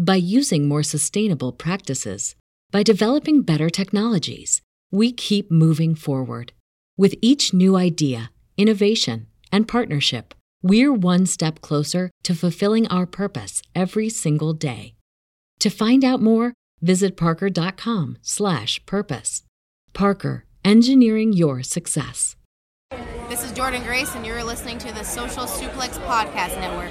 by using more sustainable practices, by developing better technologies. We keep moving forward. With each new idea, innovation, and partnership, we're one step closer to fulfilling our purpose every single day. To find out more, visit parker.com/purpose. Parker, engineering your success. This is Jordan Grace, and you're listening to the Social Suplex Podcast Network.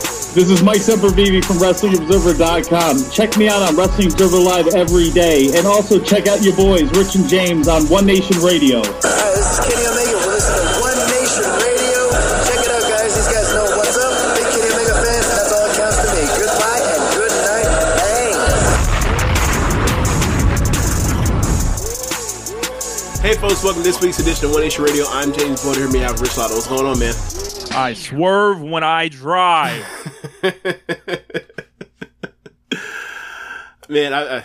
This is Mike Sempervive from WrestlingObserver.com. Check me out on Wrestling Observer Live every day. And also check out your boys, Rich and James, on One Nation Radio. Hi, this is Kenny Omega. We're listening to One Nation Radio. Check it out, guys. These guys know what's up. Big Kenny Omega fans. That's all that counts to me. Goodbye and good night. Bang. Hey folks, welcome to this week's edition of One Nation Radio. I'm James Boyd. Here we have Rich Latta. What's going on, man? I swerve when I drive. man, I, I,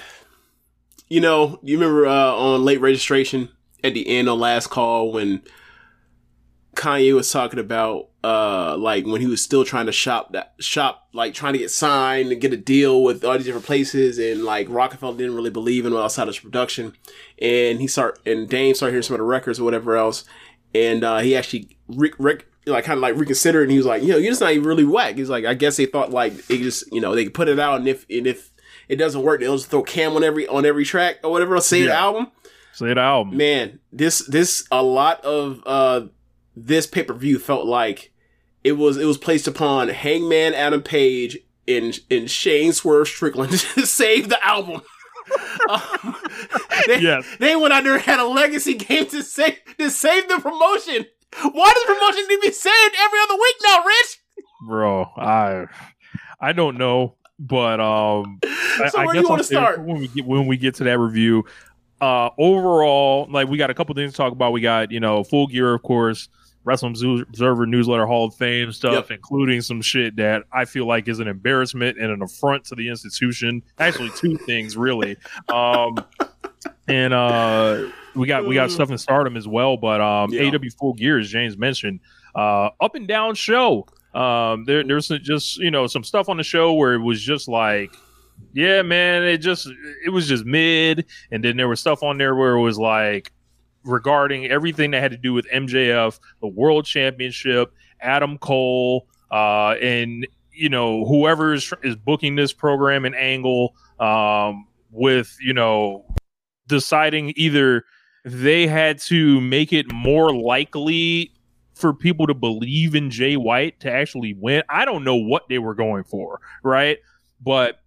you know, you remember uh, on late registration at the end on last call when Kanye was talking about uh like when he was still trying to shop that shop like trying to get signed and get a deal with all these different places and like Rockefeller didn't really believe in outside of production and he start and Dame started hearing some of the records or whatever else and uh he actually Rick Rick like kind of like reconsidered and he was like you know you're just not even really whack. He's like I guess they thought like they just you know they could put it out and if and if it doesn't work they'll just throw Cam on every on every track or whatever say the album. Say the album. man this this a lot of uh this pay-per-view felt like it was it was placed upon hangman adam page and and shane swerve strickland to save the album. Um, they, Yes. they went out there and had a legacy game to save to save the promotion why does promotion need to be saved every other week now rich Bro, I I don't know, but um I, So I where do guess you I'll say start? when we get when we get to that review. Uh overall, like we got a couple things to talk about. We got, you know, full gear, of course, Wrestling Observer Newsletter Hall of Fame stuff, including some shit that I feel like is an embarrassment and an affront to the institution. Actually, two things really. Um and uh we got we got stuff in stardom as well, but um Yeah. AEW Full Gear, as James mentioned, uh up and down show. Um there there's just you know some stuff on the show where it was just like yeah, man, it just it was just mid, and then there was stuff on there where it was like regarding everything that had to do with MJF, the World Championship, Adam Cole, uh, and you know whoever is, is booking this program and angle um, with you know deciding either they had to make it more likely for people to believe in Jay White to actually win. I don't know what they were going for, right? but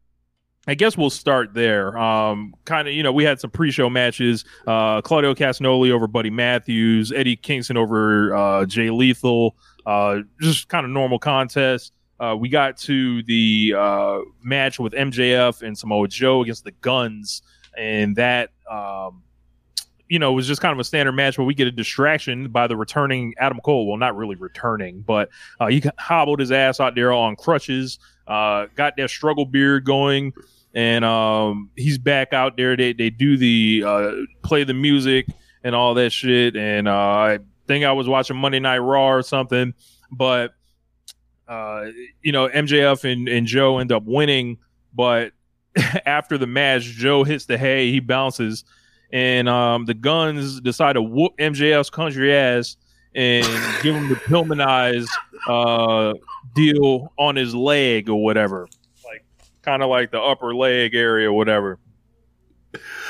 I guess we'll start there. Um, kind of, you know, we had some pre-show matches. Uh, Claudio Castagnoli over Buddy Matthews, Eddie Kingston over uh, Jay Lethal. Uh, just kind of normal contest. Uh, we got to the uh, match with MJF and Samoa Joe against the Guns, and that um, you know it was just kind of a standard match where we get a distraction by the returning Adam Cole. Well, not really returning, but uh, he hobbled his ass out there on crutches. Uh, got that struggle beard going, and um, he's back out there. They they do the uh, play the music and all that shit. And uh, I think I was watching Monday Night Raw or something, but uh, you know, MJF and, and Joe end up winning, but after the match, Joe hits the hay, he bounces, and um, the guns decide to whoop MJF's country ass and give him the Pillmanize uh, deal on his leg or whatever, like kind of like the upper leg area or whatever.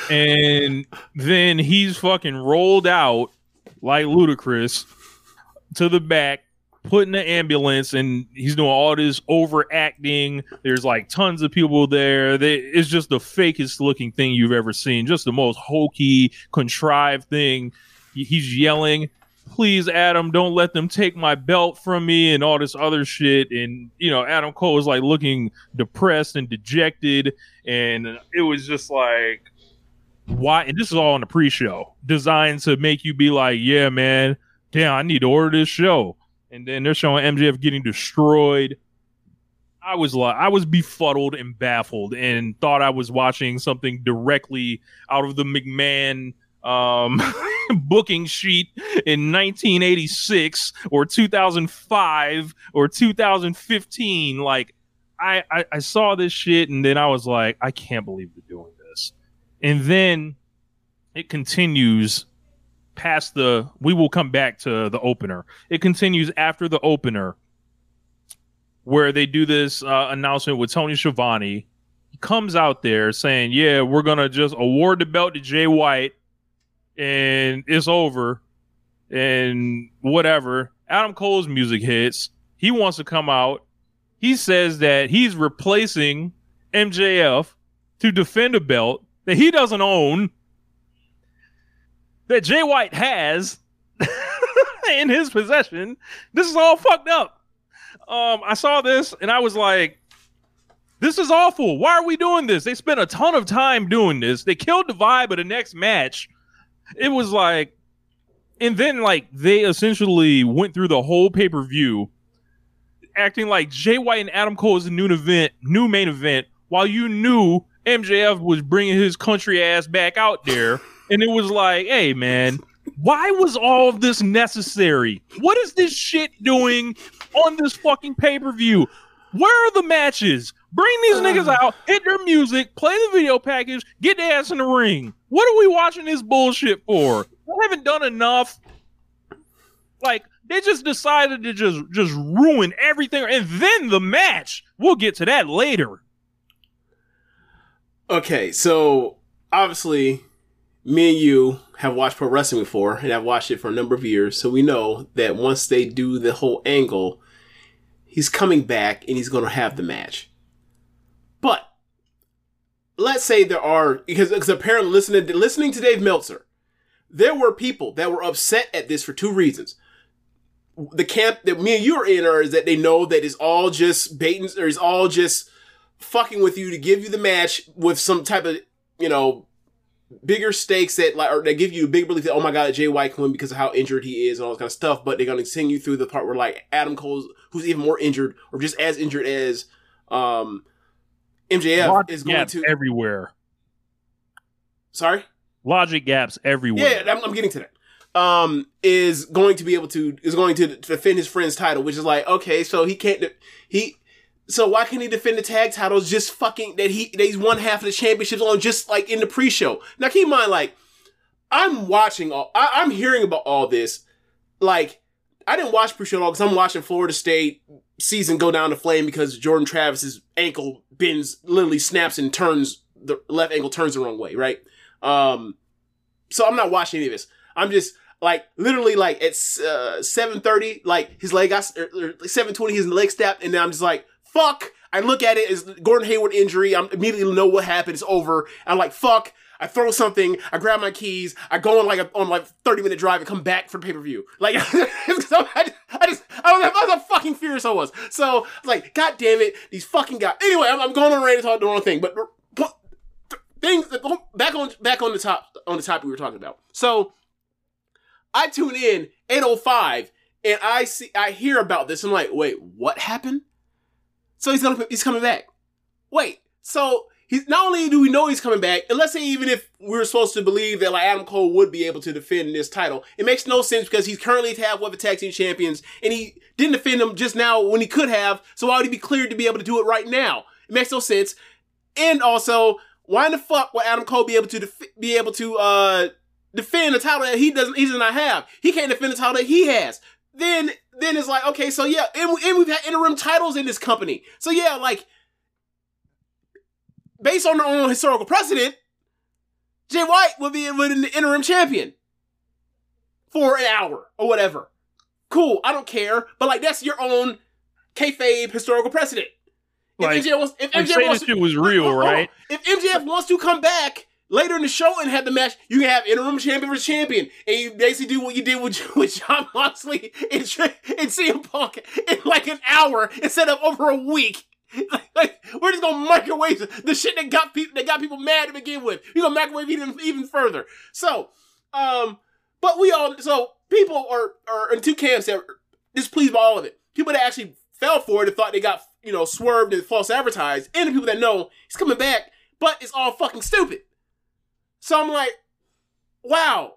And then he's fucking rolled out like Ludacris to the back put in the ambulance and he's doing all this overacting. There's like tons of people there. They, it's just the fakest looking thing you've ever seen. Just the most hokey, contrived thing. He's yelling, please, Adam, don't let them take my belt from me and all this other shit. And, you know, Adam Cole is like looking depressed and dejected. And it was just like, why? And this is all in the pre show designed to make you be like, yeah, man, damn, I need to order this show and then they're showing MJF getting destroyed. I was like, I was befuddled and baffled, and thought I was watching something directly out of the McMahon um, booking sheet in 1986 or 2005 or 2015. Like, I, I I saw this shit, and then I was like, I can't believe they're doing this. And then it continues past the we will come back to the opener. It continues after the opener where they do this uh, announcement with Tony Schiavone. He comes out there saying, "Yeah, we're going to just award the belt to Jay White and it's over." And whatever. Adam Cole's music hits. He wants to come out. He says that he's replacing MJF to defend a belt that he doesn't own that Jay White has in his possession. This is all fucked up. Um, I saw this and I was like, this is awful. Why are we doing this? They spent a ton of time doing this. They killed the vibe of the next match. It was like, and then like they essentially went through the whole pay per view, acting like Jay White and Adam Cole is a new event, new main event, while you knew MJF was bringing his country ass back out there and it was like, hey man, why was all of this necessary? What is this shit doing on this fucking pay per view? Where are the matches? Bring these uh, niggas out, hit their music, play the video package, get their ass in the ring. What are we watching this bullshit for? I haven't done enough. Like they just decided to just just ruin everything, and then the match. We'll get to that later. Okay, so obviously me and you have watched pro wrestling before, and I've watched it for a number of years, so we know that once they do the whole angle, he's coming back and he's going to have the match. But let's say there are because, because apparently listening to, listening to Dave Meltzer, there were people that were upset at this for two reasons. The camp that me and you are in are is that they know that it's all just baiting or it's all just fucking with you to give you the match with some type of you know bigger stakes that like or they give you a big belief that oh my god Jay White can win because of how injured he is and all this kind of stuff, but they're gonna sing you through the part where like Adam Cole's who's even more injured or just as injured as um MJF Logic is going to everywhere. Sorry, logic gaps everywhere. Yeah, I'm, I'm getting to that. Um, is going to be able to is going to defend his friend's title, which is like okay, so he can't he so why can't he defend the tag titles just fucking that he that he's won half of the championships on just like in the pre-show? Now keep in mind, like I'm watching all I, am hearing about all this. Like I didn't watch pre-show all because I'm watching Florida State season go down the flame because Jordan Travis's ankle bends literally snaps and turns the left ankle turns the wrong way, right? Um, so I'm not watching any of this. I'm just like literally like at uh, 7:30, like his leg got or, or 7:20, his leg snapped, and then I'm just like, fuck, I look at it as Gordon Hayward injury. I immediately know what happened. It's over. I'm like, fuck. I throw something. I grab my keys. I go on like a, on like 30 minute drive and come back for pay per view. Like, I, just, I was, was fucking furious I was. So, like, god damn it, these fucking guys. Anyway, I'm, I'm going on a rant and talking the wrong thing, but, but things back on back on the top on the topic we were talking about. So, I tune in 805 and I see I hear about this. I'm like, wait, what happened? So he's gonna he's coming back. Wait, so he's not only do we know he's coming back, and let's say even if we were supposed to believe that like Adam Cole would be able to defend this title, it makes no sense because he's currently tag with the tag team champions, and he didn't defend them just now when he could have. So why would he be cleared to be able to do it right now? It makes no sense. And also, why in the fuck would Adam Cole be able to def- be able to uh defend a title that he doesn't he does not have? He can't defend the title that he has. Then then it's like okay, so yeah, and, and we've had interim titles in this company. So yeah, like based on their own historical precedent, Jay White would be the interim champion for an hour or whatever. Cool, I don't care, but like that's your own kayfabe historical precedent. Like, if MJF, wants, if MJF wants to, was real, right? If MJF wants to come back later in the show and have the match, you can have interim champion versus champion, and you basically do what you did with, with Jon Moxley and, and CM Punk in like an hour instead of over a week. Like, like, we're just gonna microwave the shit that got people that got people mad to begin with. You're gonna microwave even even further. So, um, but we all so people are are in two camps that are displeased by all of it. People that actually fell for it and thought they got you know swerved and false advertised, and the people that know he's coming back, but it's all fucking stupid. So I'm like, wow.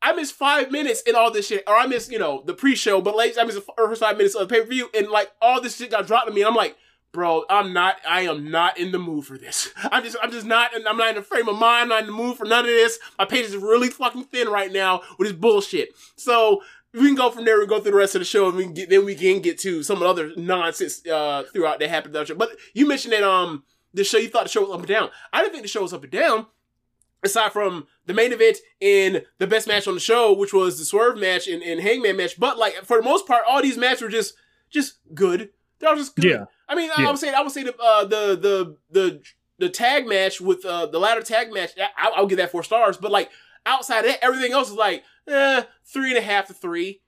I missed five minutes in all this shit, or I missed, you know, the pre-show, but late I missed the first five minutes of the pay-per-view, and like all this shit got dropped to me, and I'm like, bro, I'm not, I am not in the mood for this. I'm just, I'm just not, I'm not in the frame of mind, I'm not in the mood for none of this. My page is really fucking thin right now with this bullshit. So we can go from there and go through the rest of the show, and we get, then we can get to some other nonsense uh, throughout that happened. But you mentioned that um the show, you thought the show was up and down. I didn't think the show was up and down. Aside from the main event and the best match on the show, which was the Swerve match and, and Hangman match, but like for the most part, all these matches were just just good. They're all just good. Yeah. I mean, I would say I would say the uh, the the the the tag match with uh, the ladder tag match. I, I'll give that four stars. But like outside of that, everything else is like eh, three and a half to three.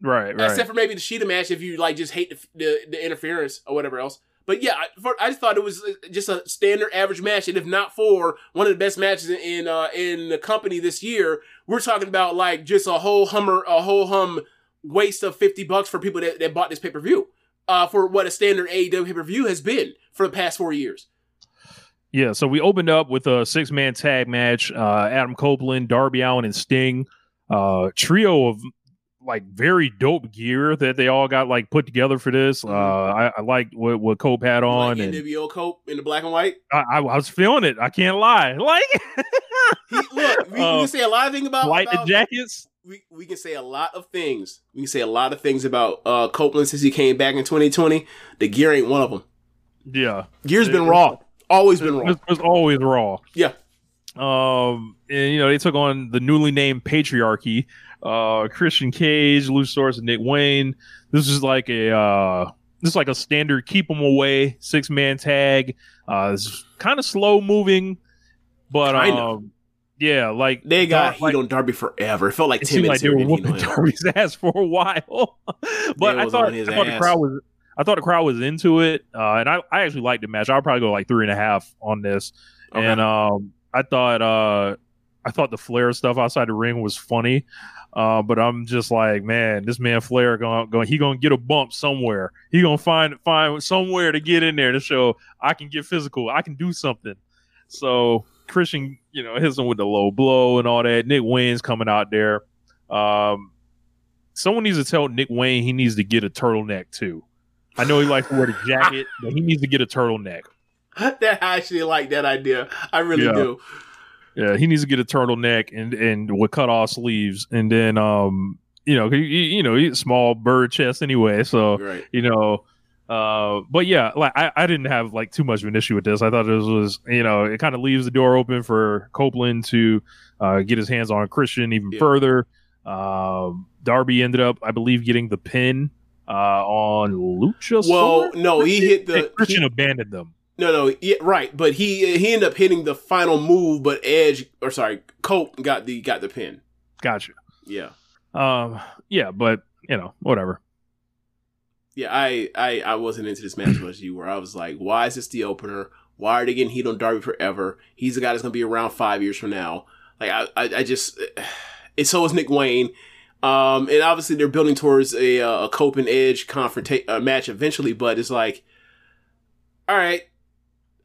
Right, right. Except for maybe the Shida match if you like just hate the, the, the interference or whatever else. But yeah, I, I just thought it was uh, just a standard average match, and if not for one of the best matches in in, uh, in the company this year, we're talking about like just a whole hummer, a whole hum waste of fifty bucks for people that, that bought this pay per view. Uh, for what a standard AEW pay per view has been for the past four years. Yeah, so we opened up with a six man tag match. Uh, Adam Copeland, Darby Allin, and Sting. Uh, trio of like very dope gear that they all got like put together for this. Uh, I, I liked what, what Cope had on, Like and NWO Cope in the black and white. I, I, I was feeling it. I can't lie. Like He, look, we, we Uh, can say a lot of things about, light the about jackets. we, we can say a lot of things. We can say a lot of things about uh, Copeland since he came back in 2020. The gear ain't one of them. Yeah, Gear's been It- raw. Always been raw. It was always raw. Yeah. Um, and you know they took on the newly named patriarchy. Uh, Christian Cage, Luchasaurus, and Nick Wayne. This is like a uh, this is like a standard keep them away six man tag. Uh, it's kind of slow moving, but um, yeah, like They got heat on Darby forever. It felt like it 10 seemed like they were whooping heat on him. Darby's ass for a while. but I thought, I thought the crowd was I thought the crowd was into it, uh, and I, I actually liked the match. I'll probably go like three and a half on this. Okay. And um, I thought uh, I thought the Flair stuff outside the ring was funny, uh, but I'm just like, man, this man Flair going going he gonna get a bump somewhere. He gonna find find somewhere to get in there to show I can get physical. I can do something. So Christian, you know, hits him with the low blow and all that. Nick Wayne's coming out there. Um, someone needs to tell Nick Wayne he needs to get a turtleneck too. I know he likes to wear the jacket, but he needs to get a turtleneck. that I actually like that idea. I really Yeah. do. Yeah, he needs to get a turtleneck and and with cut off sleeves, and then um, you know, he, he- you know, he's small bird chest anyway, so Right. you know. Uh, but yeah, like I, I didn't have like too much of an issue with this. I thought this was, you know, it kind of leaves the door open for Copeland to uh, get his hands on Christian even Yeah. further. Um, Darby ended up, I believe, getting the pin uh, on Lucha. Well, no, he hit the And Christian he- abandoned them. No, no, yeah, right. But he he ended up hitting the final move, but Edge or sorry, Cope got the got the pin. Gotcha. Yeah, Um, yeah, but you know, whatever. yeah. I I I wasn't into this match as much as you were. I was like, why is this the opener? Why are they getting heat on Darby forever? He's the guy that's gonna be around five years from now. Like I I, I just and so is Nick Wayne. Um, and obviously they're building towards a uh, a Cope and Edge confrontation uh, match eventually, but it's like, all right,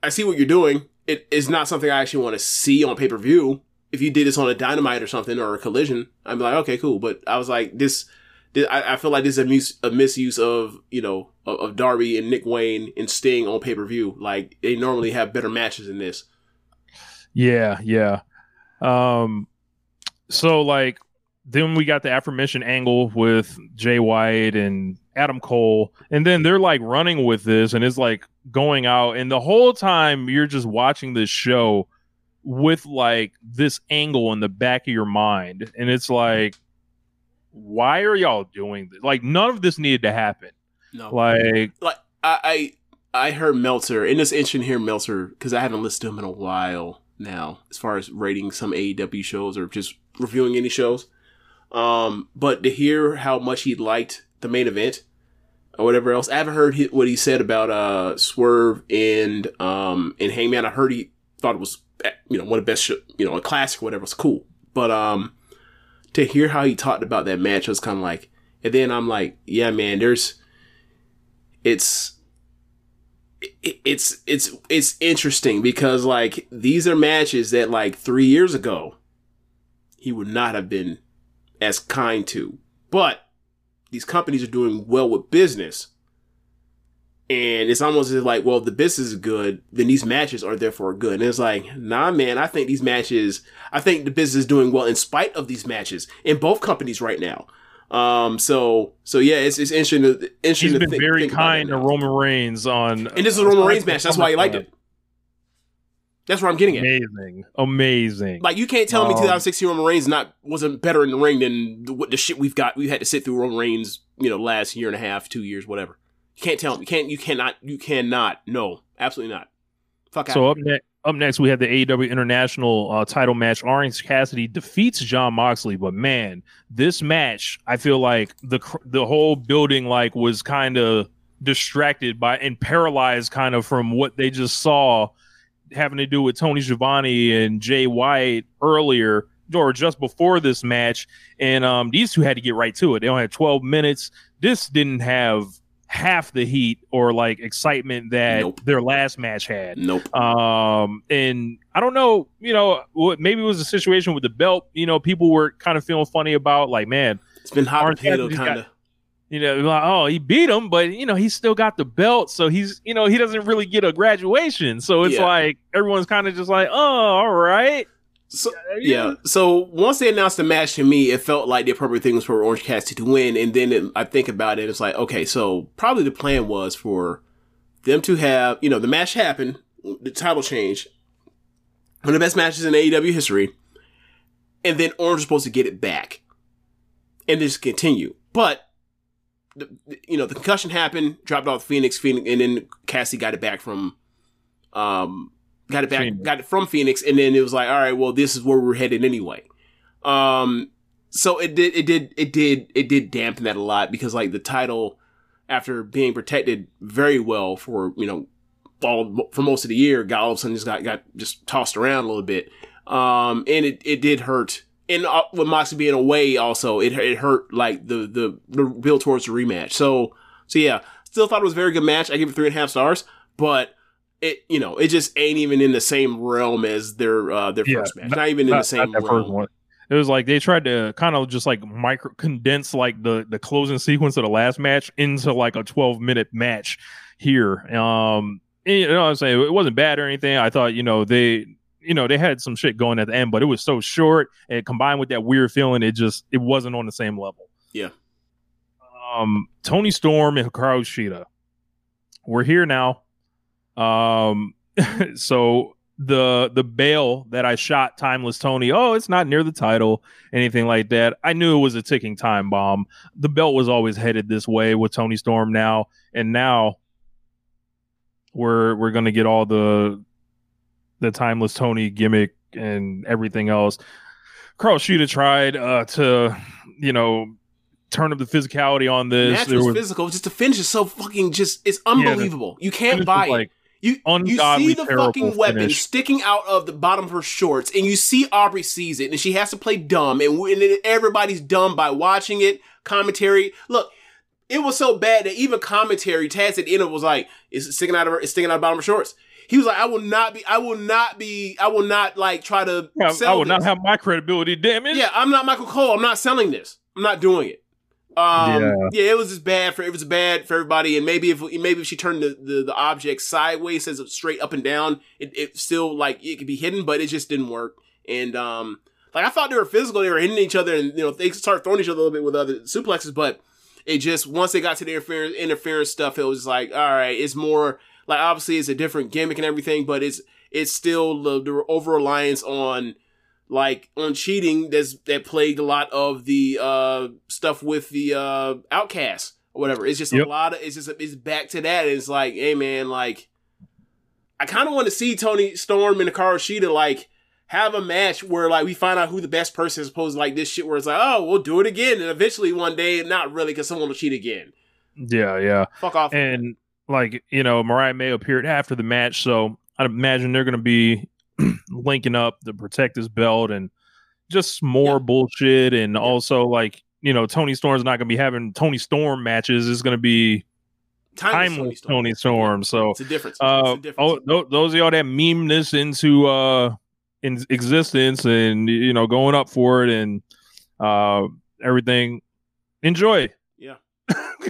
I see what you're doing. It is not something I actually want to see on pay per view. If you did this on a Dynamite or something or a Collision, I'd be like, okay, cool. But I was like, this, this I, I feel like this is a, mis- a misuse of you know of, of Darby and Nick Wayne and Sting on pay per view. Like they normally have better matches than this. Yeah, yeah. Um, so like then we got the aforementioned angle with Jay White and Adam Cole, and then they're like running with this, and it's like going out, and the whole time you're just watching this show with like this angle in the back of your mind, and it's like, why are y'all doing this? Like none of this needed to happen. No, Like like I I, I heard Meltzer, in this interesting hear Meltzer because I haven't listened to him in a while now, as far as rating some AEW shows or just reviewing any shows. Um, but to hear how much he liked the main event or whatever else, I haven't heard what he said about uh Swerve and um and Hangman. I heard he thought it was you know one of the best, you know, a classic, or whatever. It's cool, but um to hear how he talked about that match was kind of like, and then I'm like, yeah, man, there's it's it- it's it's it's interesting because like these are matches that like three years ago he would not have been as kind to but these companies are doing well with business and it's almost as like well if the business is good then these matches are therefore good and it's like nah man i think these matches i think the business is doing well in spite of these matches in both companies right now um so so yeah it's, it's interesting to, interesting he's been think- very think kind to. Roman Reigns on, And this is a Roman Reigns match. That's why he liked it. That's where I'm getting at. Amazing, amazing. Like you can't tell me Um, 2016 Roman Reigns not wasn't better in the ring than the, what the shit we've got. We had to sit through Roman Reigns, you know, last year and a half, two years, whatever. You can't tell me. You can't. You cannot. You cannot. No, absolutely not. Fuck out. So up next, up next we have the AEW International uh, Title match. Orange Cassidy defeats Jon Moxley, but man, this match, I feel like the cr- the whole building like was kind of distracted by and paralyzed kind of from what they just saw having to do with Tony Schiavone and Jay White earlier or just before this match. And um, these two had to get right to it. They only had 12 minutes. This didn't have half the heat or like excitement that Nope. their last match had. Nope. Um, and I don't know, you know, what maybe it was a situation with the belt. You know, people were kind of feeling funny about like, man, It's been hot potato kind of. You know, like, oh, he beat him, but you know, he's still got the belt, so he's, you know, he doesn't really get a graduation. So it's Yeah. like everyone's kind of just like, oh, all right. So, yeah. So once they announced the match to me, it felt like the appropriate thing was for Orange Cassidy to win. And then it, I think about it, it's like, okay, so probably the plan was for them to have, you know, the match happened, the title change, one of the best matches in AEW history, and then Orange was supposed to get it back and just continue. But the, you know, the concussion happened, dropped off Fenix, Fenix, and then Cassie got it back from, um, got it back, Fenix. got it from Fenix, and then it was like, all right, well, this is where we're headed anyway. Um, so it did, it did, it did, it did dampen that a lot because like the title, after being protected very well for you know all for most of the year, got all of a sudden just got got just tossed around a little bit. Um, and it it did hurt. And uh, with Moxley being away, also it it hurt like the the the build towards the rematch. So so yeah, still thought it was a very good match. I give it three and a half stars, but it you know it just ain't even in the same realm as their uh their Yeah, first match. Not, even in the same realm. It was like they tried to kind of just like micro condense like the the closing sequence of the last match into like a 12 minute match here. Um, you know what I'm saying? It wasn't bad or anything. I thought, you know, they you know, they had some shit going at the end, but it was so short and combined with that weird feeling, it just it wasn't on the same level. Yeah. Um, Toni Storm and Hikaru Shida. We're here now. Um, so the the bail that I shot Timeless Toni. Oh, it's not near the title, anything like that. I knew it was a ticking time bomb. The belt was always headed this way with Toni Storm now, and now we're we're gonna get all the the Timeless Toni gimmick and everything else. Carl Shida tried uh, to, you know, turn up the physicality on this. Match was was- physical. Just the finish is so fucking just it's unbelievable. you can't buy was, it. like, You you see the fucking weapon finish. sticking out of the bottom of her shorts, and you see Aubrey sees it, and she has to play dumb, and, we- and everybody's dumb by watching it. Commentary, look, it was so bad that even commentary, Taz at the end was like, "It's sticking out of her, it's sticking out of the bottom of her shorts." He was like, "I will not be, I will not be, I will not like try to I, I sell would not have my credibility damaged. Yeah, I'm not Michael Cole. I'm not selling this. I'm not doing it. Um, Yeah. yeah. it was just bad for it was bad for everybody. And maybe if maybe if she turned the, the, the object sideways, says straight up and down, it, it still like it could be hidden, but it just didn't work. And um, like I thought they were physical, they were hitting each other, and you know they start throwing each other a little bit with other suplexes, but it just once they got to the interference interference stuff, it was like all right, it's more like obviously it's a different gimmick and everything, but it's it's still the, the over reliance on like on cheating that's that plagued a lot of the uh stuff with the uh outcasts or whatever it's just Yep. a lot of it's just it's back to that it's like hey man like i kind of want to see toni storm and Hikaru Shida like have a match where like we find out who the best person is opposed to like this shit where it's like oh we'll do it again and eventually one day not really because someone will cheat again yeah, yeah. fuck off And like you know, Mariah May appeared after the match, so I'd imagine they're going to be linking up to protect his belt and just more bullshit. And also, like you know, Toni Storm's not going to be having Toni Storm matches. It's going to be Timeless timeless Tony Toni Storm. So it's a difference uh, it's a difference oh, those of y'all that meme this into uh in existence and you know going up for it and uh everything, enjoy. yeah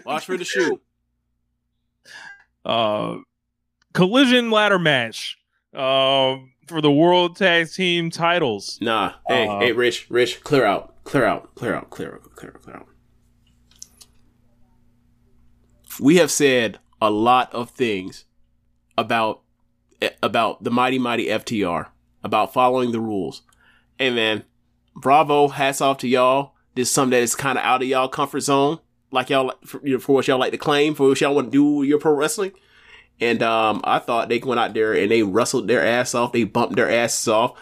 watch for the shoe Uh, collision ladder match. Um, for the world tag team titles. Nah. Hey, Uh, hey, Rich, Rich, clear out, clear out, clear out, clear out, clear out, clear out. We have said a lot of things about about the mighty mighty FTR, about following the rules. Hey man, bravo, hats off to y'all. This is something that is kind of out of y'all comfort zone, like y'all for, you know, for what y'all like to claim, for what y'all want to do your pro wrestling. And um, I thought they went out there and they wrestled their ass off. They bumped their asses off.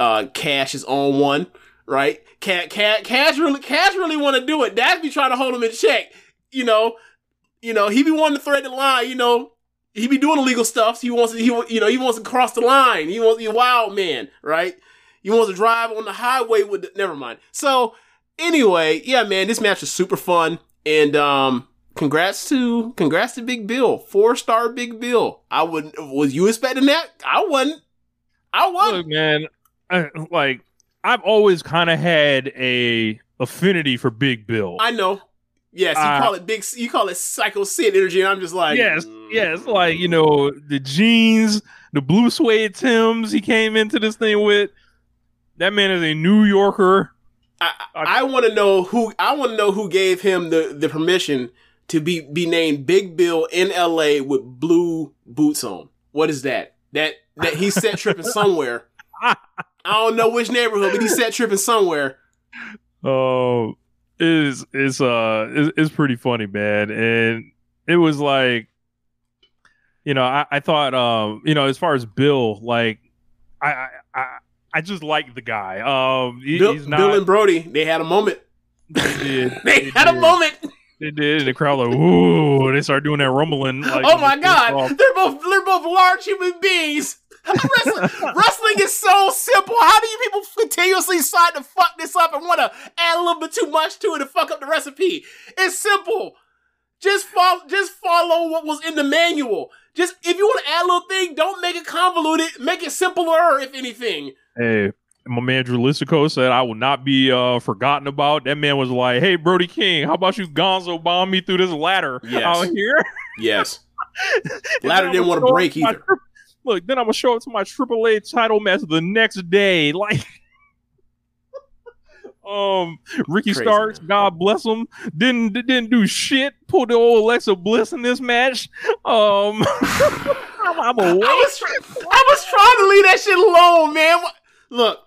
Uh, Cash is on one, right? Cash, Cash, Cash really, Cash really want to do it. Dax be trying to hold him in check. You know, you know, he be wanting to thread the line. You know, he be doing illegal stuff. So he wants to, he, you know, he wants to cross the line. He wants to be a wild man, right? He wants to drive on the highway with. The, never mind. So anyway, yeah, man, this match was super fun, and um, congrats to congrats to Big Bill, four star Big Bill. I would was you expecting that? I wasn't. I wasn't. Look, man, I, like I've always kind of had a affinity for Big Bill. I know. Yes, you Uh, call it big. You call it Psycho Sid energy, and I'm just like, yes, yes, like you know the jeans, the blue suede Tims he came into this thing with. That man is a New Yorker. I, I want to know who. I want to know who gave him the the permission to be be named Big Bill in L.A. with blue boots on. What is that? That that he set tripping somewhere. I don't know which neighborhood, but he set tripping somewhere. Oh, is is uh is, is pretty funny, man. And it was like, you know, I, I thought, um, you know, as far as Bill, like, I I I, just like the guy. Um, he- Bill, he's not. Bill and Brody, they had a moment. they did. They had a moment. They did, and the crowd like, ooh, they started doing that rumbling. Like, oh my god, off. they're both they're both large human beings. Wrestling, wrestling is so simple. How do you people continuously decide to fuck this up and want to add a little bit too much to it to fuck up the recipe? It's simple. Just follow, just follow what was in the manual. Just if you want to add a little thing, don't make it convoluted. Make it simpler, if anything. Hey, my man Dralistico said I will not be uh, forgotten about. That man was like, "Hey, Brody King, how about you Gonzo bomb me through this ladder Yes. out here?" Yes. Ladder didn't want to show break either. Tri- Look, then I'm gonna show up to my AAA title match the next day. Like, um, Ricky Crazy, Starks, God bless him, didn't didn't do shit. Pulled the old Alexa Bliss in this match. Um, I'm, I'm away. I was, I was trying to leave that shit alone, man. What- Look,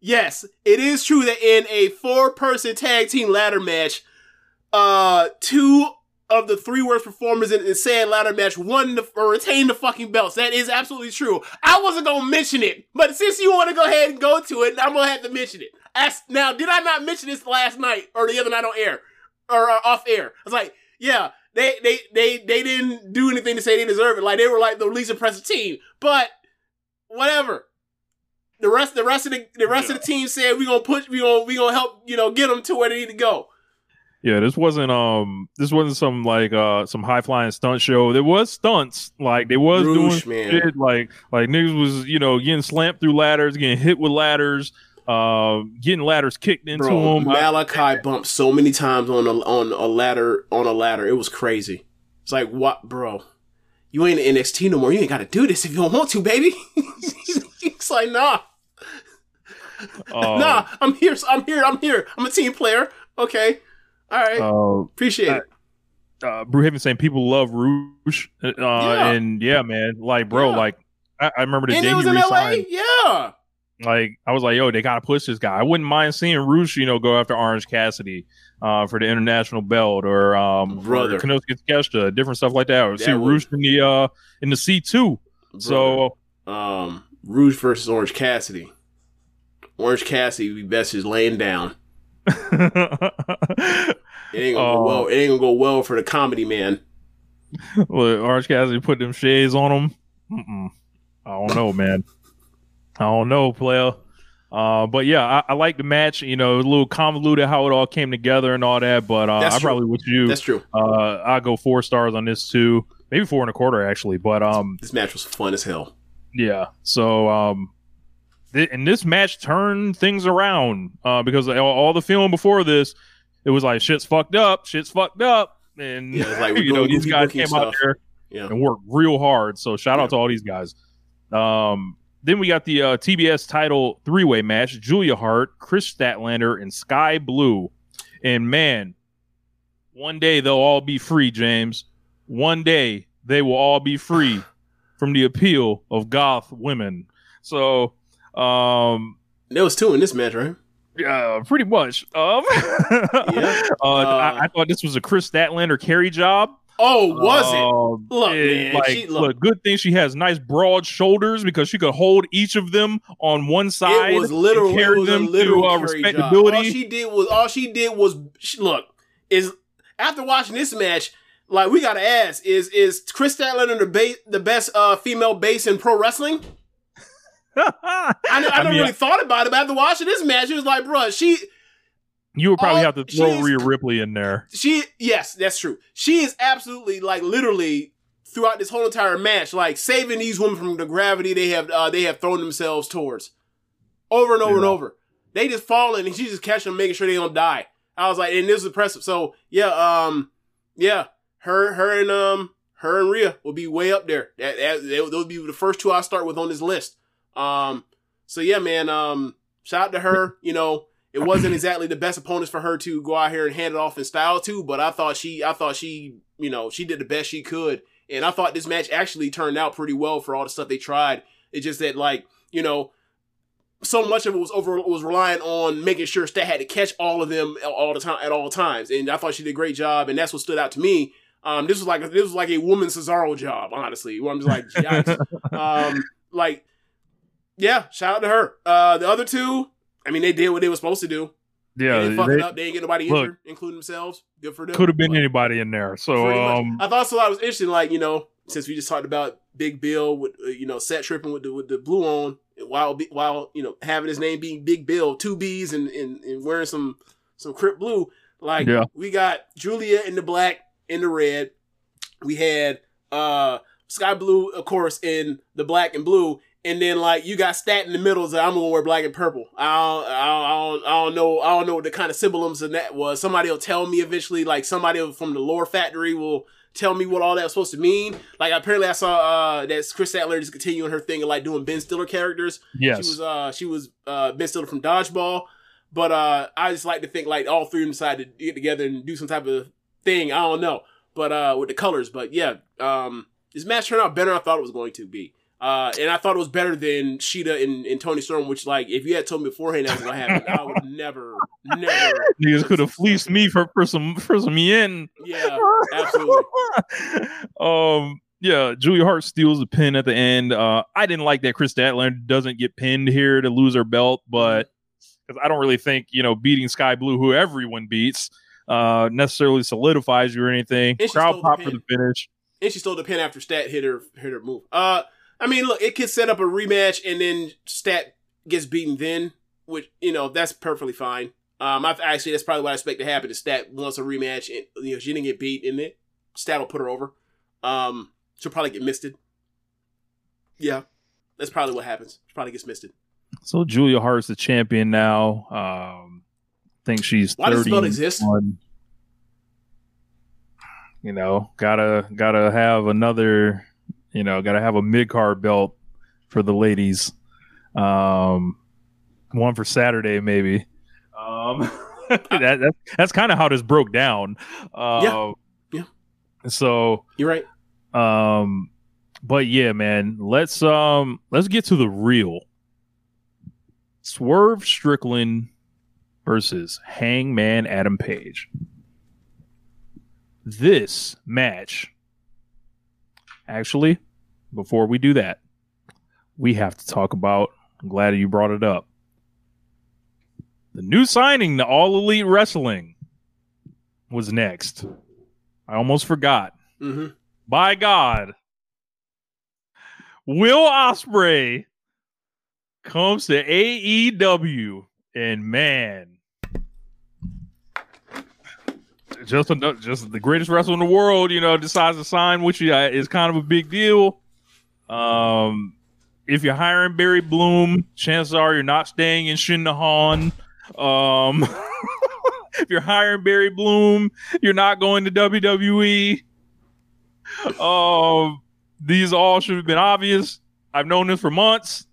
yes, it is true that in a four-person tag team ladder match, uh, two of the three worst performers in, in said ladder match won the, or retained the fucking belts. That is absolutely true. I wasn't gonna mention it, but since you want to go ahead and go to it, I'm gonna have to mention it. As, now, did I not mention this last night or the other night on air or uh, off air? I was like, yeah, they they they they didn't do anything to say they deserve it. Like they were like the least impressive team, but whatever. The rest, the rest of the the rest of the team said we gonna push, we gonna we gonna help, you know, get them to where they need to go. Yeah, this wasn't um this wasn't some like uh some high flying stunt show. There was stunts, like they was Roosh, doing man. shit like like niggas was, you know, getting slammed through ladders, getting hit with ladders, uh getting ladders kicked into Bro, them. Malakai bumped so many times on a on a ladder on a ladder. It was crazy. It's like what, bro? You ain't in NXT no more. You ain't got to do this if you don't want to, baby. it's like nah, Uh, nah. I'm here. I'm here. I'm here. I'm a team player. Okay, all right. uh, Appreciate it. uh Brewhaven saying people love Rouge. Uh and yeah, man, like bro, Yeah. like I, I remember the And day it was he in LA. Yeah. Like I was like, yo, they gotta push this guy. I wouldn't mind seeing Rouge, you know, go after Orange Cassidy uh, for the international belt or um Brother. or Konosuke Takeshita, different stuff like that. Or see That would- Roosh in the uh in the C two. So um, Rouge versus Orange Cassidy. Orange Cassidy be best just laying down. It ain't gonna go Oh. well. It ain't gonna go well for the comedy man. Look, Orange Cassidy put them shades on him. Mm-mm. I don't know, man. I don't know, player. Uh, but yeah, I, I like the match. You know, a little convoluted how it all came together and all that. But uh, I probably with you. That's true. Uh, I go four stars on this too, maybe four and a quarter actually. But um, This match was fun as hell. yeah. So um, th- and this match turned things around uh, because all, all the film before this, it was like shit's fucked up, shit's fucked up, and Yeah, like you know these guys came out there Yeah. and worked real hard. So shout Yeah. out to all these guys. Um, then we got the uh, TBS title three way match: Julia Hart, Kris Statlander, and Skye Blue. And man, one day they'll all be free, James. One day they will all be free from the appeal of goth women. So, um, There was two in this match, right? Yeah, pretty much. Um, Yeah. uh, I, I thought this was a Kris Statlander carry job. Oh, was it? Um, Look, and, man, like, she- look. look. good thing she has nice broad shoulders because she could hold each of them on one side. It was literal. and It carry them literal to uh, respectability. All she did was all she did was she, look. Is after watching this match, like we gotta ask, is is Kris Statlander the ba- the best uh, female base in pro wrestling? I, I, I never mean, really thought about it, but after watching this match, it was like, bruh, she you would probably all- have to throw Rhea Ripley in there. she yes, that's true. She is absolutely like literally throughout this whole entire match, like saving these women from the gravity they have uh, they have thrown themselves towards over and over and over. They just falling and she just catching them, making sure they don't die. I was like, and this is impressive. So yeah, um, yeah, her, her and um, her and Rhea will be way up there. That, that they, those would be the first two I start with on this list. Um, so yeah, man, um, shout out to her. You know, it wasn't exactly the best opponents for her to go out here and hand it off in style to, but I thought she, I thought she, you know, she did the best she could, and I thought this match actually turned out pretty well for all the stuff they tried. It's just that, like, you know, so much of it was over was relying on making sure Stat had to catch all of them all the time at all times, and I thought she did a great job, and that's what stood out to me. Um, this was like this was like a woman Cesaro job, honestly. Where I'm just like, um, like, yeah, shout out to her. Uh, the other two, I mean, they did what they were supposed to do. Yeah, they it up. They didn't get nobody look, injured, including themselves. Good for them. could have been But- anybody in there. So um, I thought so. I was interested, like you know, since we just talked about Big Bill with uh, you know set tripping with the with the blue on while while you know having his name being Big Bill, two B's and and, and wearing some some Crip blue. Like Yeah. we got Julia in the black in the red. We had uh Skye Blue, of course, in the black and blue. And then like you got Stat in the middle, so I'm gonna wear black and purple. I don't, I don't, I don't, know, I don't know what the kind of symbolism in that was. Somebody will tell me eventually, like somebody from the lore factory will tell me what all that was supposed to mean. Like apparently I saw uh that Chris Statler is continuing her thing of like doing Ben Stiller characters. yes, She was uh she was uh Ben Stiller from Dodgeball. But uh I just like to think like all three of them decided to get together and do some type of thing. I don't know. But uh with the colors. But yeah, um this match turned out better than I thought it was going to be. Uh, and I thought it was better than Shida and, and Toni Storm, which like if you had told me beforehand that was gonna happen, I would never, never. Niggas could have fleeced me for, for some for some yen. Yeah, absolutely. um, yeah, Julia Hart steals the pin at the end. Uh, I didn't like that Kris Statlander doesn't get pinned here to lose her belt, but because I don't really think you know beating Skye Blue, who everyone beats, uh, necessarily solidifies you or anything. Crowd stole the pop for the finish. And she stole the pin after Stat hit her hit her move. Uh, I mean, look, it could set up a rematch, and then Stat gets beaten then, which you know that's perfectly fine. Um, I've actually that's probably what I expect to happen. Is Stat wants a rematch, and you know she didn't get beat, and it Stat will put her over. Um, she'll probably get misted. Yeah, that's probably what happens. She probably gets misted. So Julia Hart's the champion now. Um, I think she's Why does this belt 31. exist? You know, gotta gotta have another. You know, gotta have a mid card belt for the ladies. Um, one for Saturday maybe. Um, that, that that's kind of how this broke down. Uh, Yeah. So you're right. Um, but yeah, man, let's um let's get to the real. Swerve Strickland versus Hangman Adam Page. This match, actually, before we do that, we have to talk about. I'm glad you brought it up. The new signing to All Elite Wrestling was next. I almost forgot. Mm-hmm. By God, Will Ospreay comes to AEW, and man, just another, just the greatest wrestler in the world, you know, decides to sign, which uh, is kind of a big deal. Um, if you're hiring Barry Bloom, chances are you're not staying in Shinnihon. Um, if you're hiring Barry Bloom, you're not going to WWE. Um, these all should have been obvious. I've known this for months.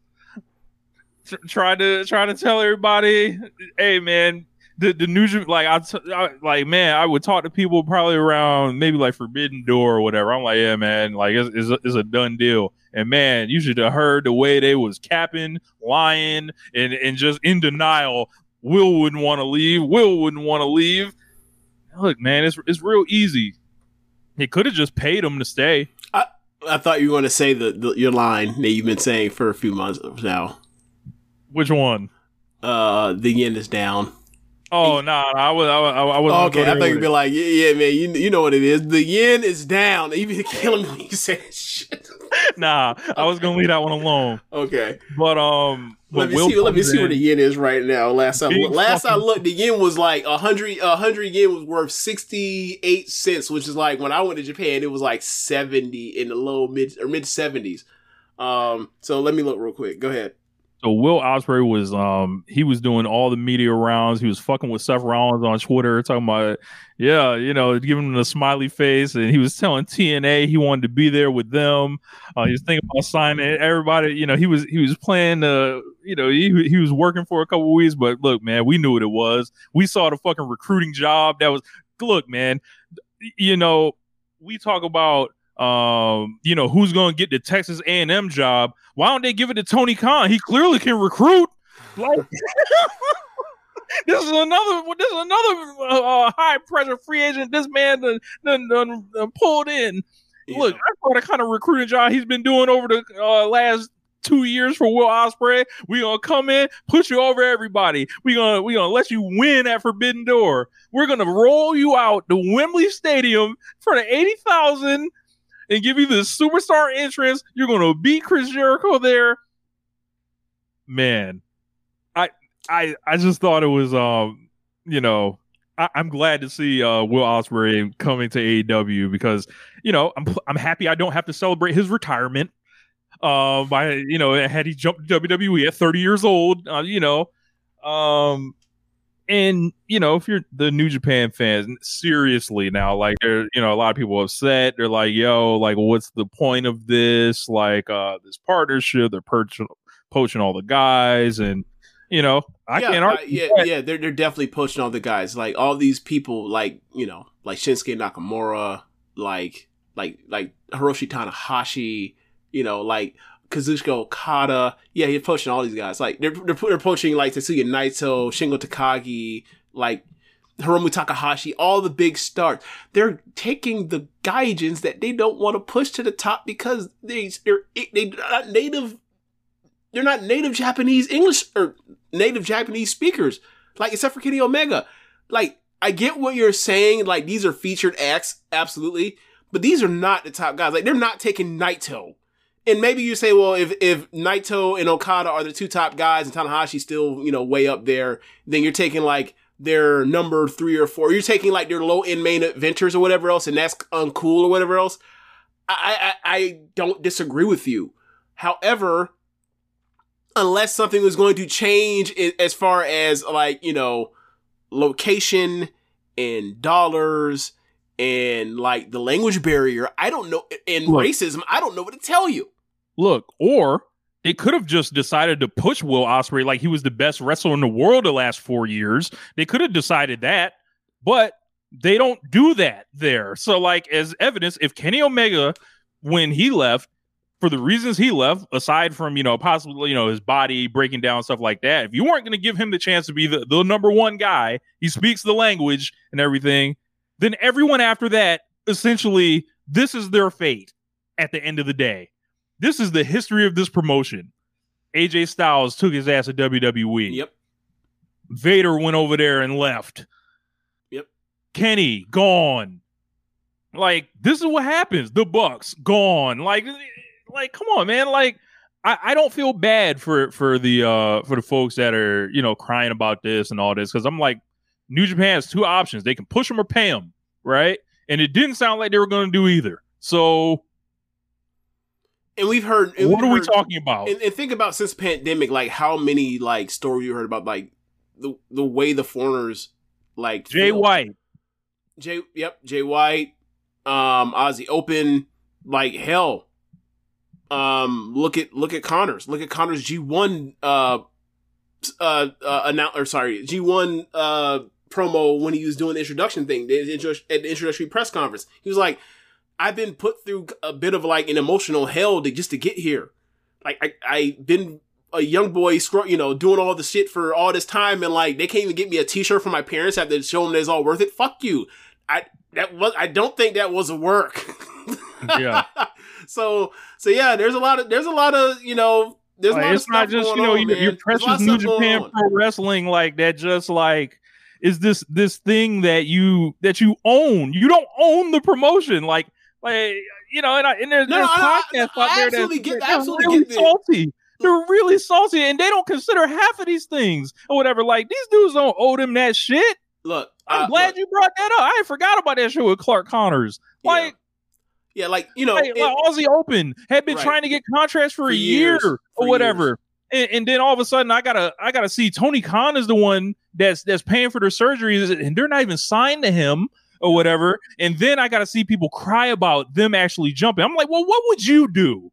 Tried to try to tell everybody, hey man, the the new Jap- like I, t- I like man, I would talk to people probably around maybe like Forbidden Door or whatever. I'm like, yeah, man, like it's, it's, a, it's a done deal. And man, you should have heard the way they was capping, lying, and and just in denial. Will wouldn't want to leave. Will wouldn't want to leave. Look, man, it's it's real easy. He could have just paid him to stay. I, I thought you were going to say the, the your line that you've been saying for a few months now. Which one? Uh, the yen is down. Oh no, nah, I was I was I was okay. I thought you'd be like, yeah, yeah, man. You you know what it is. The yen is down. Even killing me you that shit. nah, I was gonna leave that one alone. Okay, but um, let but me Will see. Let me comes see where the yen is right now. Last time, Big last I looked, the yen was like a hundred. A hundred yen was worth sixty eight cents, which is like when I went to Japan, it was like seventy in the low mid or mid seventies. Um, so let me look real quick. Go ahead. So Will Ospreay was um he was doing all the media rounds. He was fucking with Seth Rollins on Twitter, talking about yeah, you know, giving him the smiley face, and he was telling TNA he wanted to be there with them. Uh, he was thinking about signing everybody. You know, he was he was playing the you know he he was working for a couple weeks, but look, man, we knew what it was. We saw the fucking recruiting job. That was look, man. You know, we talk about um, you know, who's going to get the Texas A&M job? Why don't they give it to Tony Khan? He clearly can recruit. Like, this is another, this is another uh, high pressure free agent. This man done, done, done, done pulled in. Look, I thought the kind of recruiting job he's been doing over the uh, last two years for Will Ospreay. We gonna come in, push you over everybody. We gonna we gonna let you win at Forbidden Door. We're gonna roll you out to Wembley Stadium for the eighty thousand and give you the superstar entrance. You're gonna beat Chris Jericho there. Man, I I I just thought it was um you know I, I'm glad to see uh, Will Ospreay coming to AEW because you know I'm I'm happy I don't have to celebrate his retirement. Uh, by you know had he jumped to WWE at 30 years old, uh, you know, um, and you know if you're the New Japan fans, seriously now, like there, you know, a lot of people upset. They're like, "Yo, like, what's the point of this? Like, uh, this partnership? They're poaching, poaching all the guys, and you know, I yeah, can't uh, argue. yeah, yeah. They're they're definitely poaching all the guys. Like all these people, like you know, like Shinsuke Nakamura, like like like Hiroshi Tanahashi. You know, like Kazuchika Okada. Yeah, he's poaching all these guys. Like they're they're, they're poaching like Tetsuya Naito, Shingo Takagi, like Hiromu Takahashi, all the big stars. They're taking the gaijins that they don't want to push to the top because they they're they're not native. They're not native Japanese English or native Japanese speakers. Like except for Kenny Omega. Like I get what you're saying. Like these are featured acts, absolutely, but these are not the top guys. Like they're not taking Naito. And maybe you say, well, if if Naito and Okada are the two top guys and Tanahashi still, you know, way up there, then you're taking like their number three or four. You're taking like their low end main eventers or whatever else, and that's uncool or whatever else. I, I I don't disagree with you. However, unless something was going to change as far as like you know location and dollars and like the language barrier, I don't know, and Look. racism, I don't know what to tell you. Look, or they could have just decided to push Will Ospreay like he was the best wrestler in the world the last four years. They could have decided that, but they don't do that there. So, like as evidence, if Kenny Omega, when he left, for the reasons he left, aside from you know possibly you know his body breaking down stuff like that, if you weren't going to give him the chance to be the, the number one guy, he speaks the language and everything, then everyone after that essentially this is their fate at the end of the day. This is the history of this promotion. AJ Styles took his ass to WWE. Yep. Vader went over there and left. Yep. Kenny gone. Like this is what happens. The Bucks gone. Like, like come on, man. Like I, I don't feel bad for for the uh for the folks that are you know crying about this and all this because I'm like New Japan has two options. They can push them or pay them, right? And it didn't sound like they were going to do either. So And we've heard. And what we've are we talking about? And, and think about since pandemic, like how many like stories you heard about like the the way the foreigners like Jay feel. White. Jay, yep, Jay White, um, Aussie Open, like hell. Um, look at look at Connors. Look at Connors G one uh uh uh announce or sorry G one uh promo when he was doing the introduction thing the at the introductory press conference. He was like, "I've been put through a bit of like an emotional hell to just to get here. Like I I been." A young boy, you know, doing all the shit for all this time, and like they can't even get me a T-shirt from my parents. Have to show them that it's all worth it. Fuck you. I that was I don't think that was a work. Yeah. so so yeah, there's a lot of there's a lot of you know there's a Like, lot it's of not just you know on, your, your There's a lot precious New Japan pro wrestling like that. Just like is this this thing that you that you own? You don't own the promotion. Like like you know, and, I, and there's, No, there's no, podcasts I out there absolutely that get- they're absolutely really get salty. They're really salty, and they don't consider half of these things or whatever. Like these dudes don't owe them that shit. Look, I'm uh, glad look, you brought that up. I forgot about that shit with Clark Connors. Like, yeah, like you know, like, it- like Aussie Open had been Right. trying to get contracts for, For a years. year or whatever. And, and then all of a sudden, I gotta, I gotta see Tony Khan is the one that's that's paying for their surgeries, and they're not even signed to him or whatever. And then I gotta see people cry about them actually jumping. I'm like, well, what would you do?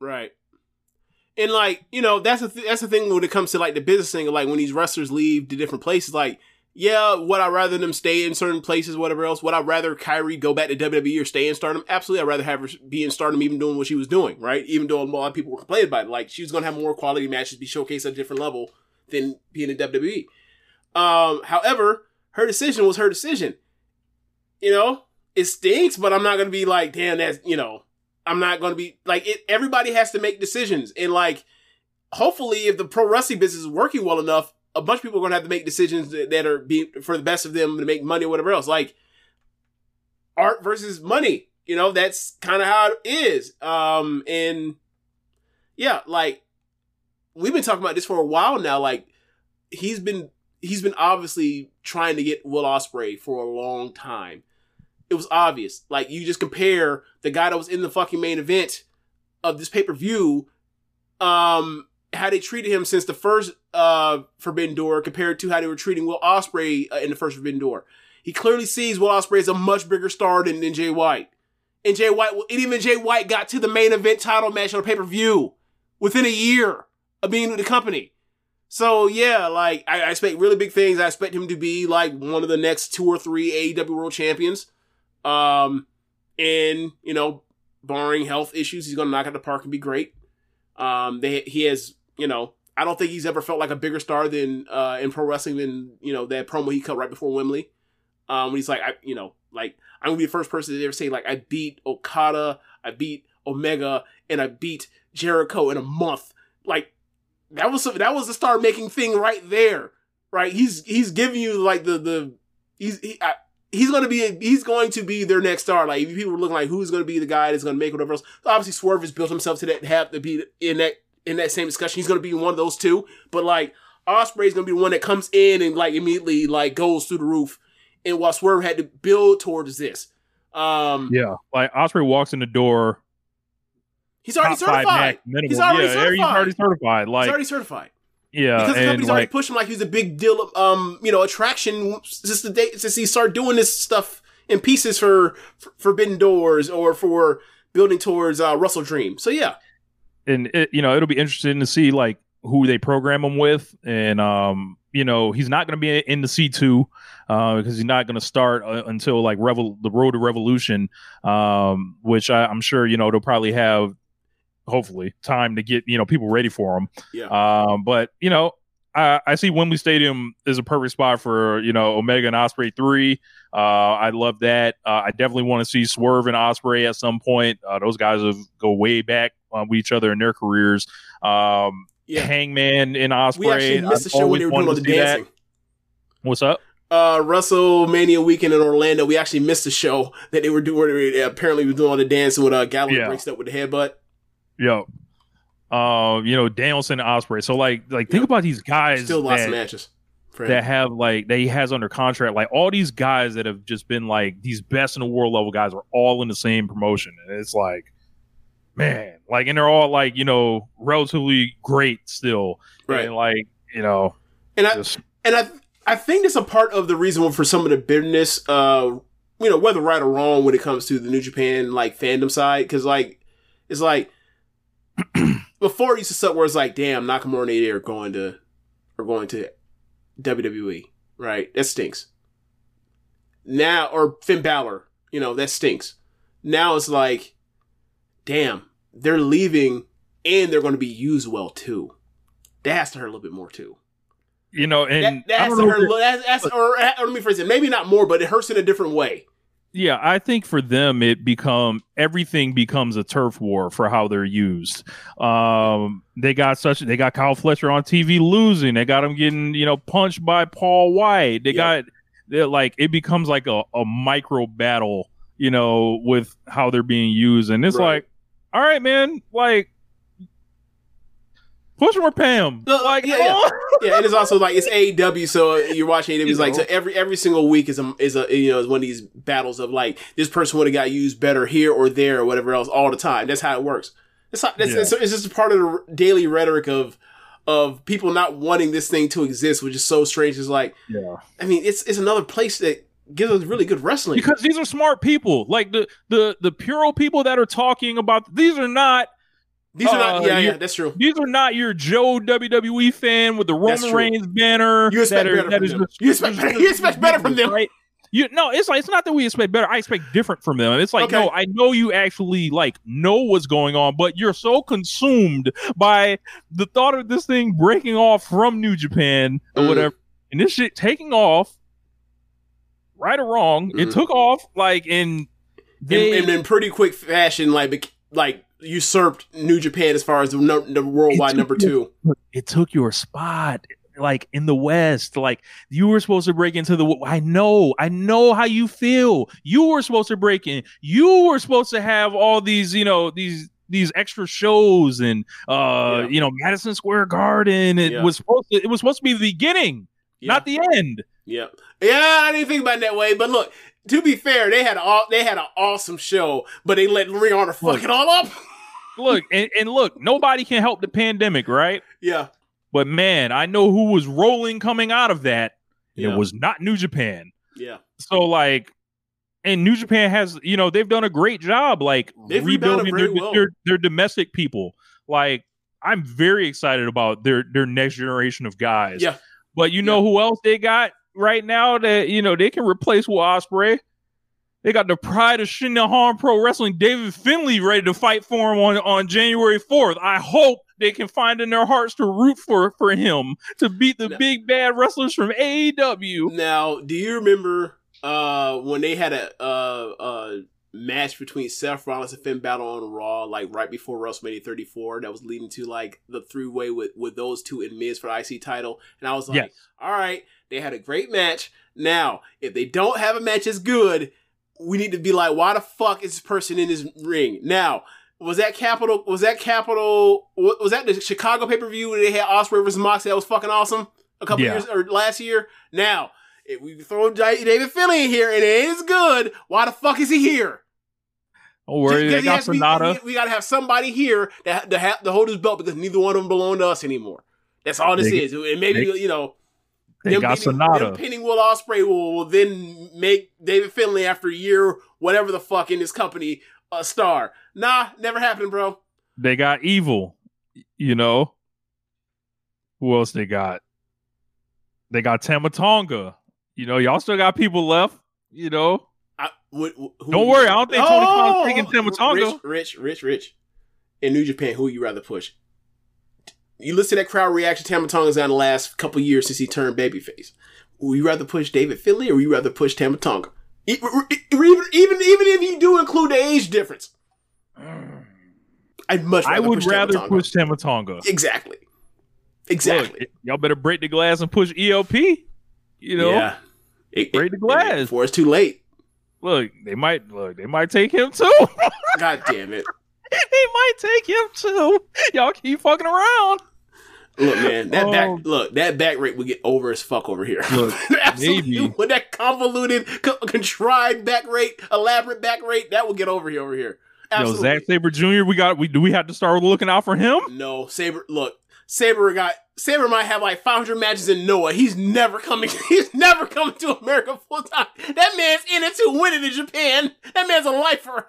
Right. And like, you know, that's the th- that's the thing when it comes to like the business thing, like when these wrestlers leave to different places, like, yeah, would I rather them stay in certain places, whatever else? Would I rather Kyrie go back to WWE or stay in Stardom? Absolutely, I'd rather have her be in Stardom, even doing what she was doing, right? Even though a lot of people were complaining about it, like she was gonna have more quality matches, be showcased at a different level than being in WWE. Um, however, her decision was her decision. You know, it stinks, but I'm not gonna be like, damn, that's you know, I'm not to be like it. Everybody has to make decisions, and like, hopefully, if the pro wrestling business is working well enough, a bunch of people are to have to make decisions that, that are be for the best of them to make money or whatever else. Like, art versus money. You know, that's kind of how it is. Um, and yeah, like we've been talking about this for a while now. Like, he's been he's been obviously trying to get Will Ospreay for a long time it was obvious. Like you just compare the guy that was in the fucking main event of this pay per view, um, how they treated him since the first uh Forbidden Door compared to how they were treating Will Ospreay uh, in the first Forbidden Door. He clearly sees Will Ospreay as a much bigger star than, than Jay White, and Jay White, and even Jay White got to the main event title match on a pay per view within a year of being with the company. So yeah, like I, I expect really big things. I expect him to be like one of the next two or three AEW World Champions. Um, and you know, barring health issues, he's gonna knock out the park and be great. Um, they he has you know I don't think he's ever felt like a bigger star than uh in pro wrestling than you know that promo he cut right before Wembley. Um, when he's like I you know like I'm gonna be the first person to ever say like I beat Okada, I beat Omega, and I beat Jericho in a month. Like that was that was the star making thing right there, right? He's he's giving you like the the he's he, I, he's gonna be he's going to be their next star. Like people are looking like who's gonna be the guy that's gonna make whatever else. Obviously, Swerve has built himself to that have to be in that in that same discussion. He's gonna be one of those two. But like Ospreay's gonna be the one that comes in and like immediately like goes through the roof. And while Swerve had to build towards this, um, Yeah, like Ospreay walks in the door. he's already certified. He's already yeah, certified. He's already certified. Like he's already certified. Yeah, because the company's already like pushed him like he's a big deal of um you know attraction since the day since he started doing this stuff in pieces for, for Forbidden Doors or for building towards uh, WrestleDream. So yeah, and it, you know it'll be interesting to see like who they program him with and um you know he's not going to be in the c2 uh because he's not going to start uh, until like revel the road to revolution um which I, i'm sure you know they'll probably have hopefully time to get you know people ready for them. yeah, um but you know I, I see Wembley Stadium is a perfect spot for you know Omega and Ospreay three. Uh, I love that. Uh, I definitely want to see Swerve and Ospreay at some point. Uh, those guys have go way back uh, with each other in their careers. Um, yeah. Hangman and Ospreay. We actually missed the show when they were doing all the dancing. What's up? Uh, WrestleMania weekend in Orlando, we actually missed the show that they were doing. Apparently, we were doing all the dancing with uh, Gallagher Yeah. breaks up with the headbutt. Yo. Uh, you know Danielson and Ospreay. So like, like think Yep. about these guys Still lots that, matches. That have like that he has under contract. Like all these guys that have just been like these best in the world level guys are all in the same promotion, and it's like, man, like, and they're all like you know relatively great still, Right. And like you know, and I just and I I think that's a part of the reason for some of the bitterness. Uh, you know, whether right or wrong when it comes to the New Japan like fandom side, because like it's like before it used to suck where it's like, damn, Nakamura and AJ are going to are going to WWE, right? That stinks. Now or Finn Balor, you know, that stinks. Now it's like, damn, they're leaving and they're going to be used well too. That has to hurt a little bit more too. you know, and That, that has to hurt. if a little- That's, that's, or, uh, or let me phrase it. Maybe not more, but it hurts in a different way. Yeah, I think for them it become everything becomes a turf war for how they're used. Um, they got such they got Kyle Fletcher on TV losing. They got him getting you know punched by Paul White. They Yeah. got they're like it becomes like a, a micro battle, you know, with how they're being used, and it's Right. like, all right, man, like push pay him. No, uh, like, yeah, yeah. Yeah, it's also like it's AEW, so you're watching AEW. It's like know. so every every single week is a is a you know is one of these battles of like this person would have got used better here or there or whatever else all the time. That's how it works. It's not, it's, Yeah. it's, it's just a part of the daily rhetoric of of people not wanting this thing to exist, which is so strange. It's like Yeah. I mean, it's it's another place that gives us really good wrestling. because these are smart people like the the the puro people that are talking about these are not these are not. uh, Yeah, you- yeah, that's true. these are not your Joe WWE fan with the Roman. Reigns banner. You expect better from them. You expect better- you expect better from them. right? You no, it's like it's not that we expect better. I expect different from them. It's like Okay. no, I know you actually like know what's going on, but you're so consumed by the thought of this thing breaking off from New Japan or Mm. whatever, and this shit taking off, right or wrong, it Mhm. took off like in they in, in, in pretty quick fashion, like like usurped New Japan as far as the, no, the worldwide number two. it took your spot like in the west like you were supposed to break into the i know i know how you feel you were supposed to break in you were supposed to have all these you know these these extra shows and uh Yeah. you know madison square garden it Yeah. was supposed to it was supposed to be the beginning Yeah. not the end Yeah, yeah, I didn't think about it that way, but look. To be fair, they had all they had an awesome show, but they let Ring Honor fuck Look. it all up. look and, and look nobody can help the pandemic right Yeah, but man i know who was rolling coming out of that Yeah. it was not new japan yeah, So like, and New Japan has, you know, they've done a great job, like They've rebuilding their, well. their their domestic people. Like, I'm very excited about their their next generation of guys. yeah. But you know who else they got right now that you know they can replace Will Ospreay? They got the pride of Shinnihon Pro Wrestling, David Finlay, ready to fight for him on, on January 4th. I hope they can find in their hearts to root for for him to beat the No. big bad wrestlers from AEW. Now, do you remember uh when they had a uh uh match between Seth Rollins and Finn Balor on Raw, like right before WrestleMania 34, that was leading to like the three way with with those two in Miz for the IC title, and I was like, Yes. all right, they had a great match. Now, if they don't have a match as good, we need to be like, why the fuck is this person in this ring? Now, was that Capital? Was that Capital? Was that the Chicago pay per view where they had Ospreay versus Moxley? That was fucking awesome. A couple Yeah. years or last year. Now, if we throw David Finlay in here and it as good, why the fuck is he here? Don't worry, they got Sonata. we, we gotta have somebody here that to, have, to hold his belt because neither one of them belong to us anymore. That's all this They- is. And maybe they- you know They them got pinning, Sonata. them pinning Will Ospreay will, will then make David Finlay after a year, whatever the fuck in his company, a star. Nah, never happened, bro. They got Evil. You know. Who else they got? They got Tama Tonga. You know, y'all still got people left. You know. I, wh- wh- who- Don't worry, I don't think Tony Khan's Oh, taking Tama Tonga. Rich, Rich, Rich, Rich. In New Japan, who you rather push? You listen to that crowd reaction Tama Tonga's on the last couple years since he turned babyface. Would you rather push David Finlay or would you rather push Tama Tonga? Even, even, even if you do include the age difference. I'd much rather I would push rather Tama Tonga. push Tama Tonga. Exactly. Exactly. Look, y'all better break the glass and push ELP. You know, Yeah. It- break the glass. Before it's too late. look, they might look, they might take him too. God damn it. they might take him too. Y'all keep fucking around. Look, man, that Oh. back look that back rake would get over as fuck over here. Look, Absolutely, maybe. with that convoluted, co- contrived back rake, elaborate back rake, that will get over here. Over here, Yo, absolutely. Zack Sabre Jr. We got. We do we have to start looking out for him? no, Sabre. Look, Sabre got Sabre might have like 500 matches in Noah. He's never coming. He's never coming to America full time. That man's in it to win it in Japan. That man's a lifer.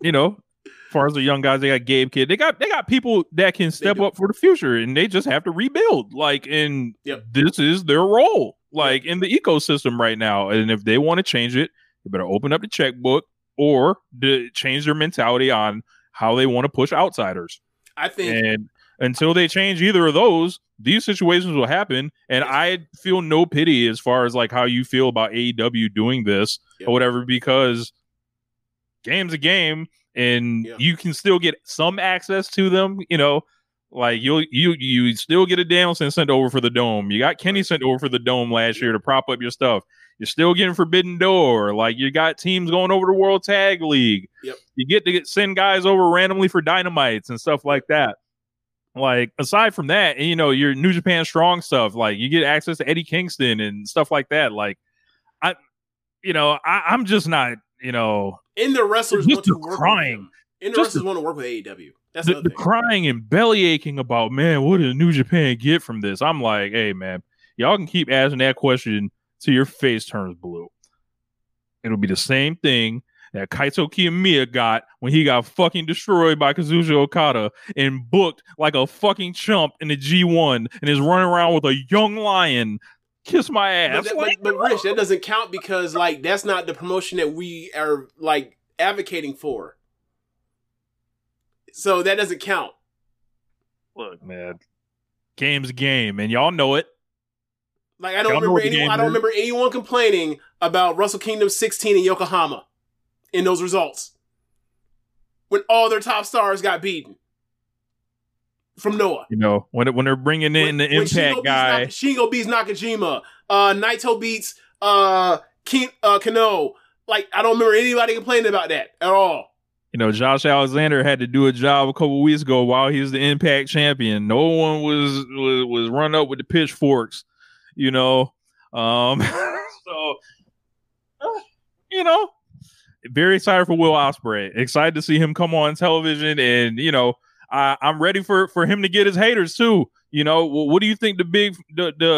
You know, as far as the young guys, they got Gabe Kid. They got they got people that can step up for the future, and they just have to rebuild. Like, and Yep. this is their role, like in the ecosystem right now. And if they want to change it, they better open up the checkbook or to change their mentality on how they want to push outsiders. I think. And until they change either of those, these situations will happen. And I feel no pity as far as like how you feel about AEW doing this Yep. or whatever, because game's a game and Yeah. you can still get some access to them, you know. Like you'll you you still get a Danielson sent over for the dome. You got Kenny sent over for the dome last year to prop up your stuff. You're still getting Forbidden Door. Like you got teams going over to World Tag League. Yep. You get to get, send guys over randomly for dynamites and stuff like that. Like aside from that, and you know your New Japan Strong stuff, like you get access to Eddie Kingston and stuff like that. Like I, you know, I, I'm just not, you know, In the wrestlers Just want to the work crying. In the wrestlers the- want to work with AEW. That's the, the, the crying and belly aching about man, what did New Japan get from this? I'm like, hey man, y'all can keep asking that question till your face turns blue. It'll be the same thing that Kaito Kiyomiya got when he got fucking destroyed by Kazuya Okada and booked like a fucking chump in the G1 and is running around with a young lion. Kiss my But, ass. that, Like, but, but Rich, that doesn't count because like that's not the promotion that we are like advocating for. So that doesn't count. look, man, game's game, and y'all know it. Like I don't Y'all remember anyone. I don't is. remember anyone complaining about Wrestle Kingdom 16 in Yokohama in those results when all their top stars got beaten from Noah. You know when when they're bringing in the When- Shingo impact guy. Shingo beats Nakajima. Uh, Naito beats uh, King, uh, Kano. Like I don't remember anybody complaining about that at all. you know, Josh Alexander had to do a job a couple weeks ago while he was the Impact champion. No one was was, was run up with the pitchforks, you know. Um, so uh, you know, very excited for Will Ospreay. Excited to see him come on television, and you know, I, I'm ready for for him to get his haters too. You know, what, what do you think the big the the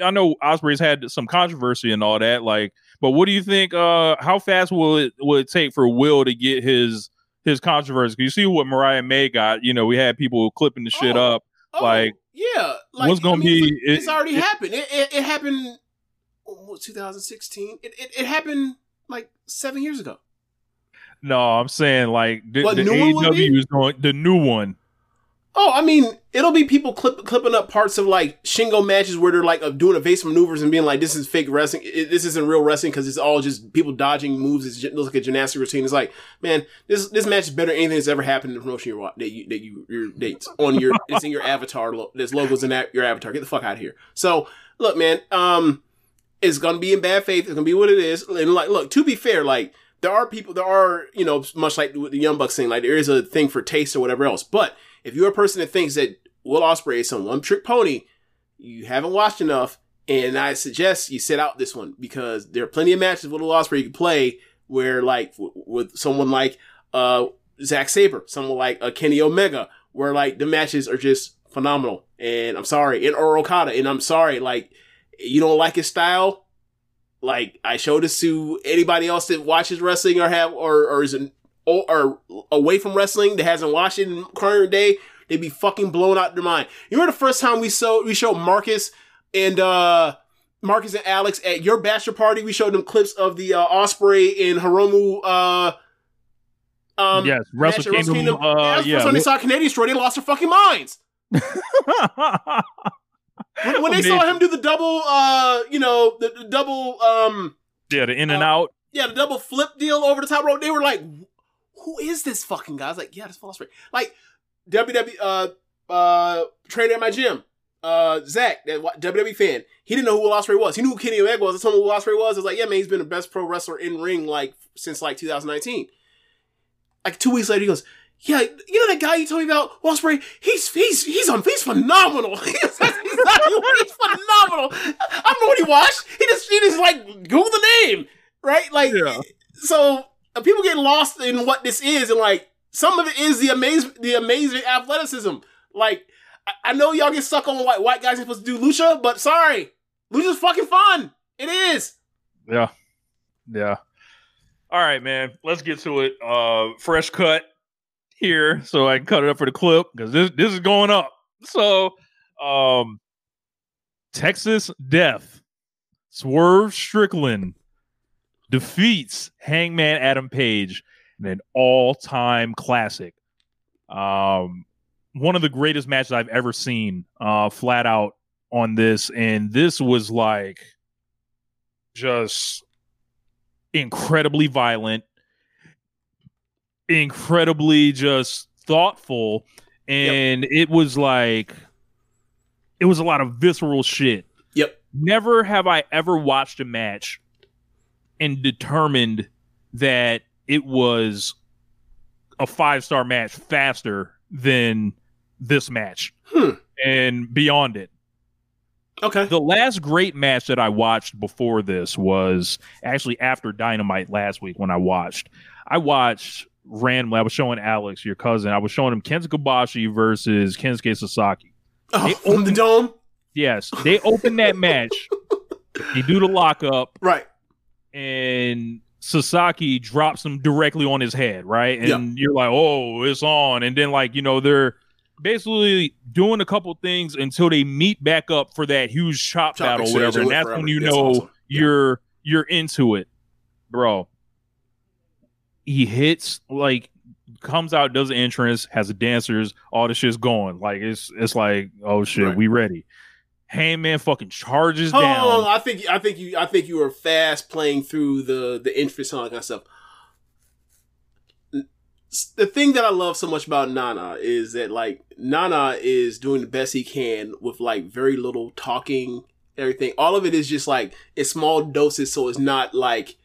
uh, I know Ospreay's had some controversy and all that, like. But what do you think? Uh, how fast will it will it take for Will to get his his controversy? you see what Mariah May got. You know, we had people clipping the shit Oh. up. Oh, Like, yeah, like, what's gonna I mean, be- It's, it's already it- happened. It, it, it happened. What, 2016. It, it it happened like seven years ago. No, I'm saying like the, What, the AEW is going the new one. Oh, I mean, it'll be people clip, clipping up parts of like Shingo matches where they're like uh, doing evasive maneuvers and being like, "This is fake wrestling. It- this isn't real wrestling because it's all just people dodging moves. It's just, it looks like a gymnastic routine." It's like, man, this this match is better than anything that's ever happened in the promotion you're that you that you your dates on your it's in your avatar. Lo- there's logos in that your avatar. Get the fuck out of here. So look, man, um, it's gonna be in bad faith. It's gonna be what it is. And like, look, to be fair, like there are people, there are you know, much like the Young Bucks thing, like there is a thing for taste or whatever else. But if you're a person that thinks that Will Ospreay is some one trick pony, you haven't watched enough. And I suggest you sit out this one because there are plenty of matches with Will Ospreay you can play where like w- with someone like uh Zack Sabre, someone like uh, Kenny Omega, where like the matches are just phenomenal. And I'm sorry, and or Okada, and I'm sorry, like you don't like his style. Like I showed this to anybody else that watches wrestling or have or or is an, or, or away from wrestling that hasn't watched it in current day, they'd be fucking blown out their mind. You remember the first time we saw we showed Marcus and uh Marcus and Alex at your bachelor party? We showed them clips of the uh, Ospreay and Hiromu uh um yes, Wrestle at Kingdom. Uh, yeah, time they saw Canadian Destroy, they lost their fucking minds. When, when they saw him do the double, uh, you know, the, the double, um, yeah, the in and uh, out. yeah, the double flip deal over the top rope, they were like, who is this fucking guy? I was like, yeah, that's Will Ospreay. Like, WWE, uh, uh, trainer at my gym, uh, Zach, that WWE fan, he didn't know who Will Ospreay was. He knew who Kenny Omega was. I told him who Will Ospreay was. I was like, yeah, man, he's been the best pro wrestler in ring, like, since, like, 2019. Like, two weeks later, he goes, yeah, you know that guy you told me about, Will Ospreay? He's, he's, he's on, he's phenomenal. he's, he's, not, he's phenomenal. I don't know what he watched. He just, he just, like, Google the name, right? Like, so uh, people get lost in what this is, and like some of it is the amazing, the amazing athleticism. Like I, I know y'all get stuck on white white guys are supposed to do lucha, but sorry, lucha's fucking fun. It is. Yeah. Yeah. All right, man. Let's get to it. Uh fresh cut here so I can cut it up for the clip because this this is going up. So um Texas Death Swerve Strickland defeats Hangman Adam Page in an all-time classic. Um one of the greatest matches I've ever seen, uh, flat out on this. And this was like just incredibly violent, incredibly just thoughtful. And it was like, it was a lot of visceral shit. Yep. Never have I ever watched a match and determined that it was a five star match faster than this match Hmm. and beyond it. Okay. The last great match that I watched before this was actually after Dynamite last week when I watched. I watched randomly, I was showing Alex, your cousin, I was showing him Kenta Kobashi versus Kensuke Sasaki. Oh, from the dome. Yes, they opened that match. They do the lockup, right? And Sasaki drops him directly on his head, right? And you're like, "Oh, it's on!" And then, like, you know, they're basically doing a couple things until they meet back up for that huge chop, Chop battle, whatever. and that's forever. when you That's know awesome. you're you're into it, bro. He hits like comes out, does the entrance, has the dancers, all the shit's going. Like it's it's like, oh shit, Right. we ready. Hangman fucking charges Hold on, down. hold on. I think I think you I think you were fast playing through the the entrance and all that kind of stuff. The thing that I love so much about Nana is that like Nana is doing the best he can with like very little talking, everything. All of it is just like it's small doses, so it's not like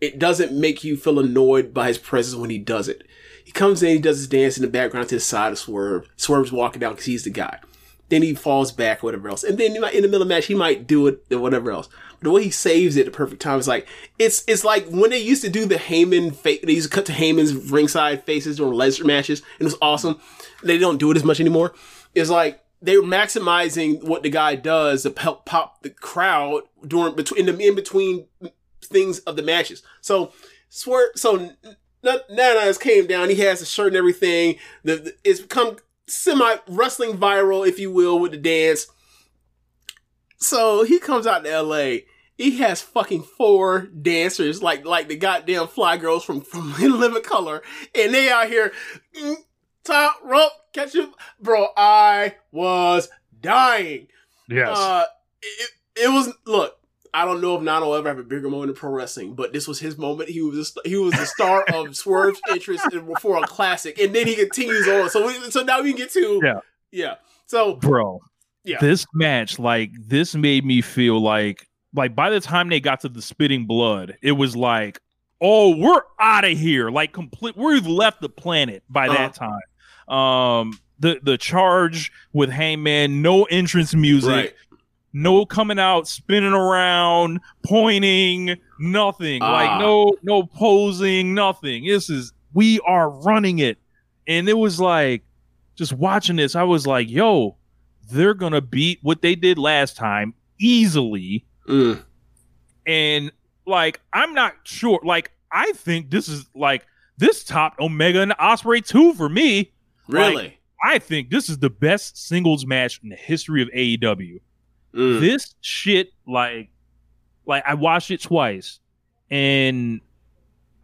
it doesn't make you feel annoyed by his presence when he does it. He comes in, he does his dance in the background to the side of Swerve. Swerve's walking down because he's the guy. Then he falls back whatever else. And then in the middle of the match, he might do it or whatever else. But the way he saves it at the perfect time is like, it's it's like when they used to do the Heyman, fa- they used to cut to Heyman's ringside faces during Lesnar matches. And it was awesome. They don't do it as much anymore. It's like, they're maximizing what the guy does to help pop the crowd during between in the in between things of the matches. So swear so N- N- Nana has came down. He has a shirt and everything. The, the it's become semi wrestling viral, if you will, with the dance. So he comes out to L.A. He has fucking four dancers, like like the goddamn fly girls from from In Living Color, and they out here. mm, top rope, catch him, bro. I was dying. Yes. Uh, it, it was look. I don't know if Nana will ever have a bigger moment in pro wrestling, but this was his moment. He was a, he was the star of Swerve's interest in, for a classic, and then he continues on. So we, so now we get to Yeah. yeah. So bro. Yeah. This match, like, this made me feel like, like, by the time they got to the spitting blood, it was like, oh, we're out of here. Like, complete, we've left the planet by that time. Um, the the charge with Hangman, no entrance music, Right. No coming out, spinning around, pointing, nothing. Ah. Like, no, no posing, nothing. This is we are running it, and it was like, just watching this, I was like, yo, they're gonna beat what they did last time easily. Mm. And like, I'm not sure. Like, I think this is like this top Omega and Ospreay two for me. Really? Like, I think this is the best singles match in the history of AEW. Mm. This shit, like, like I watched it twice, and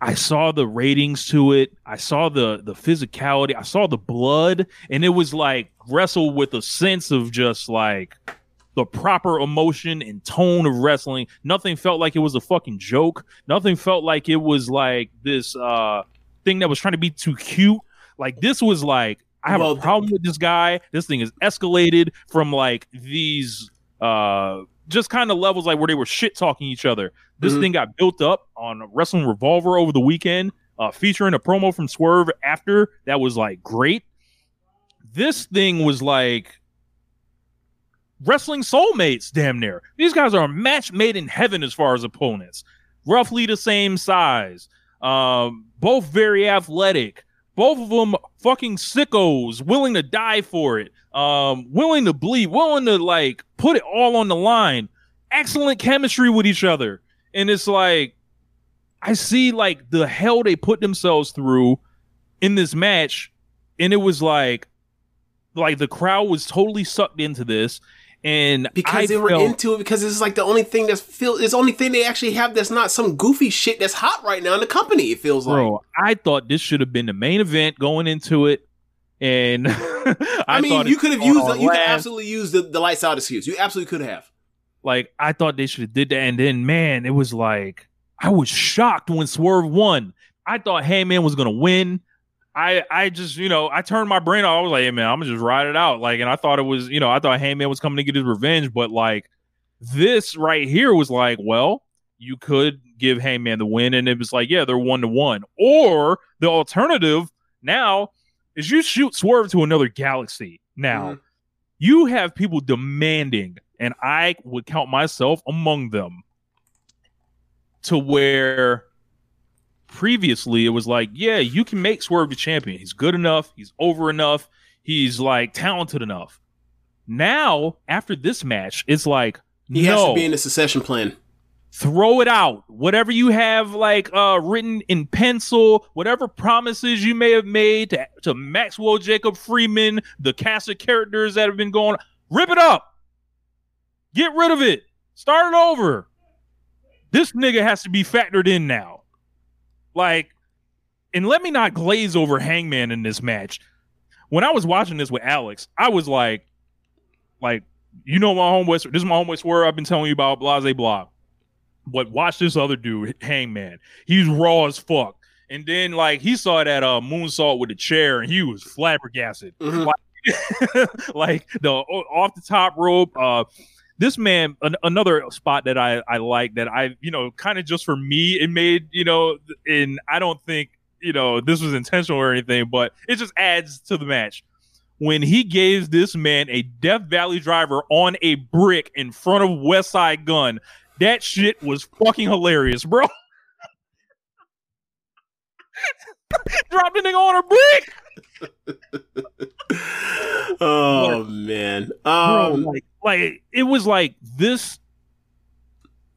I saw the ratings to it. I saw the the physicality. I saw the blood, and it was like wrestle with a sense of just like the proper emotion and tone of wrestling. Nothing felt like it was a fucking joke. Nothing felt like it was like this uh thing that was trying to be too cute. Like this was like I have Well, a problem with this guy. This thing is escalated from like these uh just kind of levels like where they were shit talking each other. This Mhm. thing got built up on Wrestling Revolver over the weekend, uh, featuring a promo from Swerve after that was like great. This thing was like wrestling soulmates, damn near. These guys are a match made in heaven as far as opponents, roughly the same size, um, both very athletic. Both of them fucking sickos, willing to die for it, um, willing to bleed, willing to like put it all on the line. Excellent chemistry with each other, and it's like I see like the hell they put themselves through in this match, and it was like, like the crowd was totally sucked into this, and because I they were felt- into it because it's like the only thing that's feel it's the only thing they actually have that's not some goofy shit that's hot right now in the company. It feels like. I thought this should have been the main event going into it, and I, I, mean, you could have used the, you could absolutely use the, the lights out excuse. You absolutely could have. like I thought they should have did that, and then man, it was like I was shocked when Swerve won. I thought Hangman was gonna win. I I just you know I turned my brain off. I was like, hey man, I'm gonna just ride it out. Like, and I thought it was you know I thought Hangman was coming to get his revenge, but like this right here was like, well, you could give Hangman the win, and it was like, yeah, they're one to one. Or the alternative now is you shoot Swerve to another galaxy. Now mm-hmm. you have people demanding, and I would count myself among them, to where previously it was like, yeah, you can make Swerve the champion. He's good enough. He's over enough. He's like talented enough. Now, after this match, it's like, He no, has to be in the succession plan. throw it out. Whatever you have like uh written in pencil, whatever promises you may have made to, to Maxwell Jacob Freeman, the cast of characters that have been going, rip it up. Get rid of it. Start it over. This nigga has to be factored in now. Like, and let me not glaze over Hangman in this match. When I was watching this with Alex, I was like, like, you know my homeboy, this is my homeboy Swerve I've been telling you about blase blah. But watch this other dude, Hangman. He's raw as fuck. And then like he saw that uh moonsault with the chair and he was flabbergasted. Like, like the off the top rope. Uh this man an, another spot that I I like that I you know kind of just for me it made you know and I don't think you know this was intentional or anything but it just adds to the match. When he gave this man a Death Valley driver on a brick in front of Westside Gunn that shit was fucking hilarious bro dropped the nigga on a brick Oh man. bro, Um, like, like it was like this.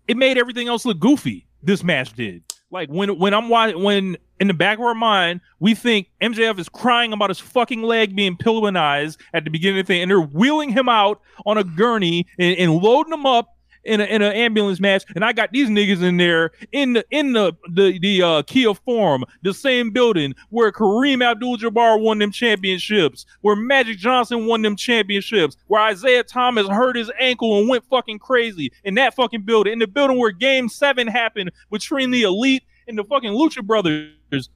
It made everything else look goofy. This match did. Like when when I'm watching, when in the back of our mind we think MJF is crying about his fucking leg being pillowanized at the beginning of the thing, and they're wheeling him out on a gurney and, and loading him up, in a, in an ambulance match, and I got these niggas in there in the in the the the uh, Kia Forum, the same building where Kareem Abdul-Jabbar won them championships, where Magic Johnson won them championships, where Isiah Thomas hurt his ankle and went fucking crazy in that fucking building, in the building where Game Seven happened between the Elite and the fucking Lucha Brothers.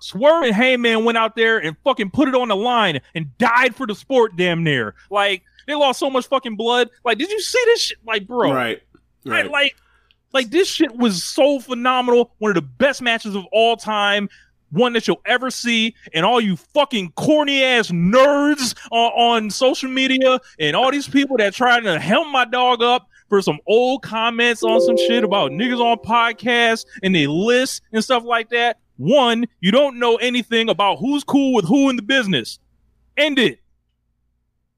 Swerve and Hangman went out there and fucking put it on the line and died for the sport damn near. Like they lost so much fucking blood. Like, did you see this shit? Like, bro. Right. Right. Right. Like, like this shit was so phenomenal. One of the best matches of all time. One that you'll ever see, and all you fucking corny ass nerds on, on social media, and all these people that trying to help my dog up for some old comments on some shit about niggas on podcasts and they lists and stuff like that. One, you don't know anything about who's cool with who in the business. End it.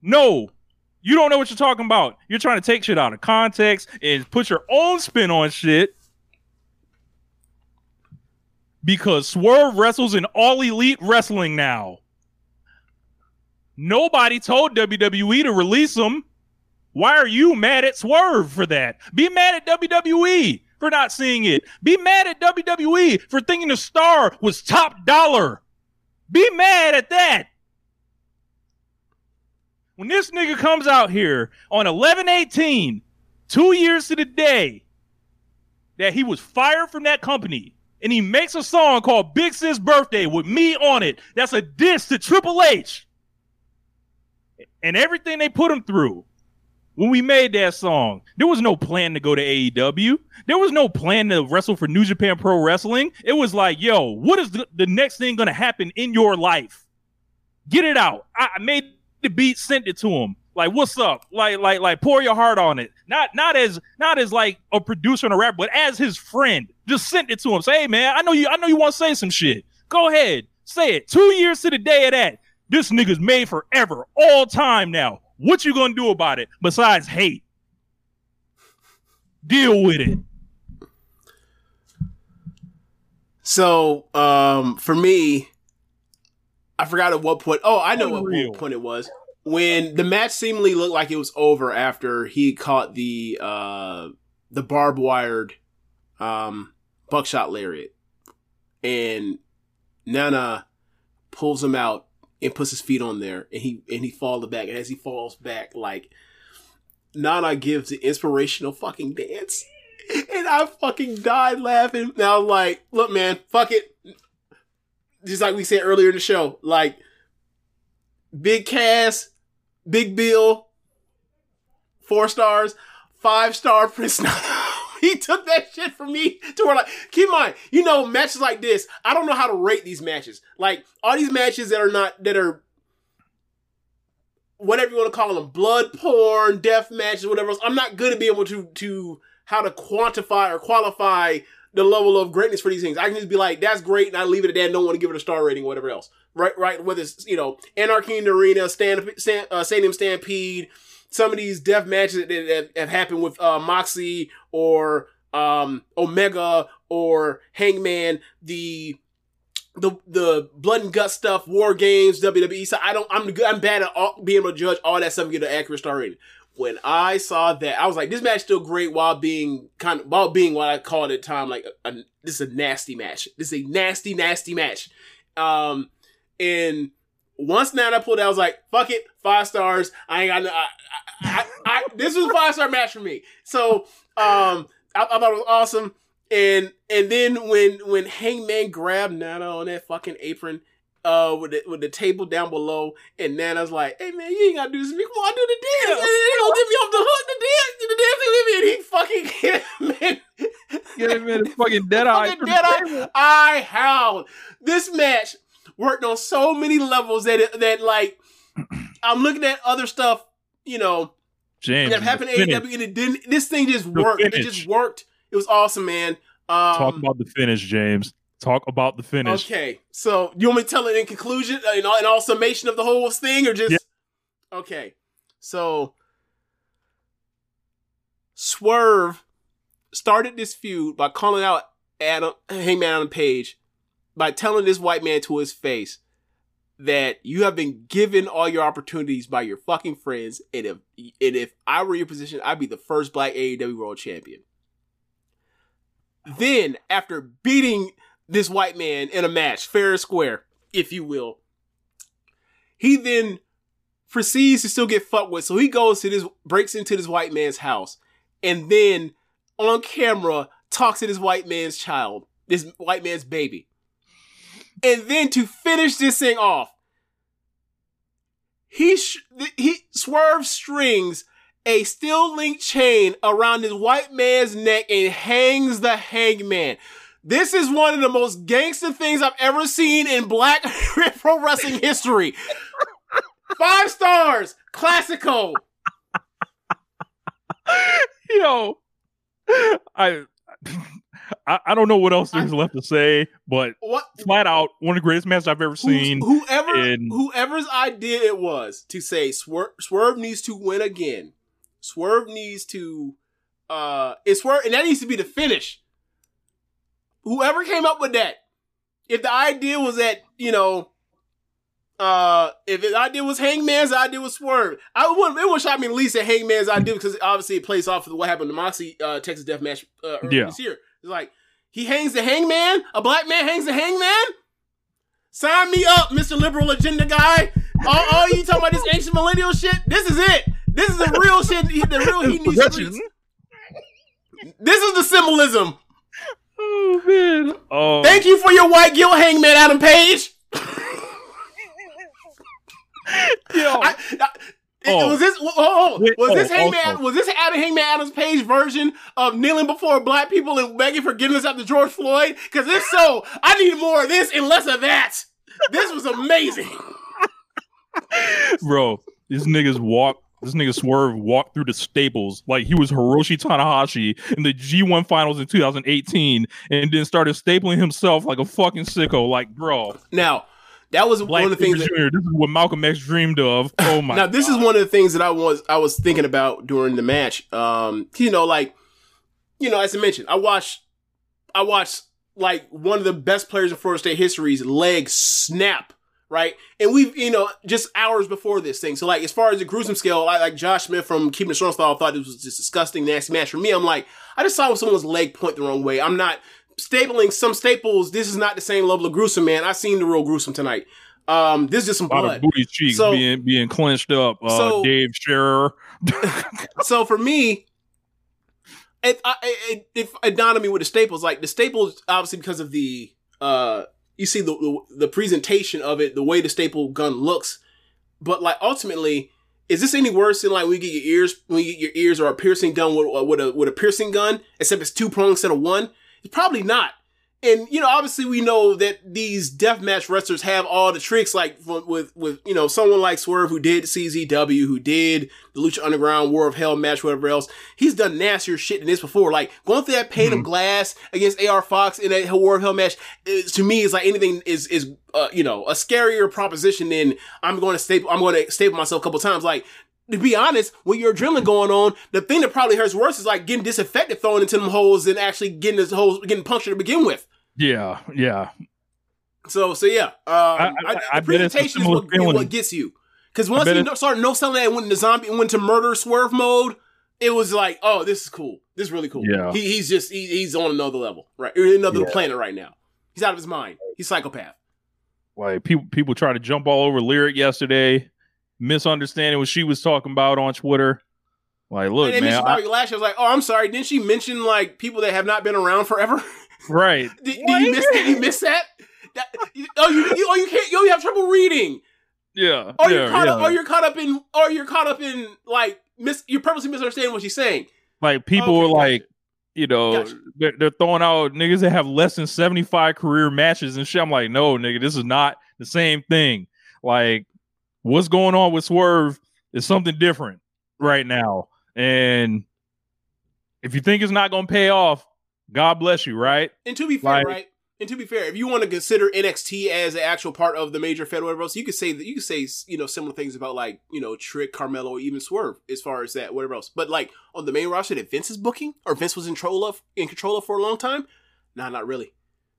No, you don't know what you're talking about. You're trying to take shit out of context and put your own spin on shit. Because Swerve wrestles in all elite wrestling now. Nobody told WWE to release him. Why are you mad at Swerve for that? Be mad at WWE for not seeing it. Be mad at WWE for thinking the star was top dollar. Be mad at that. When this nigga comes out here on 11 18, two years to the day that he was fired from that company, and he makes a song called Big Sis Birthday with me on it, that's a diss to Triple H and everything they put him through when we made that song. There was no plan to go to AEW. There was no plan to wrestle for New Japan Pro Wrestling. It was like, yo, what is the, the next thing going to happen in your life? Get it out. I I made the beat, sent it to him. Like, what's up? Like, like, like, pour your heart on it. Not, not as, not as like a producer and a rapper, but as his friend. Just sent it to him. Say, hey man, I know you, I know you want to say some shit. Go ahead, say it. Two years to the day of that. This nigga's made forever, all time now. What you gonna do about it besides hate? Deal with it. So, um, for me, I forgot at what point. Oh, I know what, Unreal. what point it was when the match seemingly looked like it was over after he caught the uh the barbed wired um buckshot lariat, and Nana pulls him out and puts his feet on there, and he and he falls back, and as he falls back, like Nana gives the inspirational fucking dance. And I fucking died laughing. Now, like, look, man, fuck it. Just like we said earlier in the show, like, big cast, big bill, four stars, five star Prince he took that shit from me to where, like, keep in mind, you know, matches like this, I don't know how to rate these matches. Like, all these matches that are not, that are whatever you want to call them, blood porn, death matches, whatever else. I'm not good at being able to to how to quantify or qualify the level of greatness for these things. I can just be like, that's great, and I leave it at that. Don't want to give it a star rating, whatever else. Right, right. Whether it's you know Anarchy in the Arena, Stand, Stand uh, Stadium Stampede, some of these death matches that, that have happened with uh, Moxie or um, Omega or Hangman, the the the blood and gut stuff, war games, WWE. So I don't. I'm good. I'm bad at all, being able to judge all that stuff and get an accurate star rating. When I saw that, I was like, this match still great while being kind of while being what I called at the time like a, a- this is a nasty match. This is a nasty, nasty match. Um, and once now I pulled out, I was like, fuck it, five stars. I ain't got no. I, I, I, this was a five star match for me. So um, I, I thought it was awesome. And and then when when Hangman grabbed Nana on that fucking apron, uh, with the with the table down below, and Nana's like, "Hey man, you ain't gotta do this. Come on, do the dance. They gonna get me off the hook. The dance, the dance, and he fucking hit him. And Get him in the fucking dead eye. fucking dead eye. I howled. This match worked on so many levels that it, that like I'm looking at other stuff, you know, James, that happened the. AEW, and it didn't. This thing just worked. It just worked. It was awesome, man. Um, Talk about the finish, James. Talk about the finish. Okay, so you want me to tell it in conclusion, uh, in all, in all summation of the whole thing, or just okay? So Swerve started this feud by calling out Adam Hangman Adam Page by telling this white man to his face, that you have been given all your opportunities by your fucking friends, and if and if I were your position, I'd be the first black AEW world champion. Then, after beating this white man in a match, fair and square, if you will, he then proceeds to still get fucked with. So he goes to this, breaks into this white man's house, and then on camera talks to this white man's child, this white man's baby. And then to finish this thing off, he sh- he swerve strings a steel link chain around this white man's neck and hangs the hangman. This is one of the most gangster things I've ever seen in black pro wrestling history. Five stars, classico. Yo, I, I I don't know what else there's left to say, but What flat out one of the greatest matches I've ever seen. Who's- whoever in- whoever's idea it was to say Swerve, Swerve needs to win again. Swerve needs to uh it's Swerve and that needs to be the finish. Whoever came up with that, if the idea was that, you know, uh if the idea was Hangman's idea was Swerve, I wouldn't it wouldn't shock me at least at Hangman's idea because obviously it plays off of what happened to Moxie uh Texas Death Match uh earlier Yeah. this year. It's like he hangs the hangman, a black man hangs the hangman? Sign me up, Mr. Liberal Agenda guy. All, all you talking about this ancient millennial shit? This is it. This is the real shit. The real he needs. Progression. This is the symbolism. Oh man. Oh, Thank you for your white guilt, Hangman Adam Page. yo. I, I, Oh. Was this oh, oh, was this oh, Hangman also. was this Adam Hangman Adams Page version of kneeling before black people and begging forgiveness after George Floyd? Because if so, I need more of this and less of that. This was amazing. bro. These niggas walk. This nigga Swerve walked through the staples like he was Hiroshi Tanahashi in the G1 finals in 2018 and then started stapling himself like a fucking sicko. Like, bro, Now, that was Black one of the things. Jr., That, this is what Malcolm X dreamed of. Oh my now, this is one of the things that I was I was thinking about during the match. Um, you know, like you know, as I mentioned, I watched I watched like one of the best players in Florida State history's leg snap, right? And we've, you know, just hours before this thing. So like as far as the gruesome scale, I, like Josh Smith from Keeping It Strong Style thought this was just disgusting, nasty match. For me, I'm like, I just saw someone's leg point the wrong way. I'm not stapling some staples. This is not the same level of gruesome, man. I seen the real gruesome tonight. Um, this is just some blood. booty cheeks So- being being clenched up. Uh, So- Dave Scherer. so for me, it, I- it, it, it dawned on me with the staples. Like the staples, obviously because of the uh, you see the, the the presentation of it, the way the staple gun looks. But like ultimately, is this any worse than like when you get your ears when you get your ears or a piercing done with, uh, with a with a piercing gun, except it's two prongs instead of one? It's probably not. And you know, obviously, we know that these deathmatch wrestlers have all the tricks, like with, with you know someone like Swerve who did CZW, who did the Lucha Underground War of Hell match, whatever else. He's done nastier shit than this before. Like going through that pane of glass against AR Fox in that War of Hell match, is, to me, is like anything is is uh, you know a scarier proposition than I'm going to staple. I'm going to staple myself a couple times. Like to be honest, when you're adrenaline going on, the thing that probably hurts worse is like getting disinfectant thrown into them holes and actually getting this holes getting punctured to begin with. Yeah, yeah. So so yeah, um, I, I- the I a presentation is what, what gets you. Because once you start no- selling that went into zombie went to murder swerve mode, it was like, oh, this is cool. This is really cool. Yeah. He, he's just he, he's on another level, right? Another Yeah. planet right now. He's out of his mind. He's psychopath. Like people people try to jump all over lyric yesterday, misunderstanding what she was talking about on Twitter. Like, look, and man, I- Bobby Lashley. I was like, oh, I'm sorry. Didn't she mention like people that have not been around forever? right? did, did you miss? Did you miss that? that oh, you, you oh you can't. You, you have trouble reading. Yeah, Or yeah, you're caught up. yeah. Or you're caught up in. Or you're caught up in like mis. You're purposely misunderstanding what she's saying. Like people Okay, are gotcha. like, you know, Gotcha. they're, they're throwing out niggas that have less than seventy five career matches and shit. I'm like, no, nigga, this is not the same thing. Like, what's going on with Swerve is something different right now. And if you think it's not going to pay off, God bless you, right? And to be fair, Like- right? And to be fair, if you want to consider NXT as an actual part of the major Federal else, you could say that you could say you know similar things about like you know Trick, Carmelo, or even Swerve as far as that whatever else. But like on the main roster that Vince is booking or Vince was in control of in control of for a long time, nah, not really.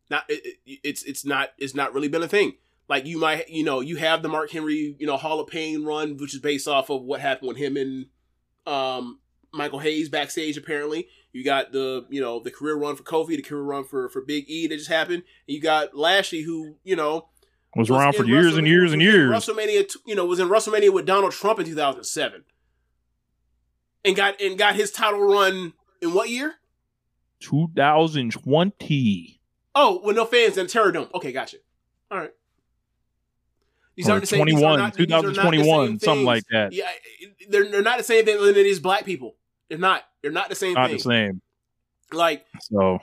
Not it, it- it's it's not it's not really been a thing. Like you might, you know, you have the Mark Henry, you know, Hall of Pain run, which is based off of what happened with him and um, Michael Hayes backstage. Apparently, you got the, you know, the career run for Kofi, the career run for for Big E that just happened. And you got Lashley, who, you know, Was around for years and years and years. WrestleMania, you know, was in WrestleMania with Donald Trump in 2007, and got and got his title run in what year? 2020. Oh, with no fans in ThunderDome. Okay, gotcha. All right. These aren't the same. these are 21, not- these are not the 2021, same something like that. Yeah, they're they're not the same thing than it is black people. They're not. They're not the same Not thing. the same. Like So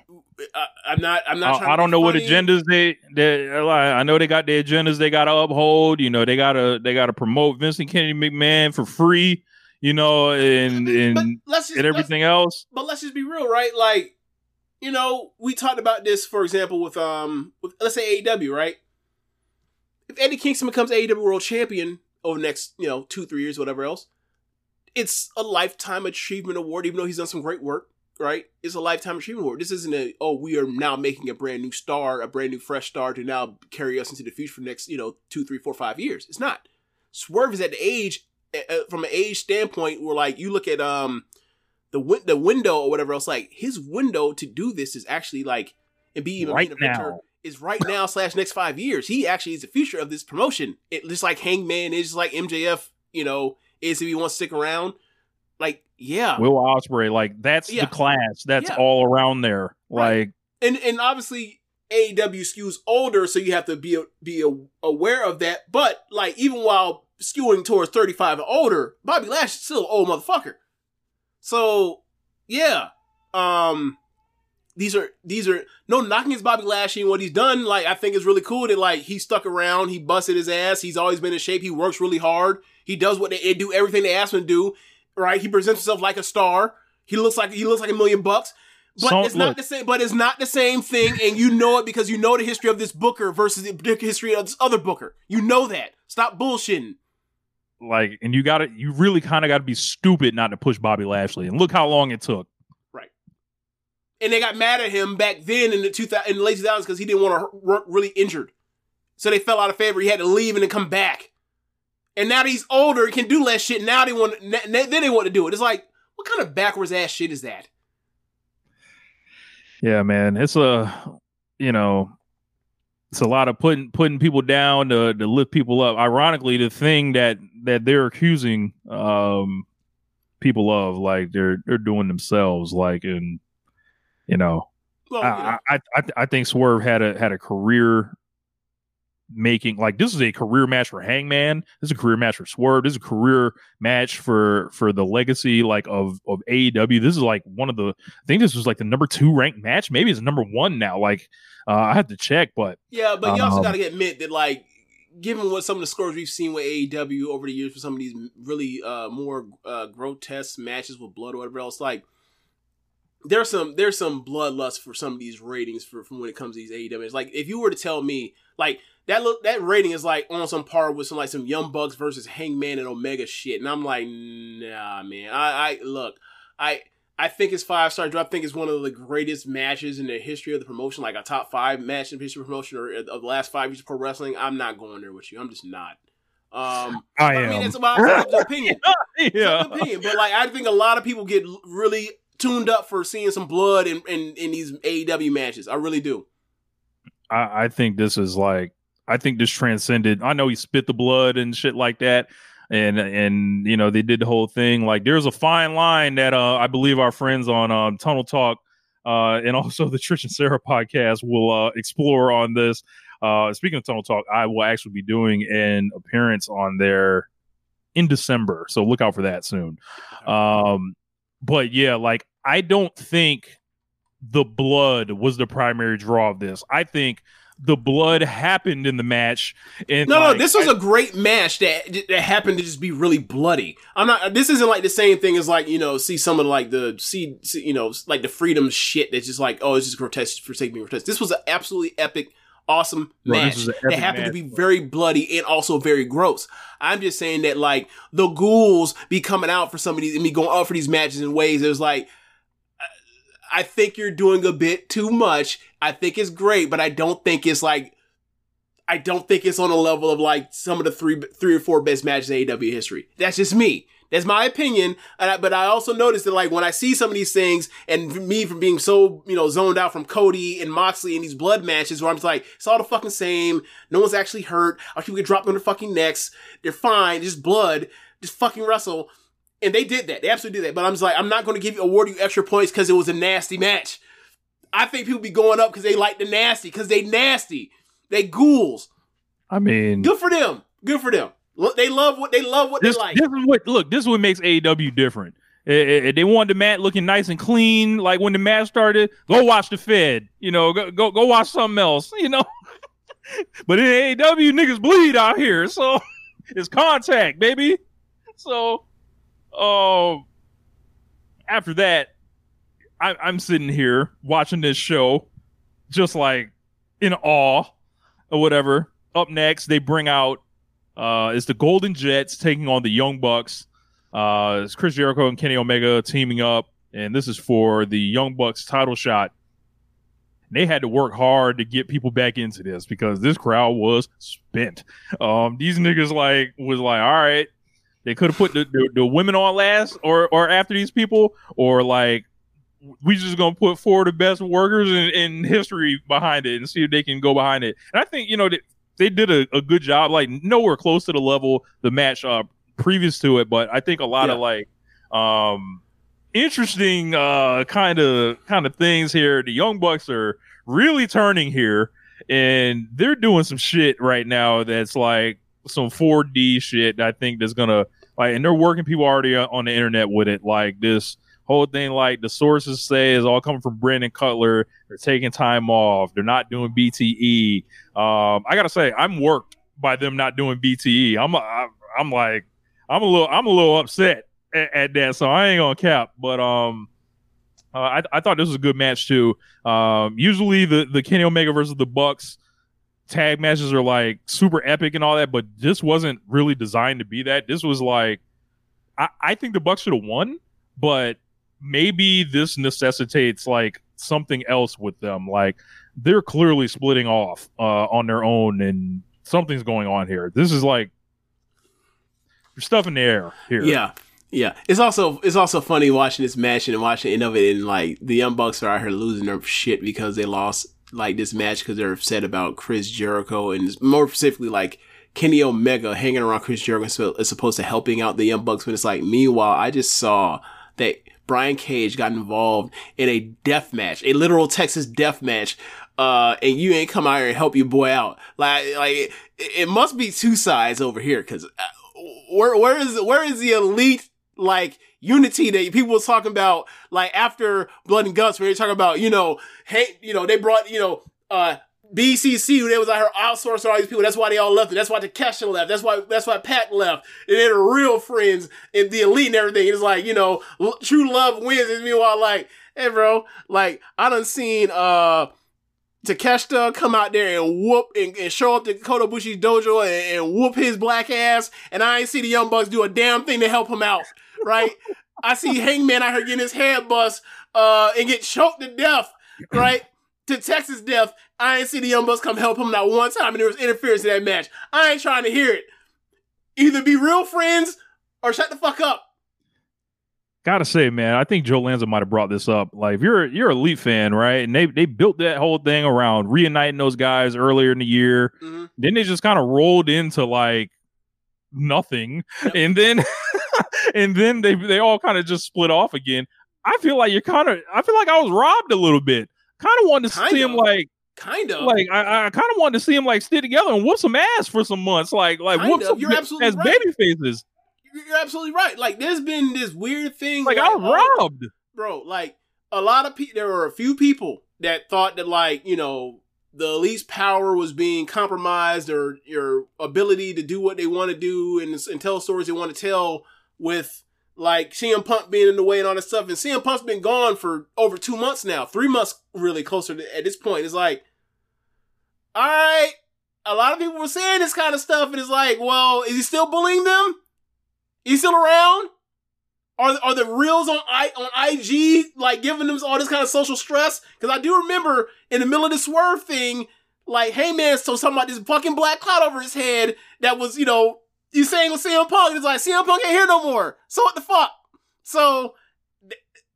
I, I'm not. I'm not. trying I, I don't know what agendas they. they I know they got their agendas they got to uphold. You know, they gotta they gotta promote Vincent Kennedy McMahon for free. You know, and and, let's just- and everything else. But let's just be real, right? Like, you know, we talked about this, for example, with um, with let's say AEW, right? If Eddie Kingston becomes AEW World Champion over the next, you know, two, three years, whatever else, it's a lifetime achievement award, even though he's done some great work, right? It's a lifetime achievement award. This isn't a oh, we are now making a brand new star, a brand new fresh star to now carry us into the future for the next, you know, two, three, four, five years. It's not. Swerve is at the age, from an age standpoint, where like you look at um the win- the window or whatever else, like his window to do this is actually like and be even Right being a mentor now. is right now slash next five years. He actually is the future of this promotion. It just like Hangman is just like MJF, you know, is if he wants to stick around. Like, yeah. Will Ospreay, like that's Yeah. the class. That's Yeah. all around there. Like and and obviously AEW skews older, so you have to be be aware of that. But like even while skewing towards thirty five and older, Bobby Lash is still an old motherfucker. So yeah, um, these are these are no knocking against Bobby Lashley and what he's done. Like I think it's really cool that like he stuck around, he busted his ass, he's always been in shape, he works really hard, he does what they do everything they ask him to do. Right, he presents himself like a star. He looks like he looks like a million bucks. But So- it's not look. the same. But it's not the same thing, and you know it because you know the history of this Booker versus the history of this other Booker. You know that. Stop bullshitting. like and you got to you really kind of got to be stupid not to push Bobby Lashley. And look how long it took. Right. And they got mad at him back then in the two thousand in the late two thousands because he didn't want to work really injured, so they fell out of favor. He had to leave and then come back. And now he's older, he can do less shit. Now they want, then they want to do it. It's like, what kind of backwards ass shit is that? Yeah, man. It's a you know, it's a lot of putting putting people down to to lift people up. Ironically, the thing that that they're accusing um people of, like they're they're doing themselves, like and you know, Well, you know. I, I I I think Swerve had a had a career making like this is a career match for Hangman. This is a career match for Swerve. This is a career match for for the legacy like of of AEW. This is like one of the I think this was like the number two ranked match. Maybe it's number one now. Like uh, I have to check, but Yeah, but you also Um, got to admit that, like, given what some of the scores we've seen with AEW over the years for some of these really uh, more uh, grotesque matches with blood or whatever else, like, there's some there's some bloodlust for some of these ratings for from when it comes to these AEW. It's like if you were to tell me like that look that rating is like on some par with some like some Young Bucks versus Hangman and Omega shit, and I'm like, nah, man. I, I look, I I think it's five star. I think it's one of the greatest matches in the history of the promotion, like a top five match in the history of promotion or of the last five years of pro wrestling. I'm not going there with you. I'm just not. Um, I I mean, it's about it's opinion. yeah. It's opinion, but like I think a lot of people get really tuned up for seeing some blood in in, in these AEW matches. I really do. I, I think this is like I think this transcended. I know he spit the blood and shit like that, and and you know they did the whole thing. Like there's a fine line that uh, I believe our friends on um, Tunnel Talk uh, and also the Trish and Sarah podcast will uh, explore on this. Uh, speaking of Tunnel Talk, I will actually be doing an appearance on there in December, so look out for that soon. Um, but yeah, like I don't think the blood was the primary draw of this. I think the blood happened in the match. And No, like, no, this was a great match that that happened to just be really bloody. I'm not. This isn't like the same thing as like you know see some of like the see, see you know like the freedom shit that's just like oh it's just grotesque for sake of being grotesque. This was an absolutely epic, awesome Bro, match was an that epic happened to be very bloody and also very gross. I'm just saying that like the ghouls be coming out for some of these and me going out for these matches in ways it was like. I think you're doing a bit too much. I think it's great, but I don't think it's like I don't think it's on a level of like some of the three three or four best matches in AEW history. That's just me. That's my opinion. I, but I also noticed that like when I see some of these things and me from being so, you know, zoned out from Cody and Moxley and these blood matches where I'm just like, it's all the fucking same. No one's actually hurt. Our people get dropped on their fucking necks. They're fine. Just blood. Just fucking wrestle. And they did that. They absolutely did that. But I'm just like, I'm not going to give you award you extra points because it was a nasty match. I think people be going up because they like the nasty, because they nasty. They ghouls. I mean, good for them. Good for them. Look, they love what they love what this, they like. This is what look. This is what makes AEW different. Eh, eh, they want the mat looking nice and clean, like when the match started. Go watch the Fed. You know, go go, go watch something else. You know. but in AEW, niggas bleed out here, so it's contact, baby. So, uh, after that, I, I'm sitting here watching this show, just like in awe or whatever. Up next, they bring out uh, it's the Golden Jets taking on the Young Bucks. Uh, it's Chris Jericho and Kenny Omega teaming up, and this is for the Young Bucks title shot. They had to work hard to get people back into this because this crowd was spent. Um, these niggas like was like, all right, they could have put the, the, the women on last or or after these people, or like we just gonna put four of the best workers in, in history behind it and see if they can go behind it. And I think you know they did a, a good job, like nowhere close to the level the match uh, previous to it, but I think a lot yeah. of like um interesting uh kind of kind of things here. The Young Bucks are really turning here and they're doing some shit right now that's like some 4D shit I think that's gonna like and they're working people already on the internet with it like this whole thing like the sources say is all coming from Brandon Cutler. They're taking time off. They're not doing BTE. Um, I gotta say, I'm worked by them not doing BTE. I'm I'm, I'm like I'm a little I'm a little upset at, at that. So I ain't gonna cap. But um, uh, I I thought this was a good match too. Um, usually the the Kenny Omega versus the Bucks tag matches are like super epic and all that, but this wasn't really designed to be that. This was like I, I think the Bucks should have won, but maybe this necessitates like something else with them. Like they're clearly splitting off uh, on their own, and something's going on here. This is like stuff in the air here. Yeah. Yeah, it's also it's also funny watching this match and watching the end of it, and like the Young Bucks are out here losing their shit because they lost like this match because they're upset about Chris Jericho and more specifically like Kenny Omega hanging around Chris Jericho is supposed to helping out the Young Bucks when it's like meanwhile I just saw that Brian Cage got involved in a death match, a literal Texas death match, uh, and you ain't come out here and help your boy out. Like, like it, it must be two sides over here, cause uh, where, where is, where is the elite, like, unity that people was talking about, like, after Blood and Guts, where they talking about, you know, hey, you know, they brought, you know, uh, BCC, they was out here outsourcing all these people. That's why they all left. That's why Takeshita left. That's why that's why Pac left. And they're real friends and the elite and everything. It's like you know, l- true love wins. And meanwhile, like, hey, bro, like I done seen uh Takeshita come out there and whoop and, and show up to Kota Ibushi's dojo and, and whoop his black ass, and I ain't see the Young Bucks do a damn thing to help him out. Right? I see Hangman out here getting his head bust uh and get choked to death. Right? to Texas death. I ain't see the Young Bucks come help him not one time, and there was interference in that match. I ain't trying to hear it. Either be real friends or shut the fuck up. Gotta say, man, I think Joe Lanza might have brought this up. Like, if you're you're a Leaf fan, right? And they they built that whole thing around reuniting those guys earlier in the year. Mm-hmm. Then they just kind of rolled into like nothing, yep. and then and then they they all kind of just split off again. I feel like you're kind of I feel like I was robbed a little bit kind of wanted to kind see of. him like kind of like I, I kind of wanted to see him like stay together and whoop some ass for some months, like like kind whoop of. some You're absolutely as right. baby faces. You're absolutely right. Like there's been this weird thing. Like, like I was um, robbed, bro. Like a lot of people. There were a few people that thought that like you know the elite's power was being compromised or your ability to do what they want to do and, and tell stories they want to tell with like CM Punk being in the way and all that stuff. And CM Punk's been gone for over two months now, three months really closer to, at this point. It's like, all right, a lot of people were saying this kind of stuff, and it's like, well, is he still bullying them? Is he still around? Are are the reels on I on IG like giving them all this kind of social stress? Because I do remember in the middle of the swerve thing, Like, hey man, so something about this fucking black cloud over his head that was, you know, you saying with CM Punk. It's like CM Punk ain't here no more. So what the fuck? So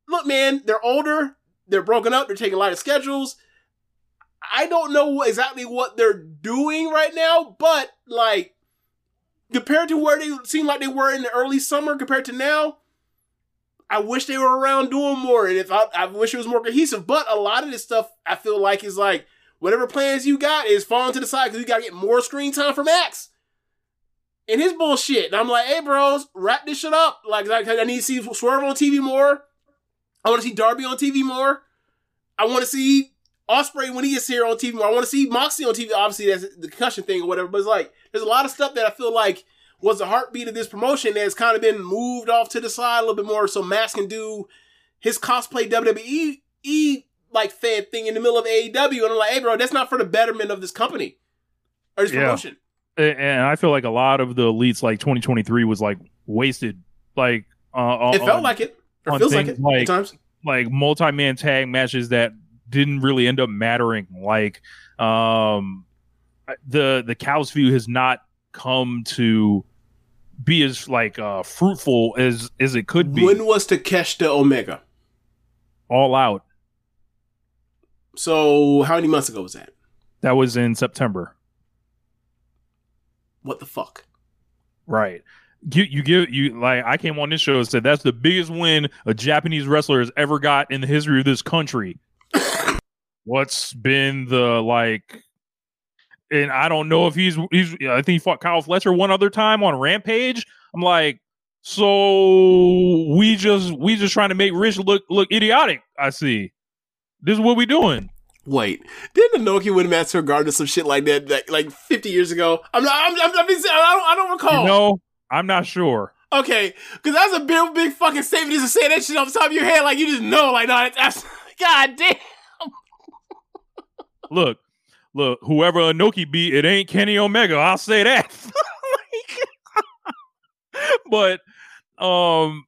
look, man, they're older, they're broken up, they're taking lighter schedules. I don't know exactly what they're doing right now, but like compared to where they seem like they were in the early summer compared to now, I wish they were around doing more. And if I, I wish it was more cohesive, but a lot of this stuff I feel like is like whatever plans you got is falling to the side because you gotta get more screen time for Max. And his bullshit. And I'm like, hey bros, wrap this shit up. Like, like I need to see Swerve on TV more. I want to see Darby on TV more. I want to see Ospreay when he gets here on TV more. I want to see Moxie on TV. Obviously, that's the concussion thing or whatever. But it's like there's a lot of stuff that I feel like was the heartbeat of this promotion that's kind of been moved off to the side a little bit more, so Max can do his cosplay WWE e like fan thing in the middle of AEW. And I'm like, hey, bro, that's not for the betterment of this company or this Yeah. promotion. And I feel like a lot of the elites like 2023 was like wasted. Like uh, It felt on- like it. Or feels like it like- at times. like multi-man tag matches that didn't really end up mattering. Like um the the Cows view has not come to be as like uh fruitful as as it could be. When was Takeshita Omega? all out. So how many months ago was that? That was in September. What the fuck? Right. You you give you like I came on this show and said that's the biggest win a Japanese wrestler has ever got in the history of this country. What's been the like and I don't know if he's he's I think he fought Kyle Fletcher one other time on Rampage. I'm like, so we just we just trying to make Rich look look idiotic. I see. This is what we doing. Wait, didn't Inoki win Master Garden or some shit like that, like, like 50 years ago? I'm not, I'm, I'm, I'm, I don't, I don't recall. You know, I'm not sure. Okay, because that's a big, big fucking statement just to say that shit off the top of your head, like you just know, like, no, that's, god damn. look, look, whoever Inoki beat, it ain't Kenny Omega. I'll say that. but um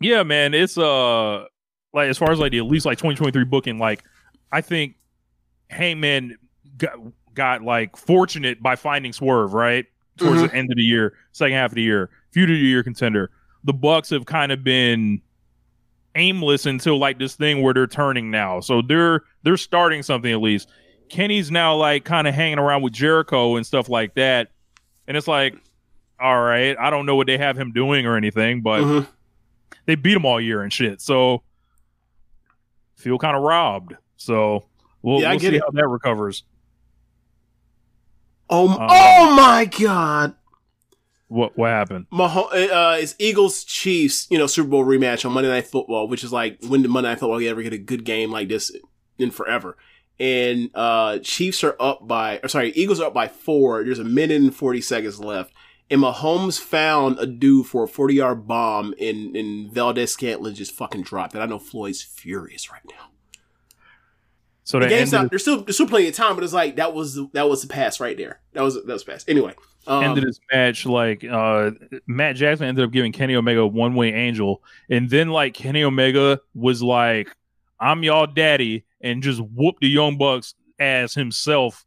yeah, man, it's uh like as far as like the at least like 2023 booking, like I think Hangman got, got like fortunate by finding Swerve, right? Towards Mhm. the end of the year, second half of the year, feud of the year contender. The Bucks have kind of been aimless until like this thing where they're turning now. So they're they're starting something at least. Kenny's now like kind of hanging around with Jericho and stuff like that. And it's like, all right, I don't know what they have him doing or anything, but Mhm. they beat him all year and shit. So feel kind of robbed. So we'll, Yeah, we'll see it. how that recovers. Oh, Um, oh my god. What what happened? Maho- uh, it's Eagles Chiefs, you know, Super Bowl rematch on Monday Night Football, which is like when did Monday Night Football ever get a good game like this in forever? And uh Chiefs are up by, or sorry, Eagles are up by four. There's a minute and forty seconds left, and Mahomes found a dude for a forty yard bomb, and and Valdes-Scantling just fucking dropped it. I know Floyd's furious right now. So The game's not. of, There's still there's still plenty of time, but it's like that was the, that was the pass right there. That was that was pass. Anyway, um, end of this match, like uh Matt Jackson ended up giving Kenny Omega a one-winged angel, and then like Kenny Omega was like, "I'm y'all daddy," and just whooped the Young Bucks ass himself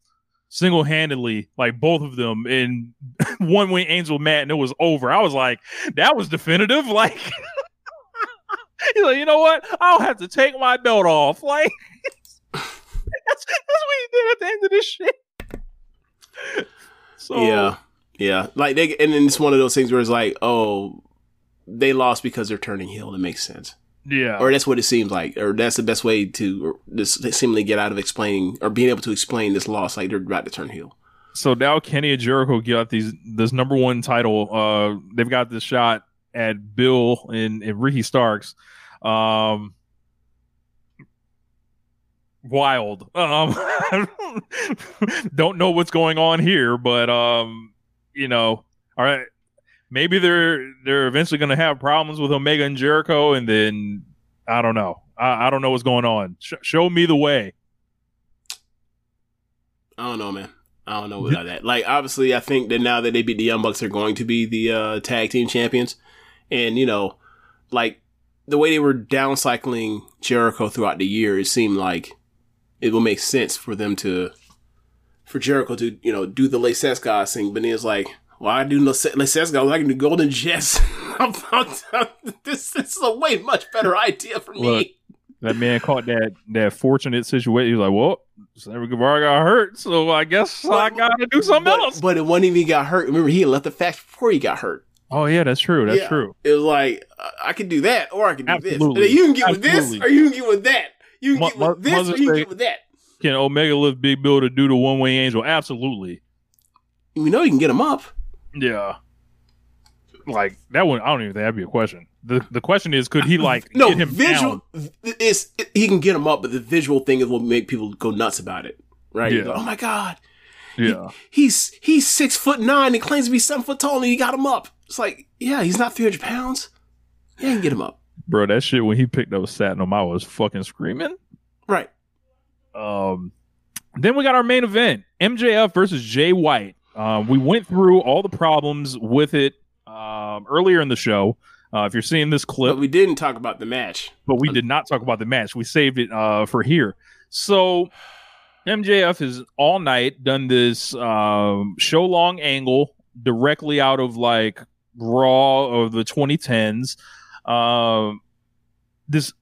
single handedly, like both of them in one-winged angel Matt, and it was over. I was like, that was definitive. Like, he's like, you know what? I'll have to take my belt off. Like, that's, that's what he did at the end of this shit. So Yeah, yeah. Like they, and then it's one of those things where it's like, oh, they lost because they're turning heel. It makes sense, yeah. or that's what it seems like, or that's the best way to or this seemingly get out of explaining or being able to explain this loss. Like they're about to turn heel. so now Kenny and Jericho got these this number one title. Uh, they've got this shot at Bill and, and Ricky Starks. Um, wild. Um, don't know what's going on here, but um, you know, all right. Maybe they're they're eventually going to have problems with Omega and Jericho, and then I don't know. I, I don't know what's going on. Sh- show me the way. I don't know, man. I don't know about that. Like, obviously, I think that now that they beat the Young Bucks, they're going to be the uh, tag team champions. And, you know, like, the way they were downcycling Jericho throughout the year, it seemed like it will make sense for them to for Jericho to you know do the Le Sex Gods thing, but then it's like, well, I do no Le Sex Gods, I can do Golden Jets. this, this is a way much better idea for me. Look, that man caught that that fortunate situation. He's like, "Well, Sammy Guevara got hurt, so I guess I gotta do something but, else." But it wasn't even he got hurt. Remember, he had left the fact before he got hurt. Oh yeah, that's true. That's Yeah. true. It was like uh, I can do that, or I can do Absolutely. this. You can get with this, or you can get with that. You can get with this, or you can get with that. Can Omega lift Big Bill to do the one-winged angel? Absolutely. We know you can get him up. Yeah. Like that one, I don't even think that'd be a question. the The question is, could he like No get him visual. down? It's he can get him up, but the visual thing is what make people go nuts about it, right? Yeah. Like, oh my god, Yeah. he's he's six foot nine and claims to be seven foot tall, and he got him up. It's like, yeah, he's not three hundred pounds. Yeah, you can get him up. Bro, that shit when he picked up Satnam, I was fucking screaming. Right. Um, then we got our main event: MJF versus Jay White. Um, we went through all the problems with it um, earlier in the show. Uh, if you're seeing this clip, But we didn't talk about the match. but we did not talk about the match. We saved it uh, for here. So MJF has all night done this um, show long angle directly out of like Raw of the 2010s. Um, this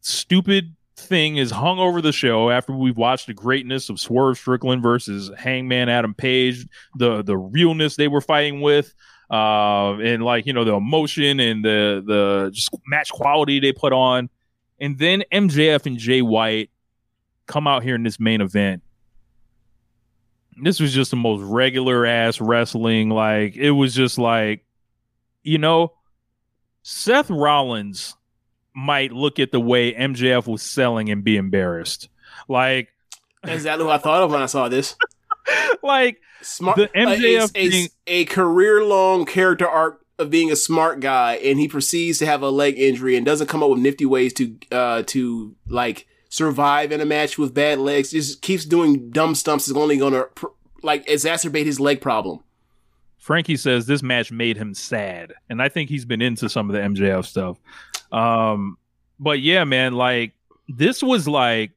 stupid thing is hung over the show after we've watched the greatness of Swerve Strickland versus Hangman Adam Page, the the realness they were fighting with, uh, and like you know the emotion and the the just match quality they put on, and then MJF and Jay White come out here in this main event. This was just the most regular ass wrestling. Like it was just like, you know, Seth Rollins might look at the way MJF was selling and be embarrassed. Like, That's exactly what I thought of when I saw this. like Smart. The MJF a, thing- a career long character arc of being a smart guy, and he proceeds to have a leg injury and doesn't come up with nifty ways to uh to like survive in a match with bad legs. Just keeps doing dumb stumps. Is only going to pr- like exacerbate his leg problem. Frankie says this match made him sad, and I think he's been into some of the MJF stuff. Um, but yeah, man, like this was like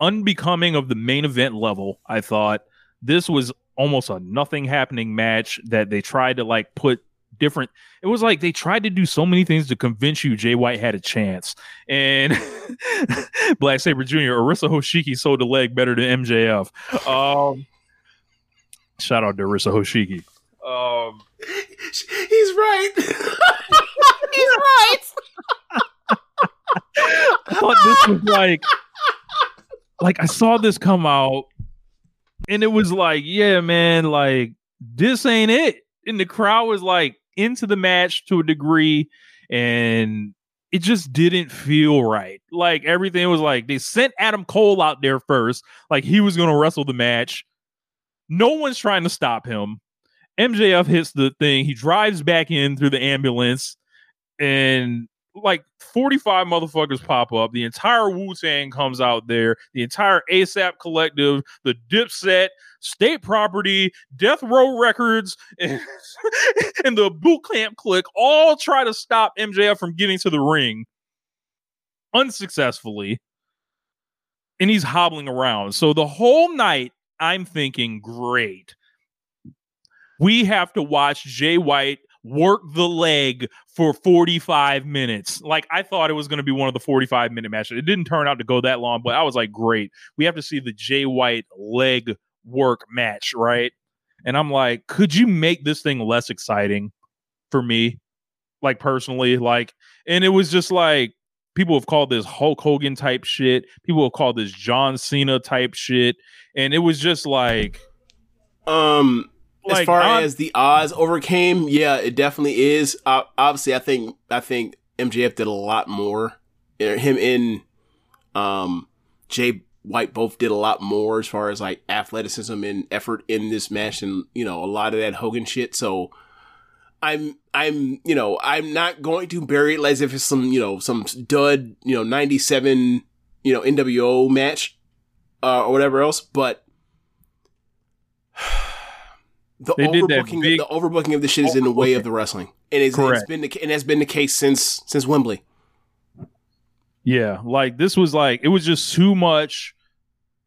unbecoming of the main event level. I thought this was almost a nothing happening match that they tried to like put different. It was like they tried to do so many things to convince you Jay White had a chance, and Black Saber Jr. Arisa Hoshiki sold the leg better than MJF. Um, shout out to Arisa Hoshiki. Um, He's right. He's right. I thought this was like, like I saw this come out, and it was like, yeah, man, like this ain't it. And the crowd was like into the match to a degree, and it just didn't feel right. Like everything was like they sent Adam Cole out there first, like he was gonna wrestle the match. No one's trying to stop him. MJF hits the thing. He drives back in through the ambulance, and like 45 motherfuckers pop up. The entire Wu Tang comes out there. The entire ASAP collective, the Dipset, State Property, Death Row Records, and, and the Boot Camp Click all try to stop MJF from getting to the ring unsuccessfully. And he's hobbling around. So the whole night, I'm thinking, great. We have to watch Jay White work the leg for 45 minutes. Like I thought it was going to be one of the 45 minute matches. It didn't turn out to go that long, but I was like, great. We have to see the Jay White leg work match, right? And I'm like, could you make this thing less exciting for me? Like personally, like, and it was just like people have called this Hulk Hogan type shit. People have called this John Cena type shit. And it was just like, Um, as far I'm- as the odds overcame, yeah, it definitely is. Uh, obviously, I think I think MJF did a lot more. Him and um Jay White both did a lot more as far as like athleticism and effort in this match, and you know a lot of that Hogan shit. So I'm I'm you know I'm not going to bury it as if it's some you know some dud you know '97 you know NWO match uh, or whatever else, but the They overbooking big- the overbooking of the shit is in the way of the wrestling, and it's, it's been the, and has been the case since since Wembley. Yeah, like this was like it was just too much.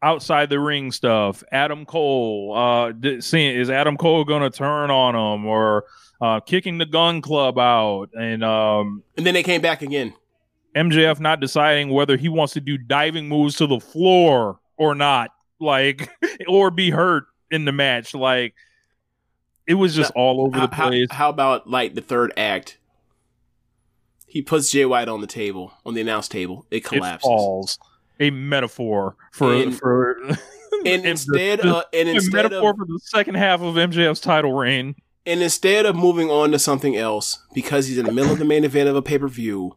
outside the ring stuff. Adam Cole, uh, seeing is Adam Cole going to turn on him or uh, kicking the Gun Club out, and um, and then they came back again. MJF not deciding whether he wants to do diving moves to the floor or not, like, or be hurt in the match. Like, it was just all over the place. How, how about like the third act? He puts Jay White on the table, on the announce table. It collapses. it falls. A metaphor for And- for and instead of and a instead metaphor of for the second half of MJF's title reign. and instead of moving on to something else because he's in the middle of the main event of a pay per view,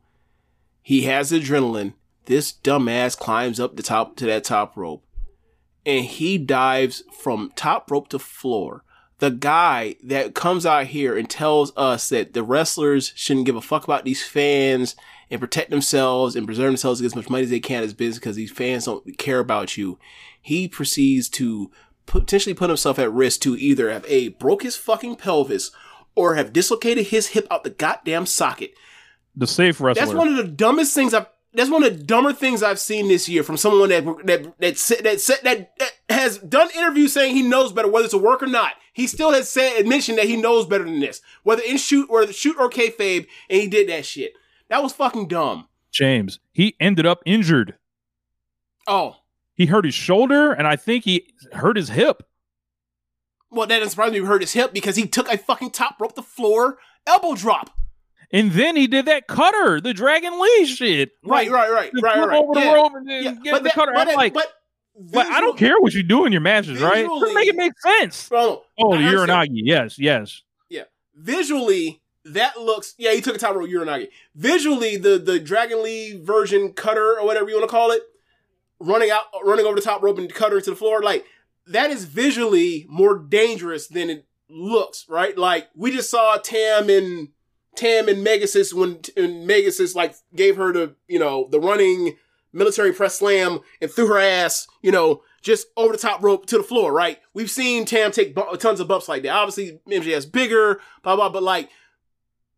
he has adrenaline. This dumbass climbs up the top to that top rope, and he dives from top rope to floor. The guy that comes out here and tells us that the wrestlers shouldn't give a fuck about these fans and protect themselves and preserve themselves, as much money as they can as business because these fans don't care about you. He proceeds to potentially put himself at risk to either have a broke his fucking pelvis or have dislocated his hip out the goddamn socket. The safe wrestler. That's one of the dumbest things I've. That's one of the dumber things I've seen this year from someone that that that that said- that, that has done interviews saying he knows better whether it's a work or not. He still has said admission that he knows better than this, whether in shoot or shoot or kayfabe, and he did that shit. That was fucking dumb. James. He ended up injured. Oh, He hurt his shoulder, and I think he hurt his hip. well, that doesn't surprise me. He hurt his hip because he took a fucking top rope to floor elbow drop. And then he did that cutter, the Dragon Lee shit. Right, right, right, the right, flip right. over the Yeah. rope and then Yeah, get but the that- cutter. but I'm that- like, but but I don't care what you do in your matches, right? visually- Make it make sense. Bro, Oh, I the understand. Uranagi. Yes, yes. Yeah. Visually, that looks yeah, he took a top rope Uranagi. Visually, the the Dragon Lee version cutter or whatever you want to call it, running out running over the top rope and cutter to the floor, like that is visually more dangerous than it looks, right? Like we just saw Tam and Tam and Megasis when and Megasis like gave her the, you know, the running military press slam and threw her ass, you know, just over the top rope to the floor, right? We've seen Tam take bu- tons of bumps like that. Obviously, MJF's bigger, blah, blah, but like,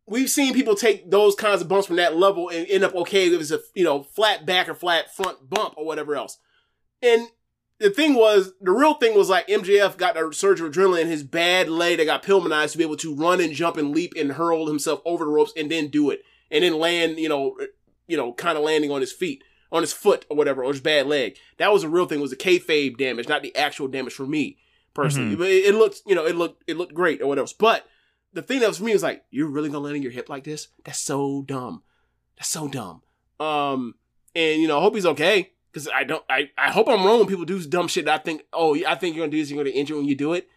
we've seen people take those kinds of bumps from that level and end up okay if it's a, you know, flat back or flat front bump or whatever else. And the thing was, the real thing was like MJF got a surge of adrenaline in his bad leg that got Pillmanized to be able to run and jump and leap and hurl himself over the ropes and then do it. And then land, you know, you know, kind of landing on his feet on his foot or whatever, or his bad leg. That was a real thing. Was the kayfabe damage, not the actual damage for me personally. Mhm. But it, it looked, you know, it looked, it looked great or whatever. But the thing that was for me was like, you're really gonna land on your hip like this? That's so dumb. That's so dumb. Um, and you know, I hope he's okay because I don't. I I hope I'm wrong when people do dumb shit. That I think, oh, I think you're gonna do this. You're gonna injure when you do it.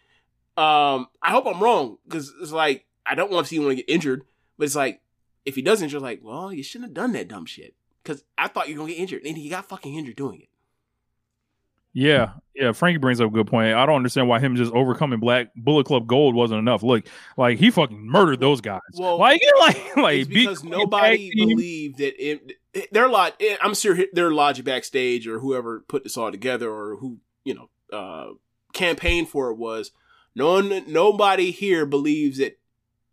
Um, I hope I'm wrong because it's like I don't want to see anyone get injured. But it's like if he does injure, like, well, you shouldn't have done that dumb shit because I thought you were gonna get injured, and he got fucking injured doing it. Yeah, yeah. Frankie brings up a good point. I don't understand why him just overcoming Black Bullet Club Gold wasn't enough. Look, like he fucking murdered those guys. Well, like, like, like because nobody believed that it, it, their lot. I'm sure their logic backstage or whoever put this all together or who you know uh, campaigned for it was no one, nobody here believes that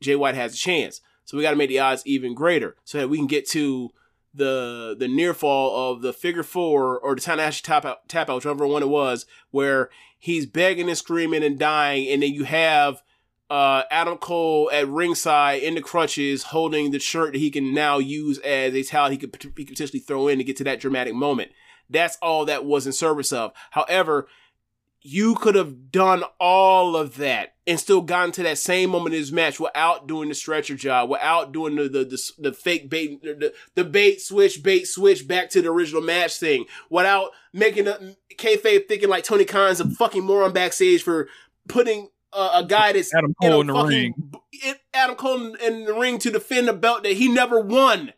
Jay White has a chance. So we got to make the odds even greater so that we can get to the the near fall of the figure four or the Tanahashi tap out tap out, whichever one it was, where he's begging and screaming and dying, and then you have uh, Adam Cole at ringside in the crutches, holding the shirt that he can now use as a towel he could, he could potentially throw in to get to that dramatic moment. That's all that was in service of. However, you could have done all of that and still gotten to that same moment in his match without doing the stretcher job, without doing the the, the, the fake bait, the, the bait switch, bait switch back to the original match thing, without making a kayfabe thinking like Tony Khan's a fucking moron backstage for putting uh, a guy that's Adam Cole in the fucking- ring. Adam Cole in the ring to defend a belt that he never won.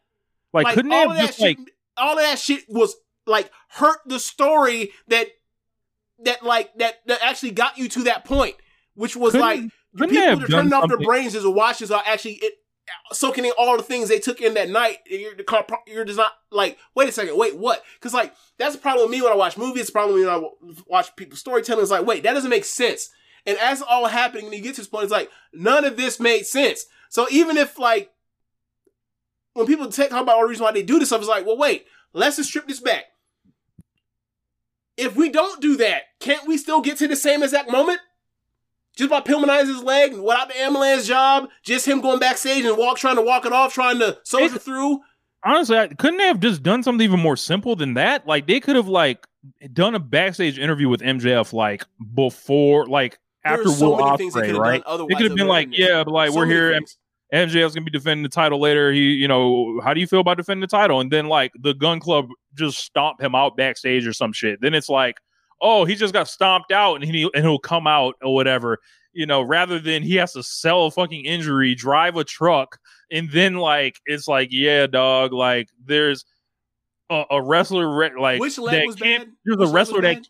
Like, couldn't they all have of that just like shit, all of that shit was like hurt the story that that like that that actually got you to that point, which was Couldn't- like the couldn't people done turned off their brains as a watchers are actually it, soaking in all the things they took in that night. You're, you're just not like, wait a second, wait, what? Because like that's the problem with me when I watch movies. It's the problem when I watch people storytelling. It's like, wait, that doesn't make sense. And as all happening, when you get to this point, it's like none of this made sense. So even if like when people talk about all the reason why they do this stuff, it's like, well, wait, let's just strip this back. if we don't do that, can't we still get to the same exact moment? Just by Pillmanizing his leg without the ambulance job, just him going backstage and walk trying to walk it off, trying to soldier through. Honestly, I, couldn't they have just done something even more simple than that? Like they could have like done a backstage interview with MJF like before, like after so Will Ospreay, right? They could have been like, yeah, but like So we're here. things. MJF's gonna be defending the title later. He, you know, how do you feel about defending the title? And then like the Gun Club just stomp him out backstage or some shit. Then it's like, oh, he just got stomped out and he and he'll come out or whatever. You know, rather than he has to sell a fucking injury, drive a truck, and then like it's like, yeah, dog, like there's a, a wrestler re- like Which leg that was bad? There's Which a wrestler that, bad?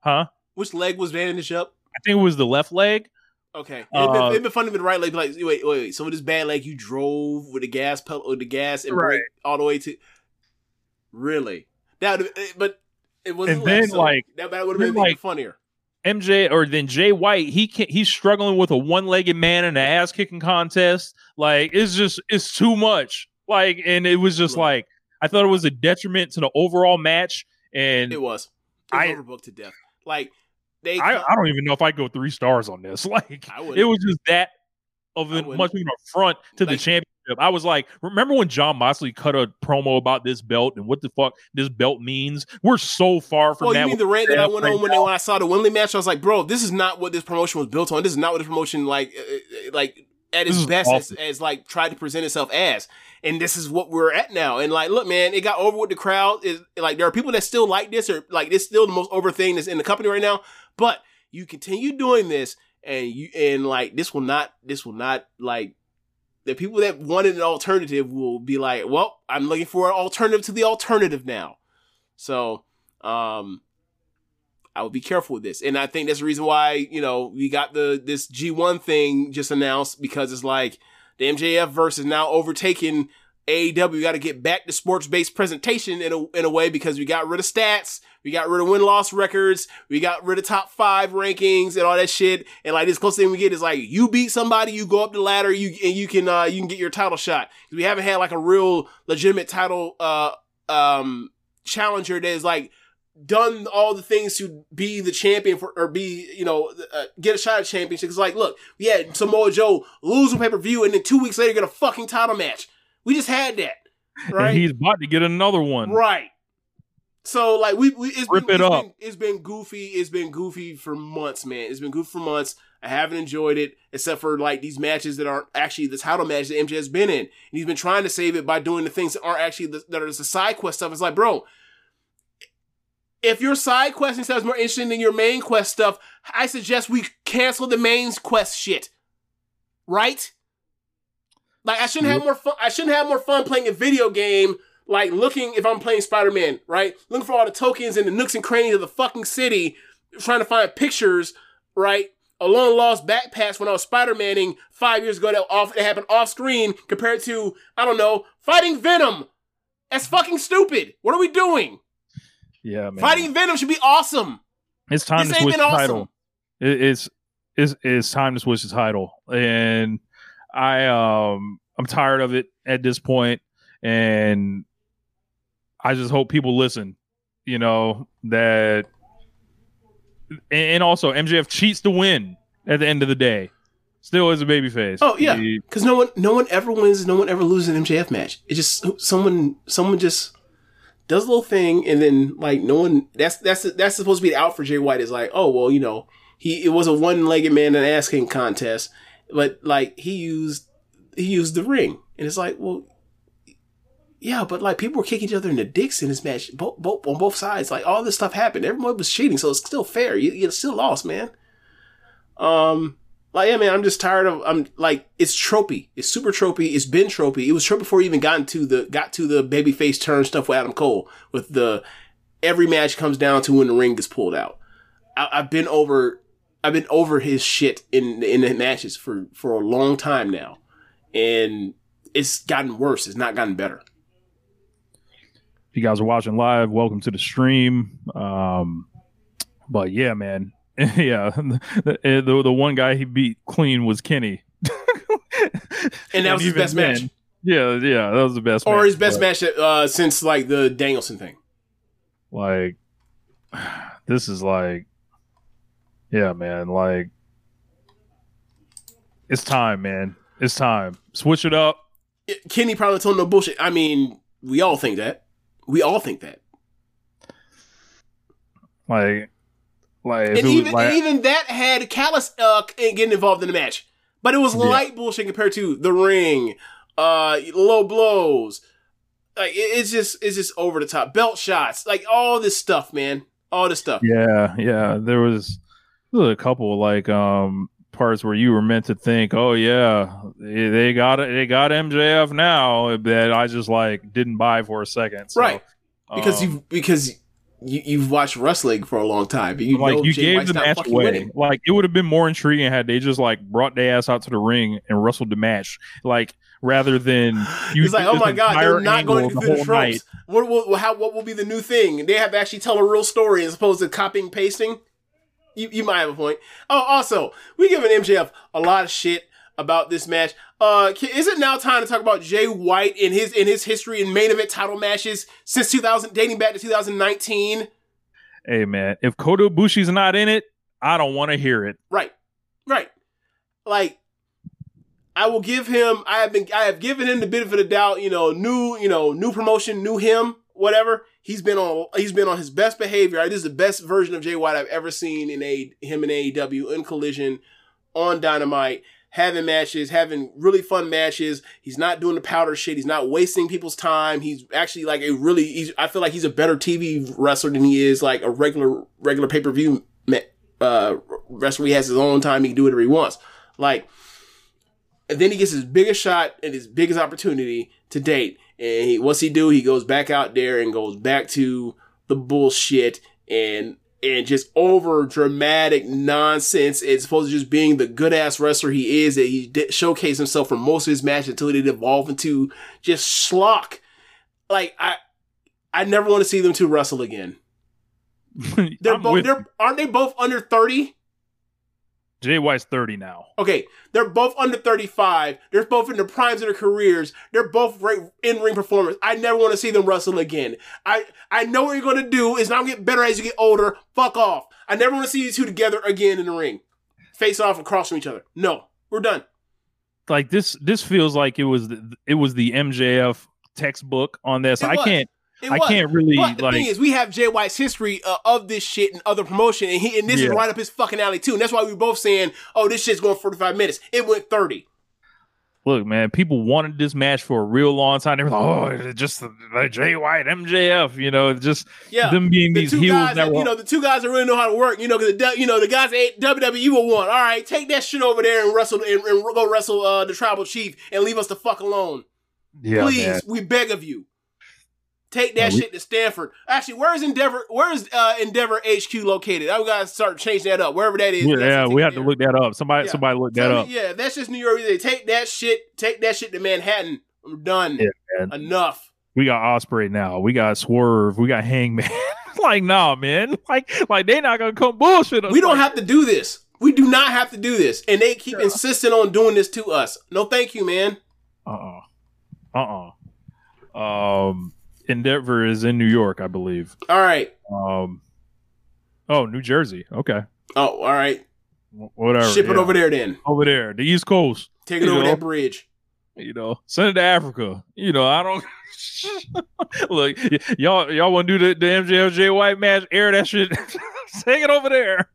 huh? Which leg was bandaged up? I think it was the left leg. Okay, it'd, been, Uh, it'd been funny with the right leg. Like, wait, wait, wait. So with this bad leg, you drove with the gas pedal, with the gas, and Right. brake all the way to. Really? That, would've- eh, but it wasn't. And then, like- that, that would have been like- funnier. MJ or then Jay White, he can he's struggling with a one-legged man in an ass kicking contest. Like it's just it's too much. Like and it was just like I thought it was a detriment to the overall match. And It was. It was I- overbooked to death. Like they. I, I don't even know if I go three stars on this. Like it was just that of a much more front to the Like- championship. I was like, remember when Jon Moxley cut a promo about this belt and what the fuck this belt means? We're so far from Well, that. you mean the rant that I went right on when, when I saw the Wembley match? I was like, bro, this is not what this promotion was built on. This is not what this promotion like, uh, uh, like at its best as, as like tried to present itself as. And this is what we're at now. And like, look, man, it got over with the crowd. Is like there are people that still like this, or like it's still the most over thing that's in the company right now. But you continue doing this, and you and like this will not, this will not like the people that wanted an alternative will be like, well, I'm looking for an alternative to the alternative now. So, um, I would be careful with this. And I think that's the reason why, you know, we got the, this G1 thing just announced because it's like the MJF verse is now overtaking AEW. Got to get back to sports based presentation in a, in a way because we got rid of stats. We got rid of win loss records. We got rid of top five rankings and all that shit. And like this closest thing we get is like you beat somebody, you go up the ladder, you and you can uh you can get your title shot. We haven't had like a real legitimate title uh um challenger that is like done all the things to be the champion for or be you know uh, get a shot at championship. It's like look, we had Samoa Joe lose a pay per view and then two weeks later get a fucking title match. We just had that, right? And he's about to get another one. Right. So like we, we it's Rip been, it it's up. Been, it's been goofy. It's been goofy for months, man. It's been goofy for months. I haven't enjoyed it, except for like these matches that aren't actually the title match that MJ has been in. And he's been trying to save it by doing the things that aren't actually the, that are the side quest stuff. It's like, bro, if your side quest stuff is more interesting than your main quest stuff, I suggest we cancel the main quest shit. Right? Like I shouldn't have more fun. I shouldn't have more fun playing a video game. Like looking if I'm playing Spider Man, right? Looking for all the tokens in the nooks and crannies of the fucking city, trying to find pictures, right? A long lost backpacks when I was Spider Maning five years ago that off that happened off screen compared to I don't know fighting Venom. That's fucking stupid. What are we doing? Yeah, man. Fighting Venom should be awesome. It's time This to switch the awesome. title. It, it's it's it's time to switch the title, and I um I'm tired of it at this point, and I just hope people listen. You know that, and, and also MJF cheats to win at the end of the day. Still is a babyface. Oh yeah, because no one, no one ever wins. No one ever loses an MJF match. It just someone, someone just does a little thing, and then like no one. That's that's that's supposed to be the out for Jay White. Is like, oh well, you know, he it was a one legged man in an ass contest, but like he used he used the ring, and it's like, well, yeah, but like people were kicking each other in the dicks in this match, both, both on both sides. Like all this stuff happened. Everyone was cheating, so it's still fair. You, you still lost, man. Um, like yeah, man, I'm just tired of. I'm like it's tropey. It's super tropey. It's been tropey. It was tropey before we even got into the got to the babyface turn stuff with Adam Cole. With the every match comes down to when the ring gets pulled out. I, I've been over. I've been over his shit in in the matches for for a long time now, and it's gotten worse. It's not gotten better. if you guys are watching live, welcome to the stream. Um, but yeah, man, yeah, the, the the one guy he beat clean was Kenny, And that was his best match. Yeah, yeah, that was the best. or match, his best but, match uh, since like the Danielson thing. Like this is like, yeah, man, like it's time, man. It's time. Switch it up. Kenny probably told no bullshit. I mean, we all think that. We all think that. Like, like, And even, like- and even that had Callis uh, getting involved in the match. But it was Yeah. light bullshit compared to the ring, uh, low blows. Like it's just it's just over the top. Belt shots, like all this stuff, man. All this stuff. Yeah, yeah. There was, there was a couple like um parts where you were meant to think, oh yeah, they got it, they got MJF now that I just like didn't buy for a second. So, right. Because um, you because you you've watched wrestling for a long time. You like know you Jay gave White's the match away. winning. Like it would have been more intriguing had they just like brought their ass out to the ring and wrestled the match, like rather than you. He's like, oh my god, they're not going to do the whole tropes. What will how what will be the new thing? They have to actually tell a real story as opposed to copying pasting. You you might have a point. Oh, also, we giving MJF a lot of shit about this match. Uh, is it now time to talk about Jay White in his in his history in main event title matches since 2000, dating back to 2019? Hey man, if Kota Ibushi's not in it, I don't want to hear it. Right, right. Like, I will give him. I have been. I have given him the benefit of the doubt. You know, new. You know, new promotion, new him. Whatever. He's been on. He's been on his best behavior. This is the best version of Jay White I've ever seen in a him in AEW in Collision, on Dynamite, having matches, having really fun matches. He's not doing the powder shit. He's not wasting people's time. He's actually like a really. I feel like he's a better TV wrestler than he is like a regular regular pay per view uh, wrestler. He has his own time. He can do whatever he wants. Like, and then he gets his biggest shot and his biggest opportunity to date. And he, what's he do? He goes back out there and goes back to the bullshit and and just over dramatic nonsense. It's supposed to just being the good ass wrestler he is that he did showcase himself for most of his match until it evolved into just schlock. Like I, I never want to see them two wrestle again. They're I'm both. They're aren't they both under thirty? Jay White's thirty now. Okay, they're both under 35. They're both in the primes of their careers. They're both great in-ring performers. I never want to see them wrestle again. I I know what you're going to do is now get better as you get older. Fuck off. I never want to see these two together again in the ring. Face off across from each other. No, we're done. Like this, this feels like it was the, it was the MJF textbook on this. It I was. can't. It I was. can't really But the like. thing is, we have Jay White's history uh, of this shit and other promotion, and he and this Yeah. is right up his fucking alley too. And that's why we both saying, "Oh, this shit's going 45 minutes." It went 30. look, man, people wanted this match for a real long time. They were like, oh, it's just like Jay White, MJF, you know, just Yeah, them being the these two heels guys, that that, were you know, the two guys that really know how to work. You know, because the you know the guys at WWE will want. All right, take that shit over there and wrestle and, and go wrestle uh, the tribal chief and leave us the fuck alone, yeah, please. man. We beg of you. Take that Yeah, we- shit to Stamford. Actually, where is Endeavor? Where is uh, Endeavor HQ located? I gotta start changing that up. Wherever that is. Yeah, yeah, we have to look that up. Somebody, Yeah. somebody look that Tell me- up. Yeah, that's just New York. They take that shit. Take that shit to Manhattan. I'm done. Yeah. Enough. We got Ospreay now. We got Swerve. We got Hangman. like, nah, man. Like, like they not gonna come bullshit us. We don't like- have to do this. We do not have to do this. And they keep insisting on doing this to us. No, thank you, man. Uh uh-uh. uh. Uh Um, Endeavor is in New York, I believe. All right. Um, oh, New Jersey. Okay, Oh, all right. Wh- whatever. Ship it yeah. over there then. over there, the East Coast. Take it over know? that bridge. You know, send it to Africa. You know, I don't look. y- Y'all, y'all want to do the, the MJFJ White match? Air that shit. Take it over there.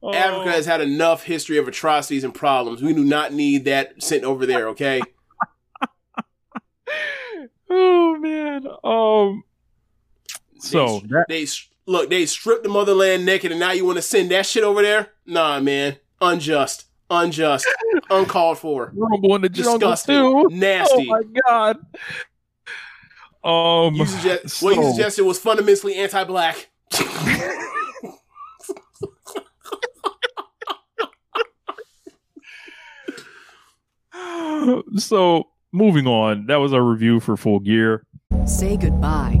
Oh. Africa has had enough history of atrocities and problems. We do not need that sent over there, okay? Oh man. Um. So they, that, they look, they stripped the motherland naked, and now you want to send that shit over there? Nah, man. Unjust. Unjust. Uncalled for. Rumble in the jungle Disgusting. too. Nasty. Oh my god. Um. You suggest, what you suggested was fundamentally anti-black. so moving on, that was our review for Full Gear. Say goodbye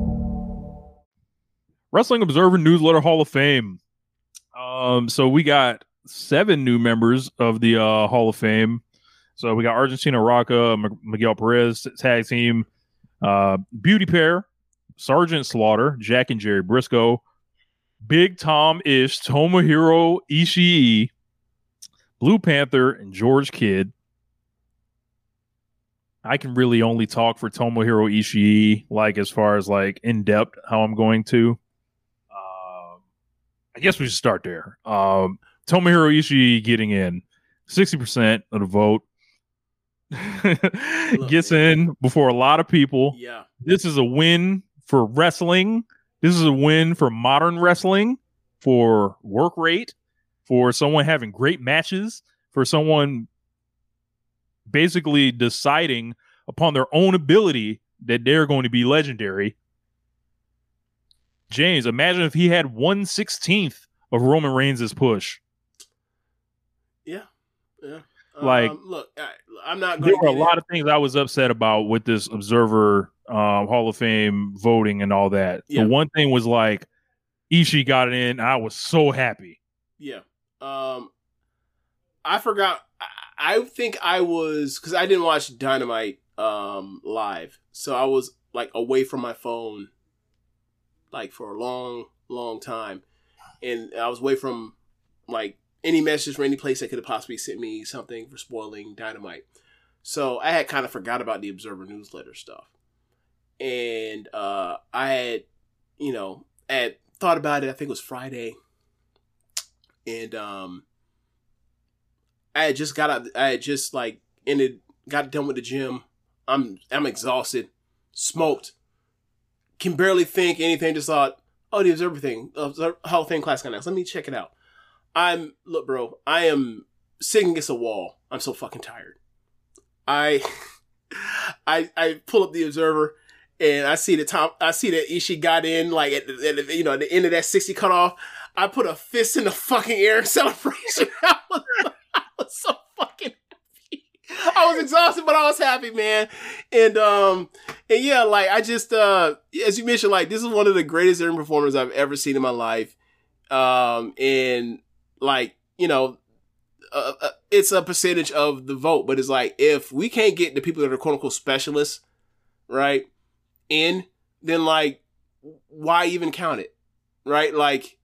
Wrestling Observer Newsletter Hall of Fame. Um, so we got seven new members of the uh, Hall of Fame. So we got Argentina Rocca, M- Miguel Perez tag team, uh, Beauty Pair, Sergeant Slaughter, Jack and Jerry Briscoe, Big Tom Ish, Tomohiro Ishii, Blue Panther, and George Kidd. I can really only talk for Tomohiro Ishii, like as far as like in depth how I'm going to. I guess we should start there. Um, Tomohiro Ishii getting in 60% of the vote. Gets in before a lot of people. Yeah. This is a win for wrestling. This is a win for modern wrestling, for work rate, for someone having great matches, for someone basically deciding upon their own ability that they're going to be legendary. James, imagine if he had one sixteenth of Roman Reigns' push. Yeah. Yeah. Like- um, look, I, I'm not There were a lot of things I was upset about with this Observer um, Hall of Fame voting and all that. Yeah. The one thing was like Ishii got it in. I was so happy. Yeah. Um, I forgot. I, I think I was because I didn't watch Dynamite um live, so I was like away from my phone, like for a long, long time, and I was away from like any message from any place that could have possibly sent me something for spoiling Dynamite. So I had kind of forgot about the Observer newsletter stuff, and uh, I had, you know, I had thought about it. I think it was Friday, and um, I had just got out. I had just like ended, got done with the gym. I'm I'm exhausted, smoked, can barely think anything. Just thought, oh, the Observer thing, Observer Hall of Fame Classic Announce. Let me check it out. I'm look, bro. I am sitting against a wall. I'm so fucking tired. I I I pull up the Observer and I see the top. I see that Ishii got in like at the, at you know the end of that sixty cutoff. I put a fist in the fucking air in celebration. I was, I was so. I was exhausted, but I was happy, man. And um and yeah, like I just uh as you mentioned, like this is one of the greatest ring performers I've ever seen in my life. Um and like you know uh, uh, it's a percentage of the vote, but it's like if we can't get the people that are quote unquote specialists, right, in, then like why even count it, right? Like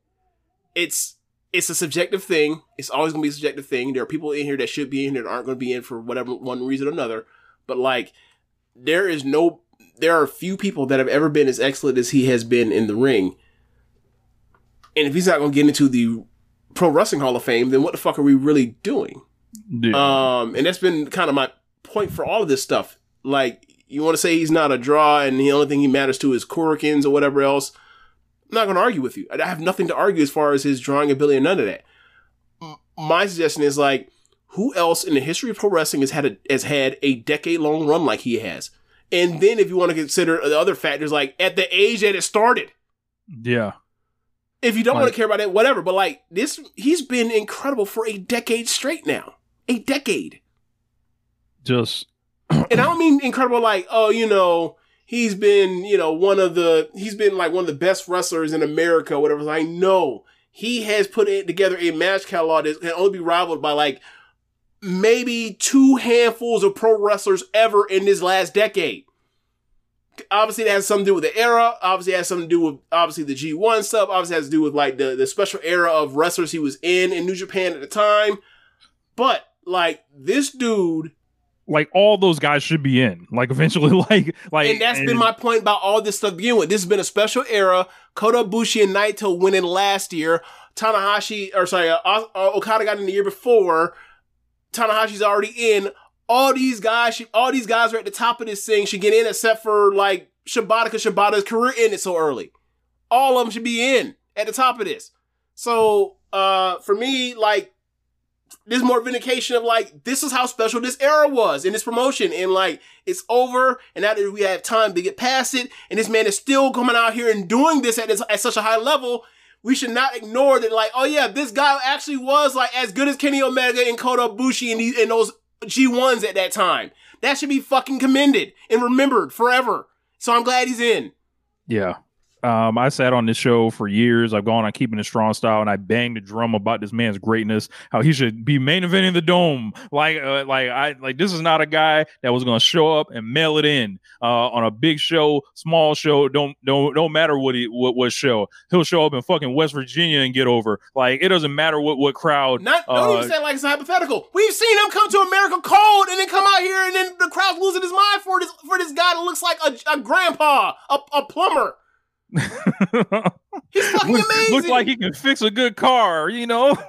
it's it's a subjective thing. It's always gonna be a subjective thing. There are people in here that should be in here that aren't gonna be in for whatever one reason or another. But like there is no there are few people that have ever been as excellent as he has been in the ring. And if he's not gonna get into the Pro Wrestling Hall of Fame, then what the fuck are we really doing? Um, and that's been kind of my point for all of this stuff. Like, you want to say he's not a draw and the only thing he matters to is Korakuen or whatever else. I'm not going to argue with you. I have nothing to argue as far as his drawing ability and none of that. My suggestion is like, who else in the history of pro wrestling has had a, has had a decade long run like he has? And then if you want to consider the other factors, like at the age that it started, Yeah. if you don't want to care about it, whatever. But like this, he's been incredible for a decade straight now. A decade. Just and I don't mean incredible like, oh, you know, he's been, you know, one of the he's been like one of the best wrestlers in America, whatever. Like, no. He has put it together a match catalog that can only be rivaled by like maybe two handfuls of pro wrestlers ever in this last decade. Obviously, that has something to do with the era. Obviously, it has something to do with obviously the G1 stuff. Obviously, it has to do with like the, the special era of wrestlers he was in in New Japan at the time. But like this dude like all those guys should be in. Like eventually, like like and that's been my point about all this stuff to begin with. This has been a special era. Kota Ibushi and Naito winning last year. Tanahashi, or sorry, uh, uh, Okada got in the year before. Tanahashi's already in. All these guys, should, all these guys are at the top of this thing. Should get in, except for like Shibata, because Shibata's career ended so early. All of them should be in at the top of this. So, uh, for me, like, this is more vindication of like, this is how special this era was in this promotion. And like, it's over. And now that we have time to get past it, and this man is still coming out here and doing this at, this, at such a high level, we should not ignore that, like, oh yeah, this guy actually was like as good as Kenny Omega and Kota Ibushi and, and those G1s at that time. That should be fucking commended and remembered forever. So I'm glad he's in. Yeah. Um, I sat on this show for years. I've gone on Keepin' It Strong Style, and I banged the drum about this man's greatness, how he should be main eventing the dome. Like, uh, like I like this is not a guy that was going to show up and mail it in uh, on a big show, small show. Don't don't don't matter what he what what show he'll show up in fucking West Virginia and get over. Like it doesn't matter what what crowd. Not don't uh, even say like it's hypothetical. We've seen him come to America cold and then come out here and then the crowd's losing his mind for this for this guy that looks like a, a grandpa, a, a plumber. He's fucking looks, amazing. looks like he can fix a good car, you know.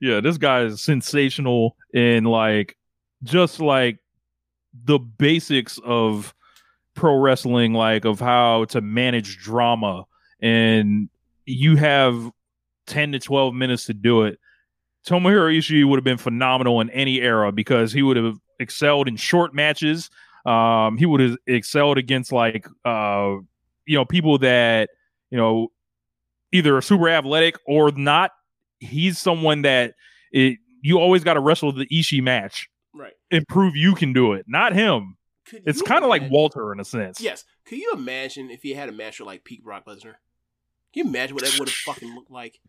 yeah, this guy is sensational in like just like the basics of pro wrestling, like of how to manage drama, and you have ten to twelve minutes to do it. Tomohiro Ishii would have been phenomenal in any era because he would have excelled in short matches. Um, he would have excelled against like uh, you know, people that you know either are super athletic or not. He's someone that it, you always got to wrestle the Ishii match, Right. And prove you can do it, not him. It's kind of like Walter in a sense. Yes. Could you imagine if he had a match with like Pete Brock Lesnar? Can you imagine what that would have fucking looked like?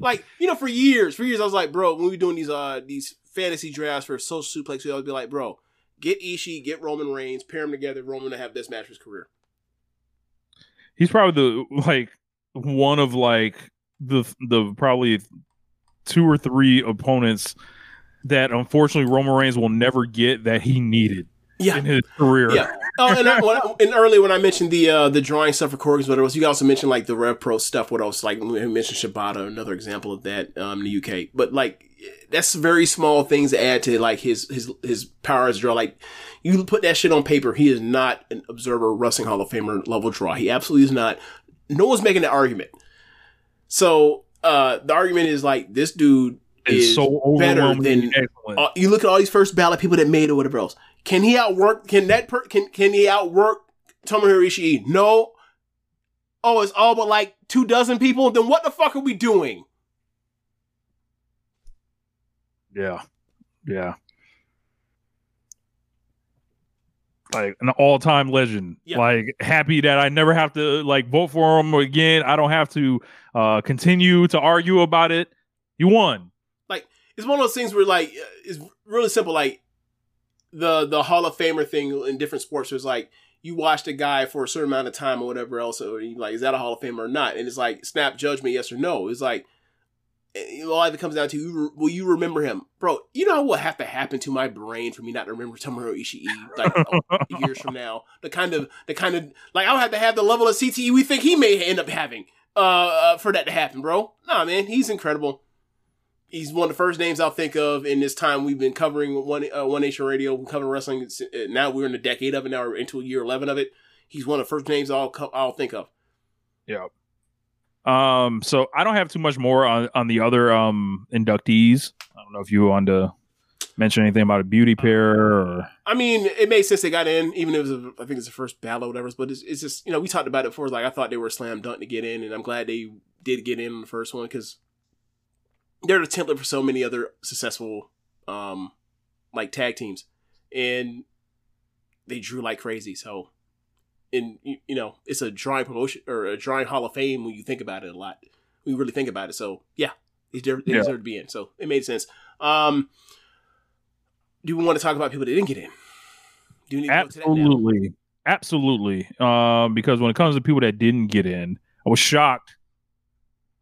Like, you know, for years, for years I was like, bro, when we were doing these uh these fantasy drafts for social suplex, we always be like, bro, get Ishii, get Roman Reigns, pair them together, Roman to have this match of his career. He's probably the like one of like the the probably two or three opponents that unfortunately Roman Reigns will never get that he needed Yeah. in his career. Yeah. Oh, and, I, when I, and earlier when I mentioned the uh, the drawing stuff for Korakuen, what else? You also mentioned like the Rev Pro stuff. What else? Like we mentioned Shibata, another example of that um, in the UK. But like that's very small things to add to like his his his power as draw. Like you put that shit on paper, he is not an observer wrestling Hall of Famer level draw. He absolutely is not. No one's making that argument. So uh the argument is like this dude Is is, so better than uh, you look at all these first ballot people that made it or whatever else. Can he outwork? Can that per, can can he outwork Tomohiro Ishii? No. Oh, it's all but like two dozen people. Then what the fuck are we doing? Yeah. Yeah. Like an all time legend. Yeah. Like happy that I never have to like vote for him again. I don't have to uh continue to argue about it. You won. Like it's one of those things where like uh, it's really simple. Like the the Hall of Famer thing in different sports was like you watched a guy for a certain amount of time or whatever else, or you like is that a Hall of Famer or not? And it's like snap judgment, yes or no. It's like eh, a lot of it comes down to you, will you remember him, bro? You know what have to happen to my brain for me not to remember Tomohiro Ishii like years from now? The kind of the kind of like I'll have to have the level of CTE we think he may end up having uh, uh for that to happen, bro. Nah, man, he's incredible. He's one of the first names I'll think of in this time we've been covering one uh, One Nation Radio, we're covering wrestling. Uh, Now we're in a decade of it. Now we're into a year eleven of it. He's one of the first names I'll I'll think of. Yeah. Um, so I don't have too much more on, on the other um inductees. I don't know if you want to mention anything about a beauty pair or I mean, it made sense they got in, even if it was, a, I think it's the first battle or whatever. But it's, it's just, you know, we talked about it before. Like, I thought they were slam dunk to get in, and I'm glad they did get in on the first one because they're the template for so many other successful, um, like tag teams, and they drew like crazy. So, and you you know, it's a drawing promotion or a drawing Hall of Fame when you think about it a lot. When you really think about it. So, yeah, they deserve, they Yeah. deserve to be in. So it made sense. Um, do we want to talk about people that didn't get in? Do you need to go to that now? absolutely, absolutely. Um, because when it comes to people that didn't get in, I was shocked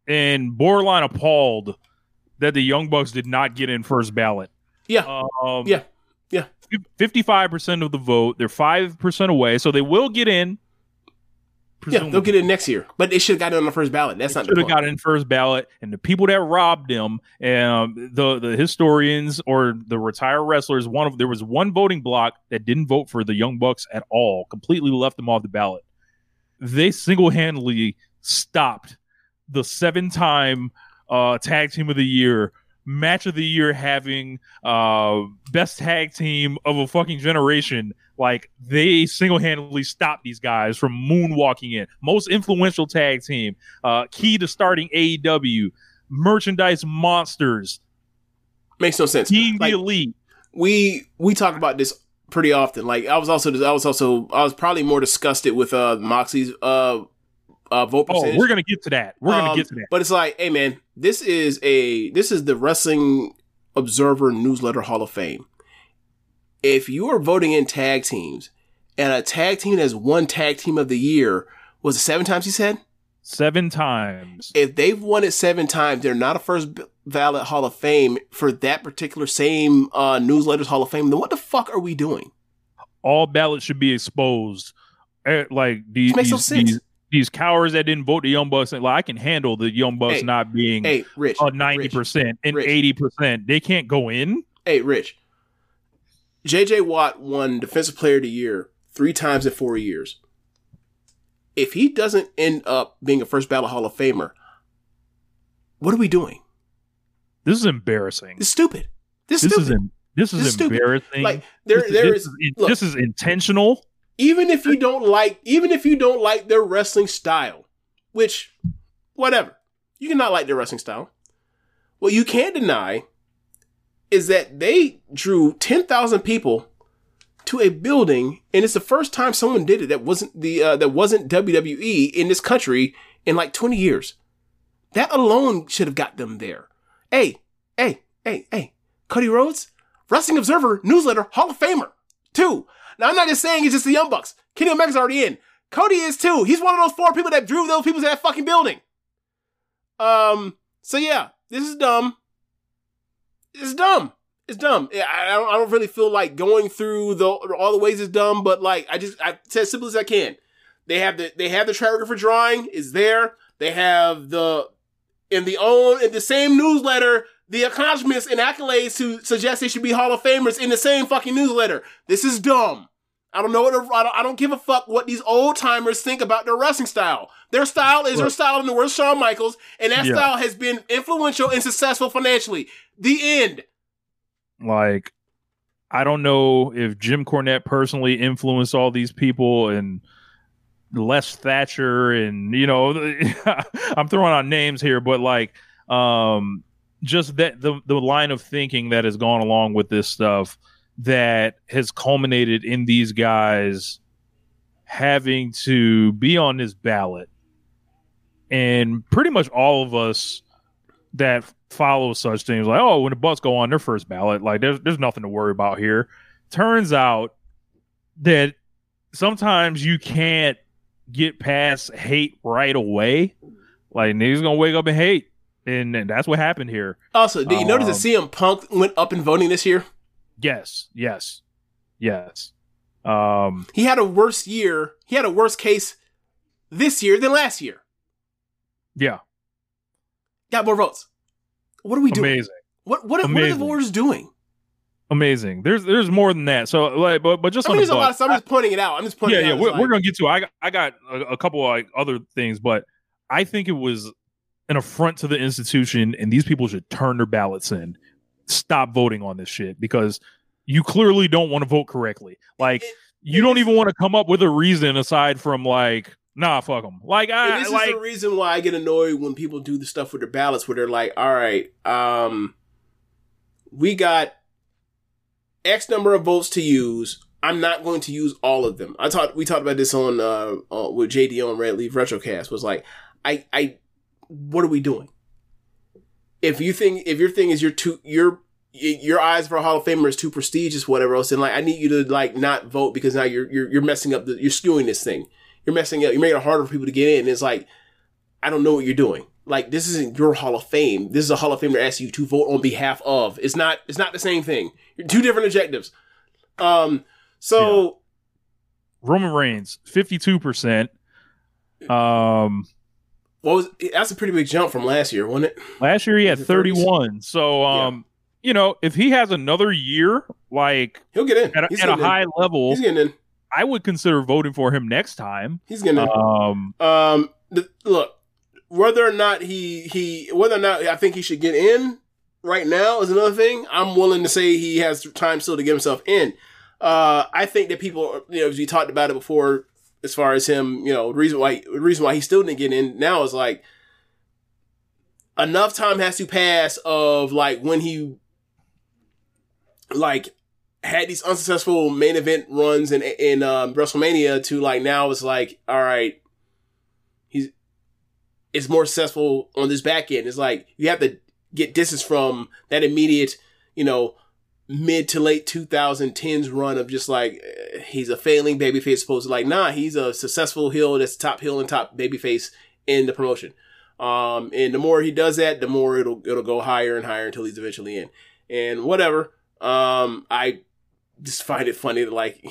and borderline appalled that the Young Bucks did not get in first ballot. Yeah. Um, Yeah. Yeah. Fifty-five percent of the vote. They're five percent away, so they will get in. Yeah, they'll get in next year, but they should have got it on the first ballot. That's not the should have point. got in first ballot, and the people that robbed them, um, the the historians or the retired wrestlers, one of there was one voting block that didn't vote for the Young Bucks at all, completely left them off the ballot. they single handedly stopped the seven time uh, tag team of the year, match of the year having uh, best tag team of a fucking generation. Like they single handedly stopped these guys from moonwalking in. Most influential tag team, uh, key to starting AEW, merchandise monsters, Makes no sense. being Like, the elite. we we talk about this pretty often. Like I was also I was also I was probably more disgusted with uh Moxie's uh uh vote Oh, we're gonna get to that. We're gonna Um, get to that. But it's like, hey man, this is a this is the Wrestling Observer Newsletter Hall of Fame. If you are voting in tag teams, and a tag team has one tag team of the year, was it seven times? He said. Seven times. If they've won it seven times, they're not a first ballot Hall of Fame for that particular same uh, newsletters Hall of Fame. Then what the fuck are we doing? all ballots should be exposed. Eh, Like these, makes no sense. these, these cowards that didn't vote the Young Bucks, like I can handle the Young Bucks Hey, not being Hey, Rich. a ninety percent and Rich. eighty percent. They can't go in. Hey, Rich. JJ Watt won Defensive Player of the Year three times in four years. If he doesn't end up being a first ballot Hall of Famer, what are we doing? This is embarrassing. It's stupid. This, This is is stupid. in, this is This is stupid. embarrassing. Like there, this, there this is. is look, this is intentional. Even if you don't like, even if you don't like their wrestling style, which, whatever, you cannot like their wrestling style. What you can't deny is that they drew ten thousand people to a building, and it's the first time someone did it that wasn't the uh, that wasn't WWE in this country in like twenty years. That alone should have got them there. Hey, hey, hey, hey, Cody Rhodes, Wrestling Observer newsletter Hall of Famer. Two. Now I'm not just saying it's just the Young Bucks. Kenny Omega's already in. Cody is too. He's one of those four people that drew those people to that fucking building. Um. So yeah, this is dumb. It's dumb. It's dumb. I don't, I don't really feel like going through the all the ways it's dumb, but like I just I said as simple as I can. They have the they have the track record for drawing is there. They have the in the own in the same newsletter the accomplishments and accolades to suggest they should be Hall of Famers in the same fucking newsletter. This is dumb. I don't know what I don't, I don't give a fuck what these old timers think about their wrestling style. Their style is their style in the words of Shawn Michaels, and that Yeah. style has been influential and successful financially. The end. Like, I don't know if Jim Cornette personally influenced all these people and Les Thatcher and you know I'm throwing out names here, but like um just that the the line of thinking that has gone along with this stuff that has culminated in these guys having to be on this ballot. And pretty much all of us that follow such things like oh when the Bucks go on their first ballot like there's there's nothing to worry about here. Turns out that sometimes you can't get past hate right away. Like niggas gonna wake up and hate and, and that's what happened here Also, did you notice that CM Punk went up in voting this year? yes yes yes um He had a worse year. He had a worse case this year than last year. yeah Got more votes. What are we doing? amazing What what, what are the voters doing? amazing there's there's more than that so like but but just I mean, on there's the a lot of I'm just pointing it out. I'm just pointing yeah, it yeah, out. we're, we're gonna get to. I got, I got a, a couple of like other things, but I think it was an affront to the institution, and these people should turn their ballots in, stop voting on this shit because you clearly don't want to vote correctly. Like It- you don't even want to come up with a reason aside from like, nah, fuck them. Like I this like is the reason why I get annoyed when people do the stuff with their ballots where they're like, all right, um, we got X number of votes to use. I'm not going to use all of them. I talked, we talked about this on, uh, uh with JD on Red Leaf Retrocast was like, I, I, what are we doing? If you think, if your thing is your too, your, your eyes for a Hall of Famer is too prestigious, whatever else, then like, I need you to like not vote because now you're, you're, you're messing up the, you're skewing this thing you're messing up. You're making it harder for people to get in. And it's like, I don't know what you're doing. Like this isn't your Hall of Fame. This is a Hall of Fame asks you to vote on behalf of. It's not. It's not the same thing. Two different objectives. Um. So Roman Reigns, fifty two percent. Um, what was? That's a pretty big jump from last year, wasn't it? last year he had Was it 30s? thirty one. So um, you know, if he has another year like He'll get in. at a, He's at a in. high level, He's getting in. I would consider voting for him next time. He's gonna. Um, Um, the, look, whether or not he he whether or not I think he should get in right now is another thing. I'm willing to say he has time still to get himself in. Uh, I think that people, you know, as we talked about it before, as far as him, you know, the reason why the reason why he still didn't get in now is like enough time has to pass of like when he like had these unsuccessful main event runs in in um, WrestleMania to like now it's like all right he's it's more successful on this back end. It's like you have to get distance from that immediate, you know, mid to late 2010s run of just like he's a failing babyface supposed to like nah he's a successful heel that's top heel and top babyface in the promotion. Um and the more he does that the more it'll it'll go higher and higher until he's eventually in. And whatever. Um i just find it funny that like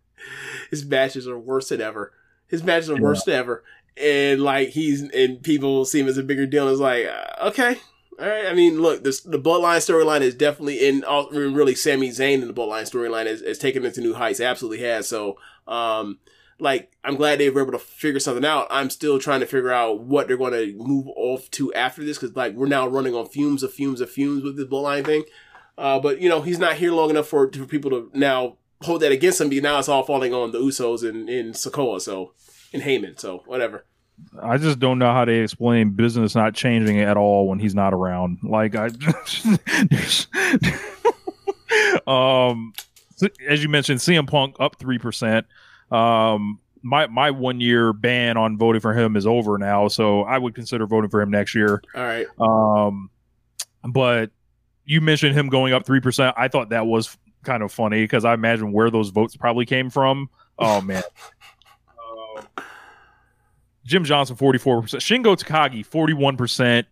his matches are worse than ever. His matches are worse than ever. And like he's and people see him as a bigger deal. It's like uh, okay, all right. I mean, look, this the bloodline storyline is definitely in. All, really, Sami Zayn in the bloodline storyline is, is taken it to new heights. Absolutely has. So, um, like I'm glad they were able to figure something out. I'm still trying to figure out what they're going to move off to after this because like we're now running on fumes of fumes of fumes with this bloodline thing. Uh, but you know he's not here long enough for for people to now hold that against him. Because now it's all falling on the Usos and in Sikoa. So and Heyman. So whatever. I just don't know how they explain business not changing at all when he's not around. Like I, um, as you mentioned, CM Punk up three percent. Um, my my one year ban on voting for him is over now, so I would consider voting for him next year. All right. Um, but you mentioned him going up three percent. I thought that was kind of funny because I imagine where those votes probably came from. Oh man. Jim Johnson, 44%. Shingo Takagi, 41%.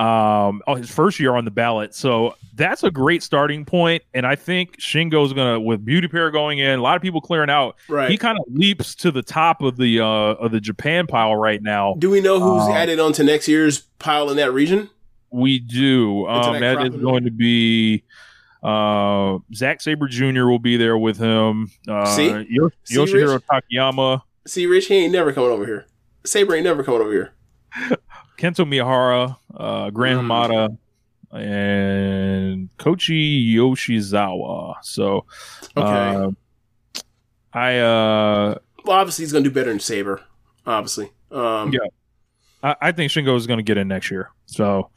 Um, oh, his first year on the ballot. So that's a great starting point. And I think Shingo's going to, with Beauty Pair going in, a lot of people clearing out, Right. he kind of leaps to the top of the, uh, of the Japan pile right now. Do we know who's Um, added on to next year's pile in that region? We do. Um, that is going to be uh, Zack Sabre Jr. will be there with him. Uh, See? Yo- See, Yoshihiro Takayama, See, Rich, he ain't never coming over here. Sabre ain't never coming over here. Kento Miyahara, uh, Gran Mm. Hamada, and Kochi Yoshizawa. So, Okay. uh, I uh, Well, obviously he's gonna do better than Sabre. Obviously. Um, yeah, I, I think Shingo is going to get in next year. So,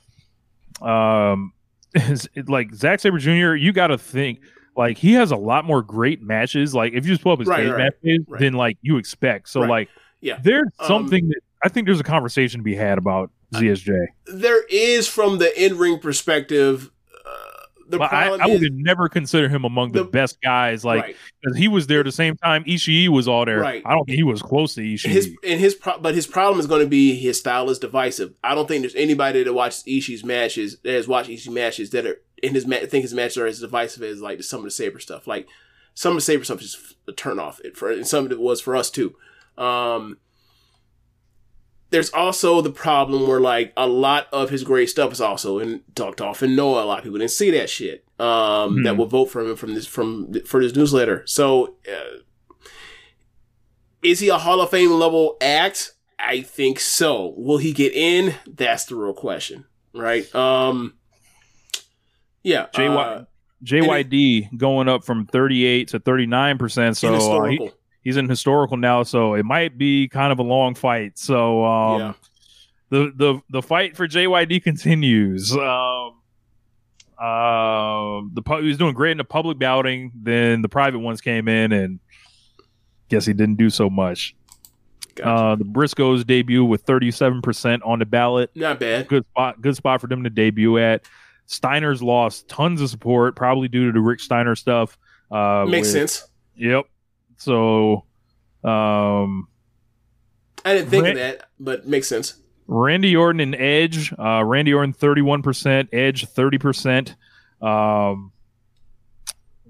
um, is it, like Zack Sabre Jr., you got to think like he has a lot more great matches. Like if you just pull up his Right, right, matches, right. than like you expect. So Right. like Yeah. there's Um, something that I think there's a conversation to be had about ZSJ. There is from the in ring perspective. Uh, the But I, problem I is would never consider him among the, The- best guys. Like right. he was there the same time Ishii was all there. Right. I don't think he was close to Ishii. his and his pro- but his problem is going to be his style is divisive. I don't think there's anybody that watches Ishii's matches that has watched Ishii matches that are in his ma- think his matches are as divisive as like some of the Sabre stuff. Like some of the Sabre stuff is just a turn off. It for and some of it was for us too. Um, there's also the problem where like a lot of his great stuff is also in talked off in Noah. A lot of people didn't see that shit. Um, that Hmm. will vote for him from this from for this newsletter. So. Uh, is he a Hall of Fame level act? I think so. Will he get in? That's the real question, right? Um, yeah, JY, uh, JYD going up from 38 to 39 percent. So uh, he. He's in historical now. So it might be kind of a long fight. So um, Yeah. the the the fight for JYD continues. Um, uh, the pu- he was doing great in the public outing. Then the private ones came in, and guess he didn't do so much. Gotcha. Uh, the Briscoes debut with 37 percent on the ballot. Not bad. Good spot. Good spot for them to debut at. Steiner's lost tons of support, probably due to the Rick Steiner stuff. Uh, Makes with- sense. Yep. So, um, I didn't think of that, but makes sense. Randy Orton and Edge. Uh, Randy Orton thirty one percent, Edge thirty percent. Um,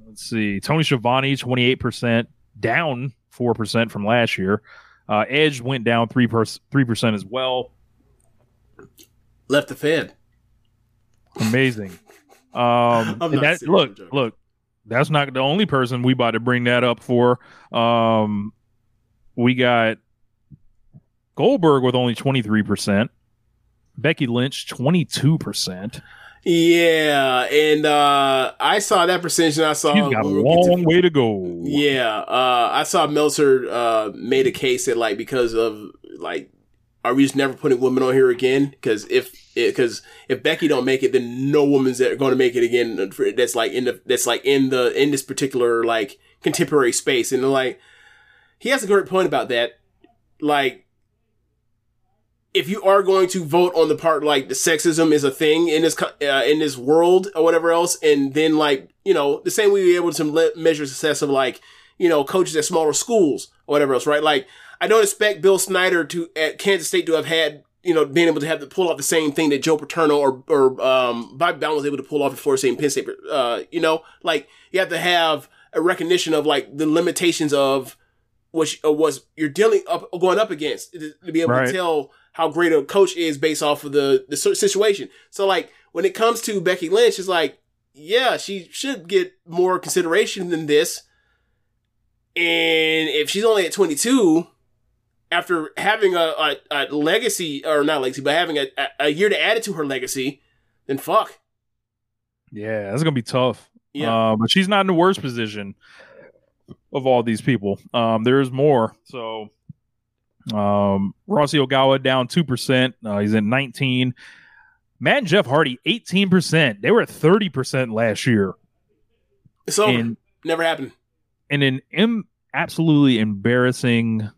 let's see, Tony Schiavone twenty eight percent, down four percent from last year. Uh, Edge went down three three percent as well. Left the Fed. Amazing. Um, that, look, look, that's not the only person we about to bring that up for. Um, we got Goldberg with only 23%, Becky Lynch 22%. Yeah, and uh, I saw that percentage, and I saw He's got a long way to go. Yeah, uh, I saw Meltzer uh, made a case that like because of like, are we just never putting women on here again? Because if because if Becky don't make it, then no woman's going to make it again. That's like in the that's like in the in this particular like contemporary space, and like he has a great point about that. Like if you are going to vote on the part like the sexism is a thing in this uh, in this world or whatever else, and then like you know the same way we are able to measure success of like you know coaches at smaller schools or whatever else, right? Like I don't expect Bill Snyder to at Kansas State to have had you know being able to have to pull off the same thing that Joe Paterno or or um, Bobby was able to pull off at Florida State and Penn State. Uh, you know, like you have to have a recognition of like the limitations of what you, was you're dealing up going up against to, to be able Right. to tell how great a coach is based off of the the situation. So like when it comes to Becky Lynch, it's like yeah, she should get more consideration than this. And if she's only at 22, after having a, a, a legacy or not legacy, but having a, a, year to add it to her legacy, then fuck. Yeah, that's gonna be tough. Yeah. Uh, but she's not in the worst position of all these people. Um, there's more. So, um, Rossy Ogawa down two percent. Uh, he's at 19. Matt and Jeff Hardy 18 percent. They were at 30 percent last year. So Never happened. in an Im- absolutely embarrassing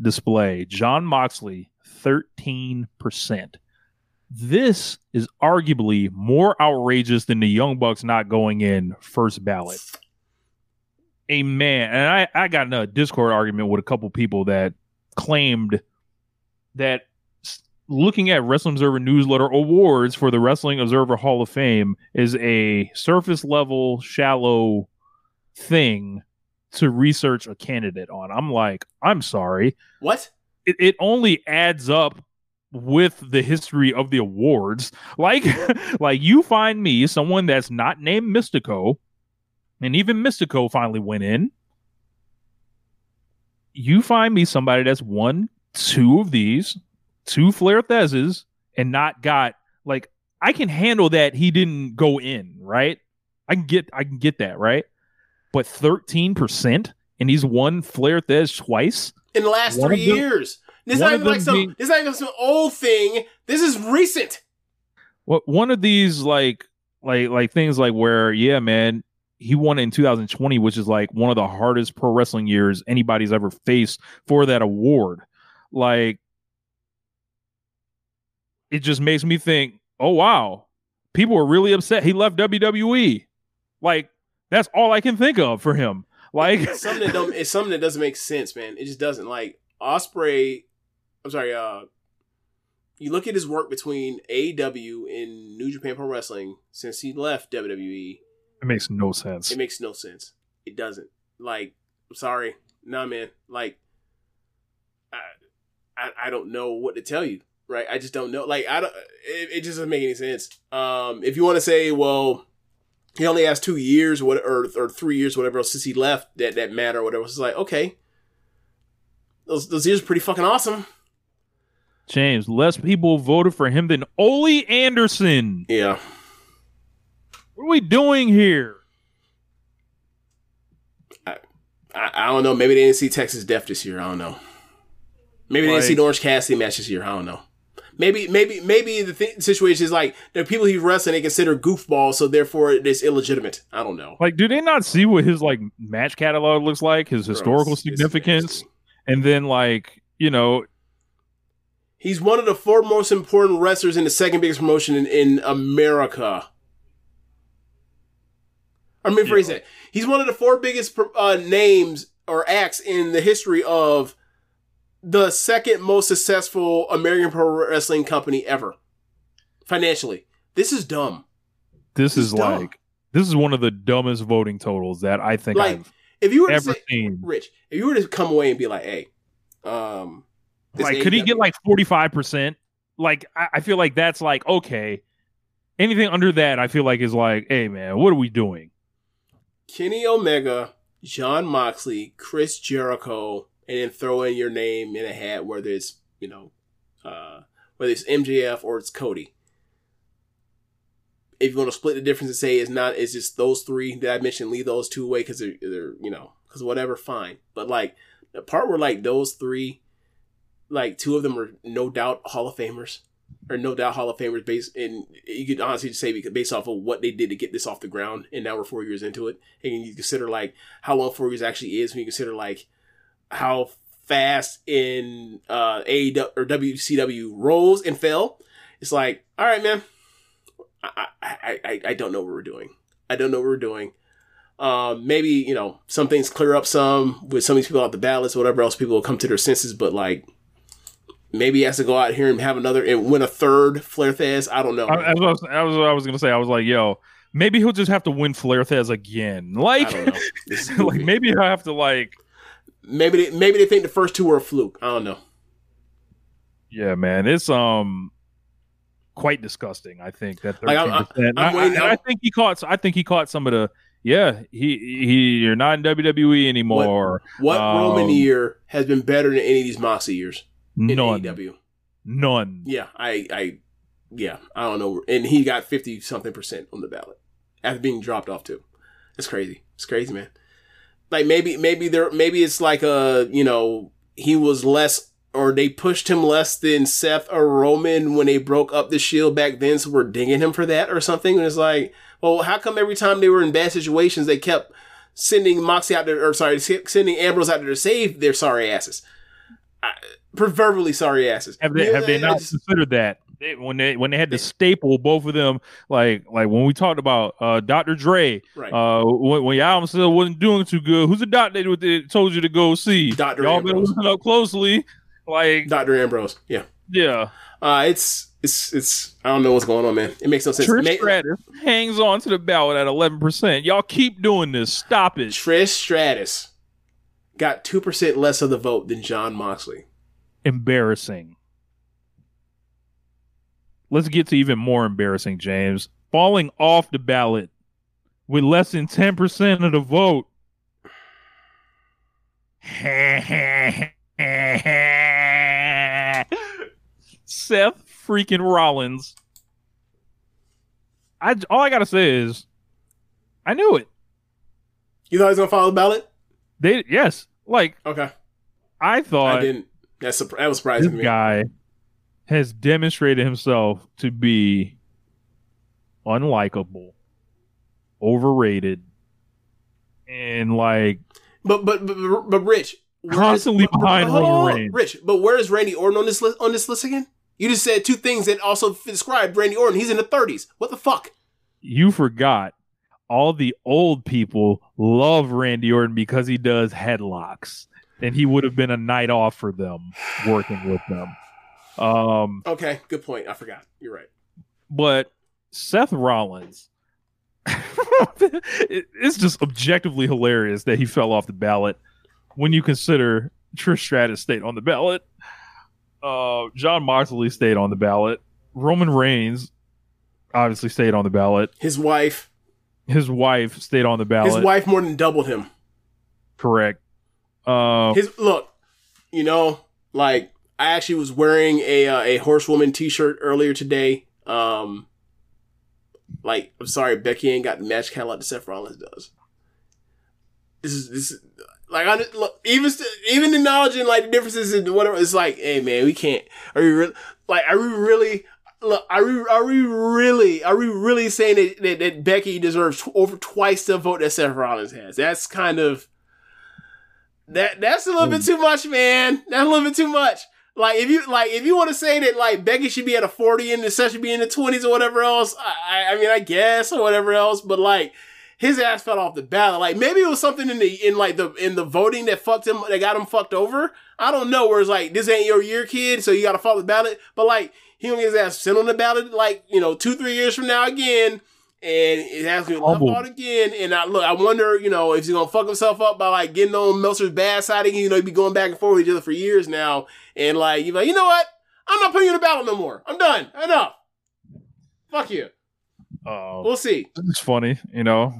display, Jon Moxley, 13%. This is arguably more outrageous than the Young Bucks not going in first ballot. A man, and I, I got in a Discord argument with a couple people that claimed that looking at Wrestling Observer newsletter awards for the Wrestling Observer Hall of Fame is a surface level, shallow thing to research a candidate on. I'm like, I'm sorry. What? It, it only adds up with the history of the awards. Like, like you find me someone that's not named Mystico, and even Mystico finally went in. You find me somebody that's won two of these, two Flair Thezes, and not got like I can handle that he didn't go in, right? I can get I can get that, right? But 13% and he's won Flair Thesz twice. In the last One three them- years. This is not even like some being- this is not even some old thing. This is recent. What one of these like like like things like where yeah, man, he won in 2020, which is like one of the hardest pro wrestling years anybody's ever faced for that award. Like it just makes me think, oh wow, people were really upset he left WWE. Like that's all I can think of for him. Like It's something that don't it's something that doesn't make sense, man. It just doesn't. Like Osprey I'm sorry, uh you look at his work between AEW and New Japan Pro Wrestling since he left WWE, it makes no sense. it makes no sense. It doesn't. Like, I'm sorry. Nah man. Like I I, I don't know what to tell you. Right? I just don't know. Like I don't it, it just doesn't make any sense. Um if you want to say, well, he only has two years or what or, or three years, whatever else since he left that that matter or whatever. It's like, okay. Those those years are pretty fucking awesome. James, less people voted for him than Ole Anderson. Yeah. What are we doing here? I, I don't know. Maybe they didn't see Texas Death this year. I don't know. Maybe they didn't see the Orange Cassidy match this year. I don't know. Maybe, maybe, maybe the th- situation is like the people he wrestling they consider goofball, so therefore it's illegitimate. I don't know. Like, do they not see what his like match catalog looks like, his historical it's significance, and then like you know, He's one of the four most important wrestlers in the second biggest promotion in, in America. I mean, phrase that. He's one of the four biggest uh, names or acts in the history of the second most successful American pro wrestling company ever, financially. This is dumb. this He's is dumb. like this is one of the dumbest voting totals that I think Like, I've If you were to ever say, seen. Rich, if you were to come away and be like, "Hey, um, this Like, could he get like forty five percent? Like, I, I feel like that's like okay. Anything under that, I feel like is like, hey man, what are we doing? Kenny Omega, Jon Moxley, Chris Jericho, and then throw in your name in a hat, whether it's you know, uh, whether it's MJF or it's Cody. If you want to split the difference and say it's not, it's just those three that I mentioned, leave those two away because they're, they're you know, because whatever, fine. But like the part where like those three, like two of them are no doubt Hall of Famers or no doubt Hall of Famers based and you could honestly just say because based off of what they did to get this off the ground and now we're four years into it and you consider like how long four years actually is when you consider like how fast in uh AEW or WCW rolls and fell it's like all right man I I I, I don't know what we're doing I don't know what we're doing um maybe you know some things clear up some with some of these people out the ballots whatever else people will come to their senses but like Maybe he has to go out here and have another and win a third Flair Thesz. I don't know. I, I, was, I was I was gonna say. I was like, yo, maybe he'll just have to win Flair Thesz again. Like, like maybe he'll have to like. Maybe they, maybe they think the first two were a fluke. I don't know. Yeah, man, it's um quite disgusting. I think that Like, I'm- I'm- I'm I, I think he caught. I think he caught some of the. Yeah, he he. You're not in WWE anymore. What Um, Roman year has been better than any of these Moxley years in None. AEW? None. Yeah, I, I, yeah, I don't know. And he got fifty something percent on the ballot after being dropped off too. It's crazy. It's crazy, man. Like maybe, maybe there, maybe it's like a, you know, he was less, or they pushed him less than Seth or Roman when they broke up the Shield back then, so we're dinging him for that or something. And it's like, well, how come every time they were in bad situations, they kept sending Moxie out there, or sorry, sending Ambrose out there to save their sorry asses, I, proverbially sorry asses. Have they have they not considered that They- when they when they had to staple both of them like like when we talked about uh, Dr. Dre Right. uh when, when your album still wasn't doing too good who's the doctor that told you to go see Dr. y'all been looking up closely like Dr. Ambrose. Yeah. yeah Uh, it's it's it's I don't know what's going on, man. It makes no sense. Trish Ma- Stratus hangs on to the ballot at eleven percent y'all keep doing this stop it Trish Stratus got two percent less of the vote than Jon Moxley. embarrassing let's get to even more embarrassing James falling off the ballot with less than 10% of the vote Seth freaking Rollins. I all I gotta say is, I knew it. You thought he was gonna follow the ballot? They yes, like Okay, I thought I didn't. That's that was surprising this to me. guy has demonstrated himself to be unlikable, overrated, and like But but but, but Rich Constantly but- but- behind hold on, Roman. Rich, but where is Randy Orton on this list? On this list again? You just said two things that also describe Randy Orton. He's in the thirties. What the fuck? you forgot all the old people love Randy Orton because he does headlocks. And he would have been a night off for them working with them. Um, Okay, good point. I forgot. You're right. but Seth Rollins, it's just objectively hilarious that he fell off the ballot when you consider Trish Stratus stayed on the ballot, uh, Jon Moxley stayed on the ballot, Roman Reigns obviously stayed on the ballot, His wife, his wife stayed on the ballot. his wife more than doubled him. correct. Uh, His look, you know, like I actually was wearing a uh, a horsewoman T-shirt earlier today. Um, like I'm sorry, Becky ain't got the match catalog that Seth Rollins does. This is this is like I look even even acknowledging like the differences in whatever. It's like, hey man, we can't. Are we really like? Are we really? Look, are we are we really are we really saying that, that, that Becky deserves tw- over twice the vote that Seth Rollins has? That's kind of that that's a little bit too much, man. That's a little bit too much. Like if you like if you want to say that like Becky should be at a forty and Seth should be in the twenties or whatever else, I, I mean I guess or whatever else, but like his ass fell off the ballot. Like maybe it was something in the in like the in the voting that fucked him that got him fucked over. I don't know. Where it's like this ain't your year, kid, so you got to follow the ballot. But like he get his ass sent on the ballot like you know two three years from now again. And it has to be left out again. And I look, I wonder, you know, if he's gonna fuck himself up by like getting on Meltzer's bad side again. You know, he'd be going back and forth with each other for years now. And like, you're like, you know what? I'm not putting you in the battle no more. I'm done. Enough. Fuck you. uh, We'll see. it's funny, you know.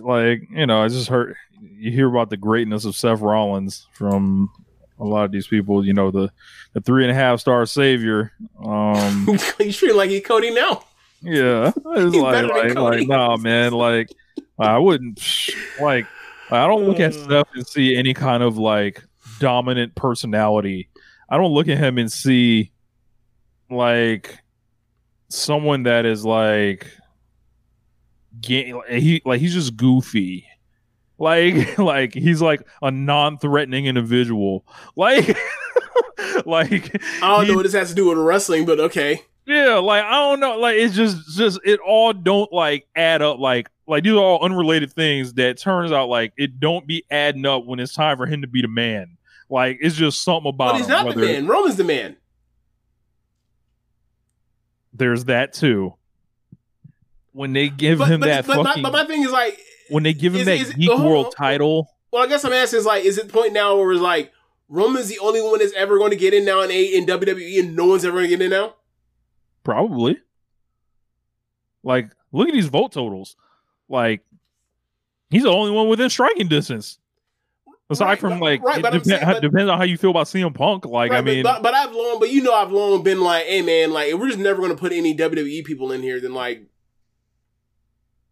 like you know, I just heard you hear about the greatness of Seth Rollins from a lot of these people. You know, the the three and a half star savior. Um, you feel like he Cody now. Yeah, it's like like, like nah, man. Like I wouldn't like. I don't look at uh. stuff and see any kind of like dominant personality. I don't look at him and see like someone that is like he like he's just goofy. Like like he's like a non-threatening individual. Like like I don't know what this has to do with wrestling, but okay. Yeah, like I don't know, like it's just just it all don't like add up. Like like these are all unrelated things that turns out like it don't be adding up when it's time for him to be the man. Like it's just something about But he's him, not the man. Roman's the man. There's that too. When they give But, him but, that but, my, fucking, but my thing is like, when they give him is- that is Geek World on. title, well, I guess I'm asking is like, is it point now where it's like Roman's the only one that's ever going to get in now in A in WWE, and no one's ever going to get in now? Probably. Like, look at these vote totals. Like, he's the only one within striking distance. Aside Right, from but- like, right, it saying- but- depends on how you feel about CM Punk. Like, I Right, but- mean, but, but I've long, but you know, I've long been like, hey man, like if we're just never going to put any WWE people in here, then like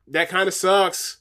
that kind of sucks.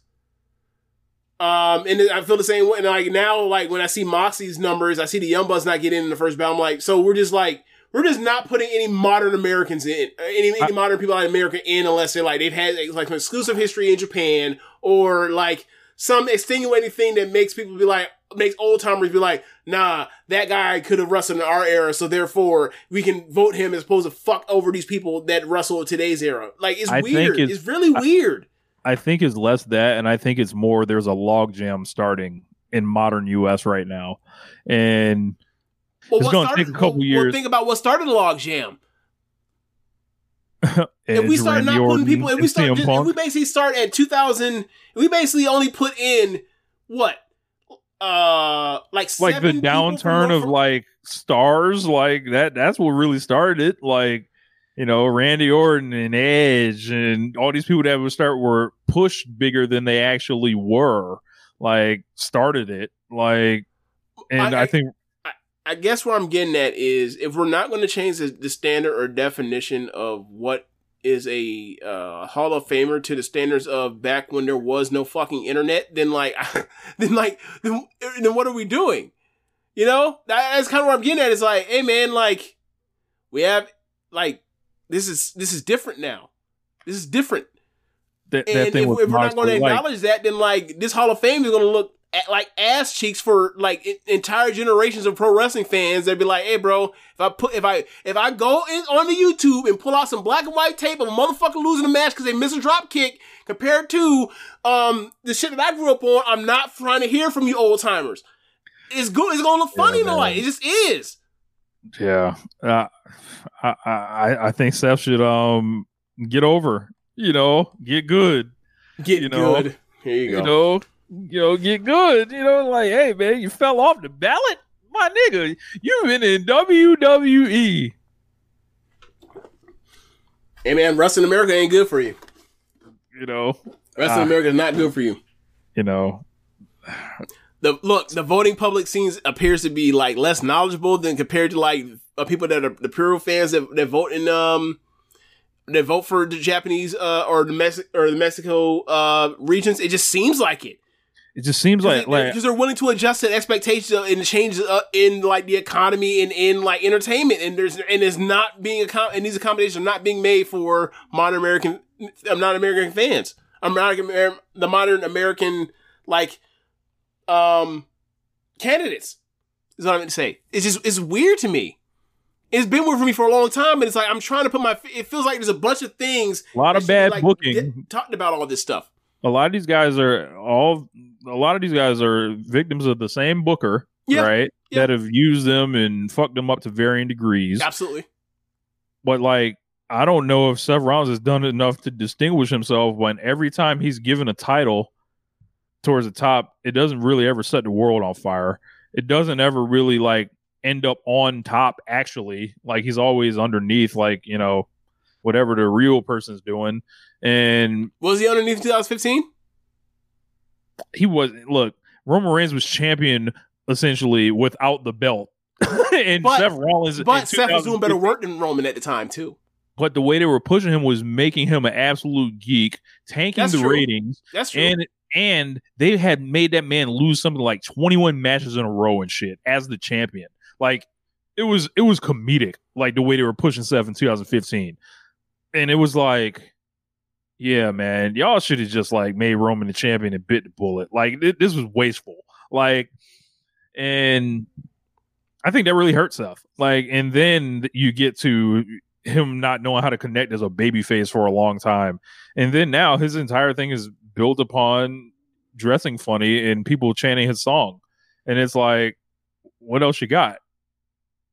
Um, and I feel the same way. And like now, like when I see Moxie's numbers, I see the Young Bucks not getting in the first bout. I'm like, so we're just like, we're just not putting any modern Americans in, any, any I- modern people out of America in, unless they're like they've had like an exclusive history in Japan or like some extenuating thing that makes people be like, makes old timers be like, nah, that guy could have wrestled in our era, so therefore we can vote him as opposed to fuck over these people that wrestle in today's era. Like it's I weird. it's- It's, really I- weird. I think it's less that, and I think it's more. There's a logjam starting in modern U.S. right now, and Well, it's gonna take a couple well, years. Well, think about what started the logjam. if we start Randy not putting people, if we start, just, if we basically start at 2000, if we basically only put in what, uh, like like the downturn of like stars like that that's what really started it like you know randy orton and edge and all these people that would start were pushed bigger than they actually were like started it like and i, I- think I guess where I'm getting at is if we're not going to change the, the standard or definition of what is a uh, Hall of Famer to the standards of back when there was no fucking internet, then like, then like, then, then what are we doing? You know, that, that's kind of where I'm getting at. It's like, hey man, like, we have like this is this is different now. This is different. that, that And thing if, if we're not going to like, acknowledge that, then like this Hall of Fame is going to look like ass cheeks for like en- entire generations of pro wrestling fans. They'd be like, "Hey, bro, if I put if I if I go in on the YouTube and pull out some black and white tape of a motherfucker losing a match because they missed a drop kick compared to um the shit that I grew up on, I'm not trying to hear from you old timers. It's good. It's to look funny in the light. It just is. yeah uh, I, I i think seth should um get over you know get good Get You know, good. Here you go. you know, you know, get good. You know, like, hey man, you fell off the ballot, my nigga. You've been in. WWE. hey man, wrestling America ain't good for you. You know, Wrestling Ah. America is not good for you. you know, the look the voting public seems appears to be like less knowledgeable than compared to like uh, people that are the pure fans that, that vote in um that vote for the Japanese uh or the Mex- or the Mexico uh regions. It just seems like it it just seems like because like they're willing to adjust to expectations and change uh, in like the economy and in like entertainment and there's and it's not being accom- and these accommodations are not being made for modern American uh, non American fans. American the modern American like um candidates is what I meant to say. It's just it's weird to me. It's been weird for me for a long time, and it's like I'm trying to put my. It feels like there's a bunch of things. a lot of bad like, booking. di- talked about all this stuff. A lot of these guys are all. A lot of these guys are victims of the same booker, Yeah, right? yeah. That have used them and fucked them up to varying degrees. Absolutely. But like, I don't know if Seth Rollins has done enough to distinguish himself when every time he's given a title towards the top, it doesn't really ever set the world on fire. It doesn't ever really like end up on top actually. Like he's always underneath, like, you know, whatever the real person's doing. And Was he underneath 2015? he wasn't. look. Roman Reigns was champion essentially without the belt, and But- Seth Rollins. But Seth was doing better work than Roman at the time too. But the way they were pushing him was making him an absolute geek, tanking That's the true. ratings, That's true. and and they had made that man lose something like 21 matches in a row and shit as the champion. Like it was it was comedic, like the way they were pushing Seth in 2015. And it was like, yeah, man, y'all should have just like made Roman the champion and bit the bullet. Like thi- this was wasteful. Like, and I think that really hurt Seth. Like, and then you get to him not knowing how to connect as a baby face for a long time. And then now his entire thing is built upon dressing funny and people chanting his song. And it's like, what else you got?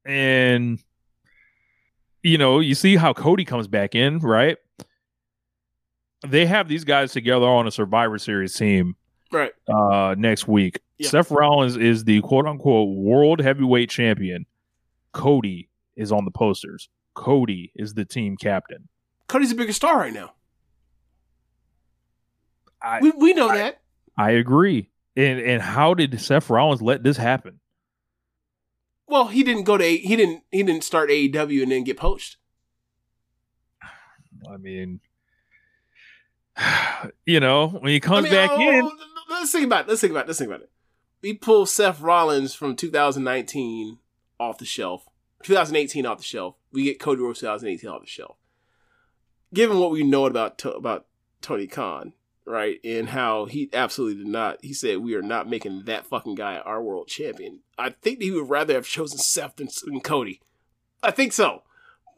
And you know, you see how Cody comes back in, right? They have these guys together on a Survivor Series team Right. uh next week. Yeah. Seth Rollins is the quote unquote world heavyweight champion. Cody is on the posters. Cody is the team captain. Cody's the biggest star right now. I We we know that. I agree. And and how did Seth Rollins let this happen? Well, he didn't go to A- he didn't he didn't start AEW and then get poached. I mean, you know, when he comes I mean, back oh, in, oh, oh, Let's think about it. Let's think about it. Let's think about it. We pull Seth Rollins from 2019 off the shelf, 2018 off the shelf. We get Cody Rhodes 2018 off the shelf. Given what we know about To- about Tony Khan, right, and how he absolutely did not, he said we are not making that fucking guy our world champion. I think he would rather have chosen Seth than, than Cody. I think so.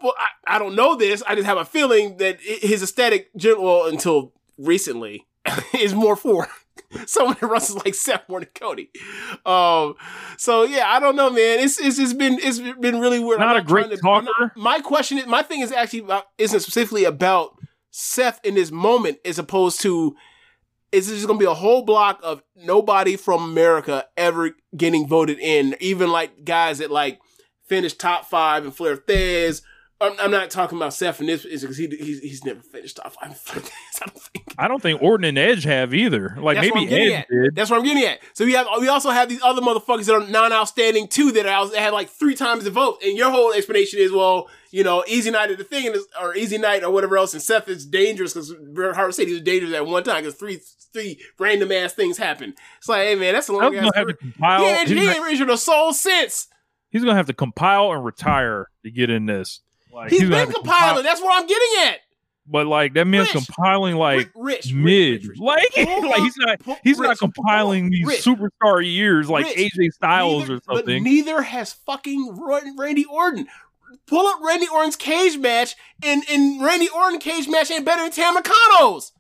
Well, I, I don't know this. I just have a feeling that his aesthetic, well, until recently, is more for someone that wrestles like Seth more than Cody. Um, so yeah, I don't know, man. It's it's, it's been it's been really weird. Not I'm a great to- talker. not- my question is, my thing is actually about, isn't specifically about Seth in this moment, as opposed to is this going to be a whole block of nobody from America ever getting voted in, even like guys that like finished top five and Flair Thesz. I'm, I'm not talking about Seth in this because he, he's, he's never finished off. Flair Thesz, I don't think. I don't think Orton and Edge have either. Like That's maybe Edge at. did. That's what I'm getting at. So we have we also have these other motherfuckers that are non-outstanding too that are have like three times the vote. And your whole explanation is well, you know, Easy Night at the thing, or Easy Night or whatever else. And Seth is dangerous because Bret Hart said he was dangerous at one time because three three random ass things happened. It's like, hey man, that's a long ass. have to compile. He ain't, he ain't soul since. he's gonna have to compile and retire to get in this. Like, He's gonna been compiling. compile- That's what I'm getting at. but like that man's Rich. compiling like Rich, mid, Rich, Rich, like like he's not he's Rich, not compiling these Rich. superstar years like Rich. AJ Styles Neither- or But something. neither has fucking Randy Orton. Pull up Randy Orton's cage match, and, and Randy Orton cage match ain't better than Tam Nakano's.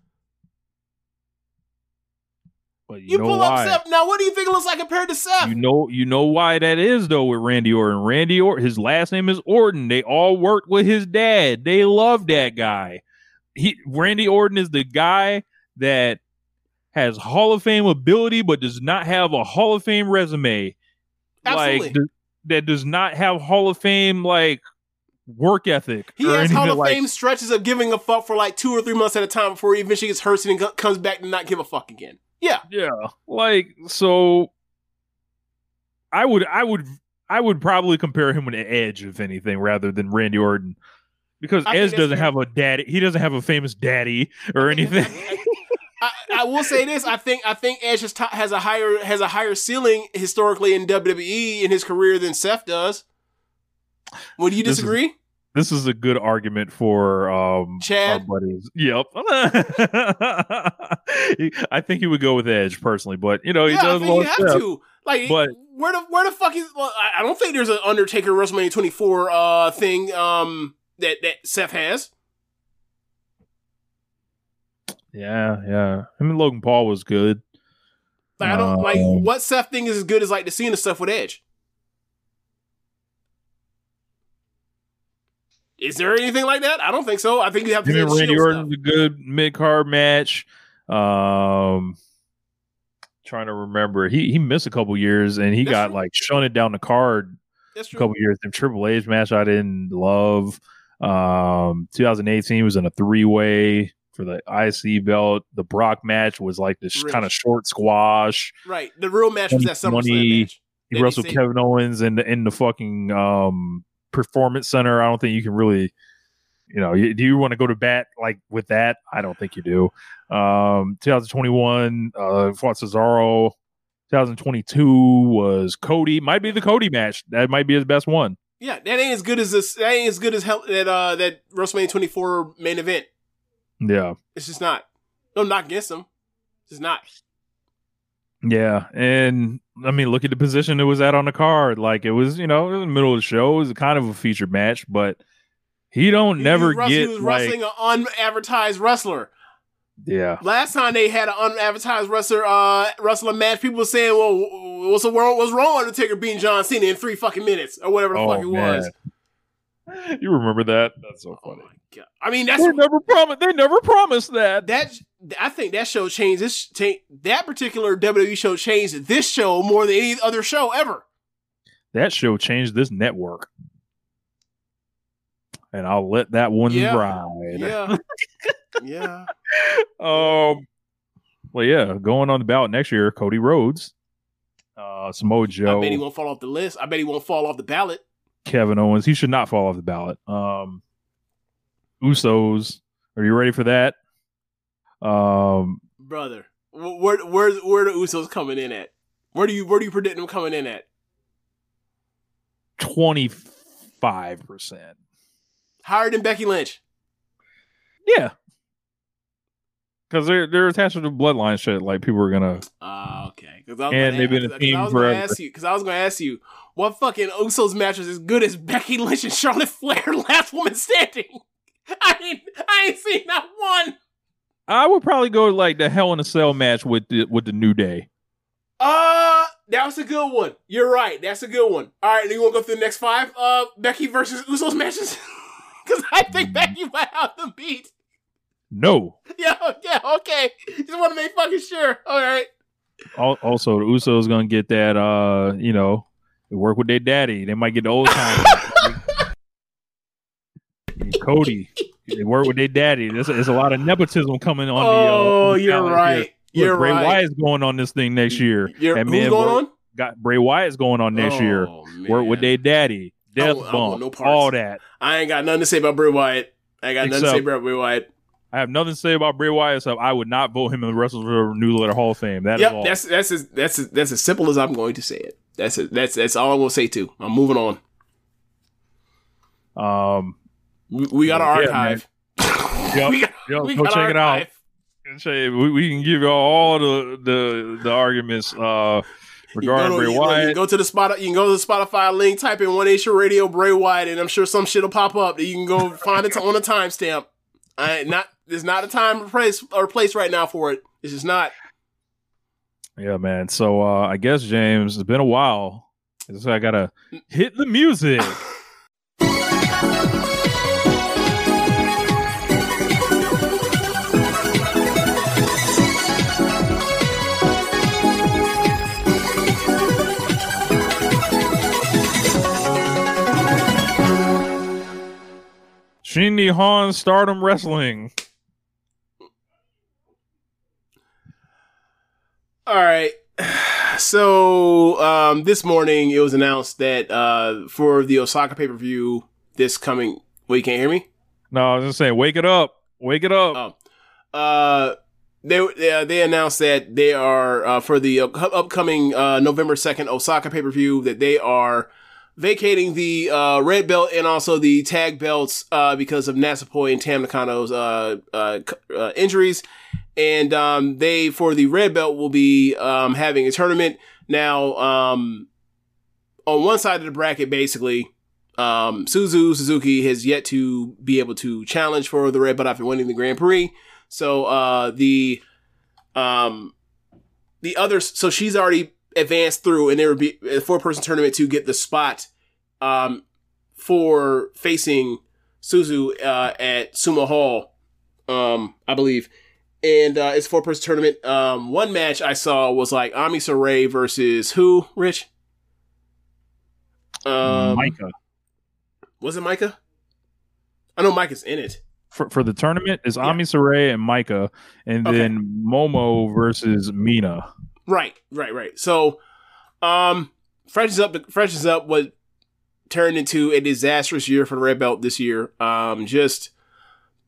But you, You know pull why? up Seth. Now, what do you think it looks like compared to Seth? You know, you know why that is though with Randy Orton. Randy Orton, his last name is Orton. They all worked with his dad. They love that guy. He Randy Orton is the guy that has Hall of Fame ability, but does not have a Hall of Fame resume. Absolutely. Like th- that does not have Hall of Fame like work ethic. he has Hall of like- Fame stretches of giving a fuck for like two or three months at a time before he eventually gets hurt and comes back to not give a fuck again. Yeah. Yeah, like so. I would, I would, I would probably compare him with Edge, if anything, rather than Randy Orton, because I Edge doesn't fair. have a daddy. He doesn't have a famous daddy or anything. I, I will say this: I think I think Edge has, t- has a higher has a higher ceiling historically in WWE in his career than Seth does. Would you This is- disagree? This is a good argument for um Chad? buddies. Yep. I think he would go with Edge personally, but you know he yeah, I does think you have Seth. to. Like, but- where the where the fuck is? Well, I I don't think there's an Undertaker WrestleMania 24 uh thing um that that Seth has. Yeah, yeah. I mean, Logan Paul was good. Like, I don't like Um, what Seth thing is as good as like the Cena stuff with Edge. Is there anything like that? I don't think so. I think you have to Him and Randy Orton a good mid card match. Um, trying to remember, he he missed a couple years and he That's got true. like shunted down the card That's a couple years. The Triple H match I didn't love. Um, 2018 was in a three way for the IC belt. The Brock match was like this Really? kind of short squash. Right. The real match was that SummerSlam 2020, match. He wrestled Kevin Owens in the in the fucking um performance center. I don't think you can really, you know, you, do you want to go to bat like with that? I don't think you do. Um, 2021, uh, fought Cesaro. 2022 was Cody. Might be the Cody match. That might be his best one. Yeah, that ain't as good as this. That ain't as good as hell, that uh that WrestleMania 24 main event. Yeah. It's just not. No knock against them. It's just not. Yeah, and I mean, look at the position it was at on the card. Like it was, you know, in the middle of the show. It was kind of a featured match, but he don't He never was get He was like, wrestling an unadvertised wrestler. yeah, Last time they had an unadvertised wrestler uh wrestler match, people were saying, "Well, what's the wrong? What's wrong with Undertaker being John Cena in three fucking minutes or whatever the Oh, fuck it was?" You remember that? That's so funny. God. I mean, that's They never promised. They never promised that. that. I think that show changed this. Cha- that particular WWE show changed this show more than any other show ever. That show changed this network, and I'll let that one Yeah. ride. Yeah, yeah. Um. Well, yeah, going on the ballot next year, Cody Rhodes, uh, Samoa Joe, I bet he won't fall off the list. I bet he won't fall off the ballot. Kevin Owens. He should not fall off the ballot. Um, Usos. Are you ready for that? Um, brother. wh- Where where where the Usos coming in at? Where do you where do you predict them coming in at? twenty five percent. Higher than Becky Lynch. Yeah, because they're they're attached to the bloodline shit. Like people are gonna. Ah, okay. Because I was And gonna they've been ask- a team forever. ask you because I was gonna ask you what fucking Usos match was as good as Becky Lynch and Charlotte Flair last woman standing. I ain't I ain't seen not one. I would probably go like the Hell in a Cell match with the with the New Day. Uh that was a good one. You're right. That's a good one. All right, you want to go through the next five? Uh, Becky versus Usos matches. Because I think Becky might have them beat. No. Yeah, yeah, okay. Just want to make fucking sure. All right. Also, the Usos gonna get that. Uh, you know, work with their daddy. They might get the old time. Cody, they work with their daddy. There's, there's a lot of nepotism coming on. the, uh, Oh, on the you're right. here. Look, You're Bray right. Wyatt's going on this thing next year. You're- And who's going work- on? Got Bray Wyatt's going on next year. Oh, Work with their daddy. Death I bump. no all that. I ain't got nothing to say about Bray Wyatt. I ain't got nothing to say about Bray Wyatt. I have nothing to say about Bray Wyatt. except I would not vote him in the Wrestlers New Letter Hall of Fame. That is Yep, that's that's as, that's as, that's as simple as I'm going to say it. That's it. That's that's all I'm going to say too. I'm moving on. Um, we, we got our yeah, archive. Yep, we got, yep, we go got check it out. Say we, we can give you all the the the arguments uh regarding Bray to, you, go- Wyatt. you go to the spot. You can go to the Spotify link, type in One Nation Radio Bray Wyatt, and I'm sure some shit will pop up that you can go find it on a timestamp. I not. There's not a time or place or place right now for it. It's just not. Yeah, man. So uh I guess James, it's been a while. So I gotta hit the music. Shindy Han Stardom Wrestling. All right. So um, this morning it was announced that uh, for the Osaka pay per view this coming. Wait, you can't hear me? No, I was just saying, wake it up, wake it up. Uh, they they, they announced that they are uh, for the up- upcoming uh, November second Osaka pay per view that they are vacating the uh, red belt and also the tag belts uh, because of Natsupoi and Tam Nakano's uh, uh, uh, injuries. And um, they for the red belt will be um, having a tournament now. Um, on one side of the bracket, basically, um, Suzu Suzuki has yet to be able to challenge for the red belt after winning the Grand Prix. So uh, the um, the others, so she's already advanced through, and there would be a four person tournament to get the spot um, for facing Suzu uh, at Sumo Hall, um, I believe. And uh, it's four person tournament. Um, one match I saw was like Ami Sourei versus who? Rich. Um, Maika. Was it Maika? I know Maika's in it. for, for the tournament is Ami Sourei and Maika, and Okay. then Momo versus Mina. Right, right, right. So, um, freshens up, freshens up what turned into a disastrous year for the red belt this year. Um, just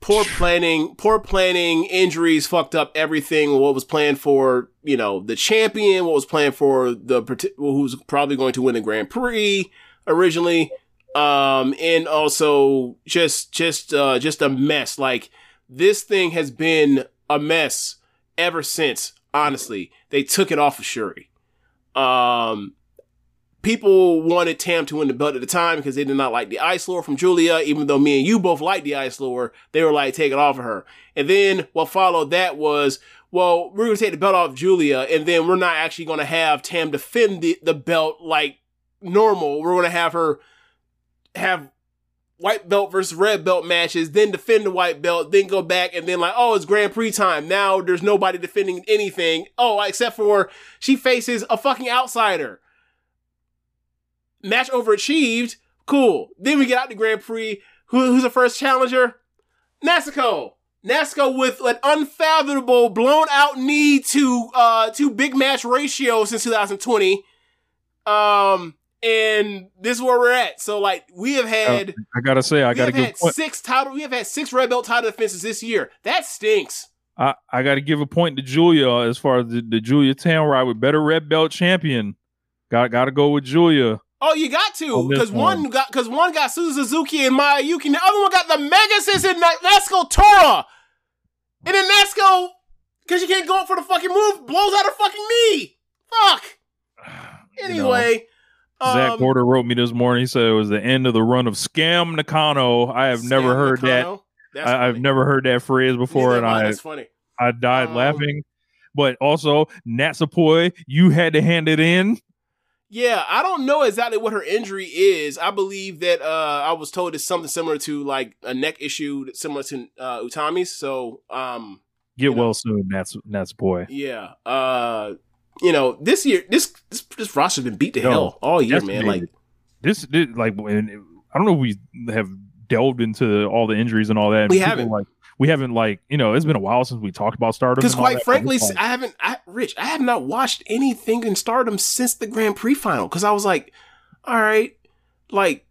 poor planning, poor planning, injuries fucked up everything. What was planned for, you know, the champion, what was planned for the who's probably going to win the Grand Prix originally, um, and also just, just, uh, just a mess. Like this thing has been a mess ever since. Honestly, they took it off of Syuri. Um, people wanted Tam to win the belt at the time because they did not like the Ice Lord from Giulia, even though me and you both liked the Ice Lord. They were like, take it off of her. And then what followed that was, well, we're going to take the belt off Giulia, and then we're not actually going to have Tam defend the, the belt like normal. We're going to have her have white belt versus red belt matches, then defend the white belt, then go back and then like, oh, it's Grand Prix time. Now there's nobody defending anything. Oh, except for she faces a fucking outsider. Match overachieved. Cool. Then we get out the Grand Prix. Who, who's the first challenger? Nasico. Nasico with an unfathomable blown out knee to uh to big match ratio since 2020. Um and this is where we're at. So like we have had Uh, I gotta say, I gotta give six title. We have had six red belt title defenses this year. That stinks. I, I gotta give a point to Giulia as far as the, the Giulia Town ride with better red belt champion. Got gotta go with Giulia. Oh, you got to because one one. got because one got Suzu Suzuki and Maya Yuki, and the other one got the Megasis and Na- Natsuko Tora, and then Natsuko because you can't go up for the fucking move blows out her fucking knee. Fuck. Anyway, Zach um, Porter wrote me this morning. He said it was the end of the run of Scam Nakano. I have never heard Nakano? that. I, I've never heard that phrase before, and I. Funny. I died Um, laughing. But also, Natsupoi, you had to hand it in. Yeah, I don't know exactly what her injury is. I believe that uh I was told it's something similar to like a neck issue similar to uh Utami's. So um Get well soon, Nats Natsupoi. yeah. Uh you know, this year this this, this roster's been beat to Yo, hell all year, man. Like this, this like when I don't know if we have delved into all the injuries and all that. and We haven't. like we haven't like you know it's been a while since we talked about Stardom. because quite frankly, I haven't I Rich, I have not watched anything in Stardom since the Grand Prix final cuz I was like, all right, like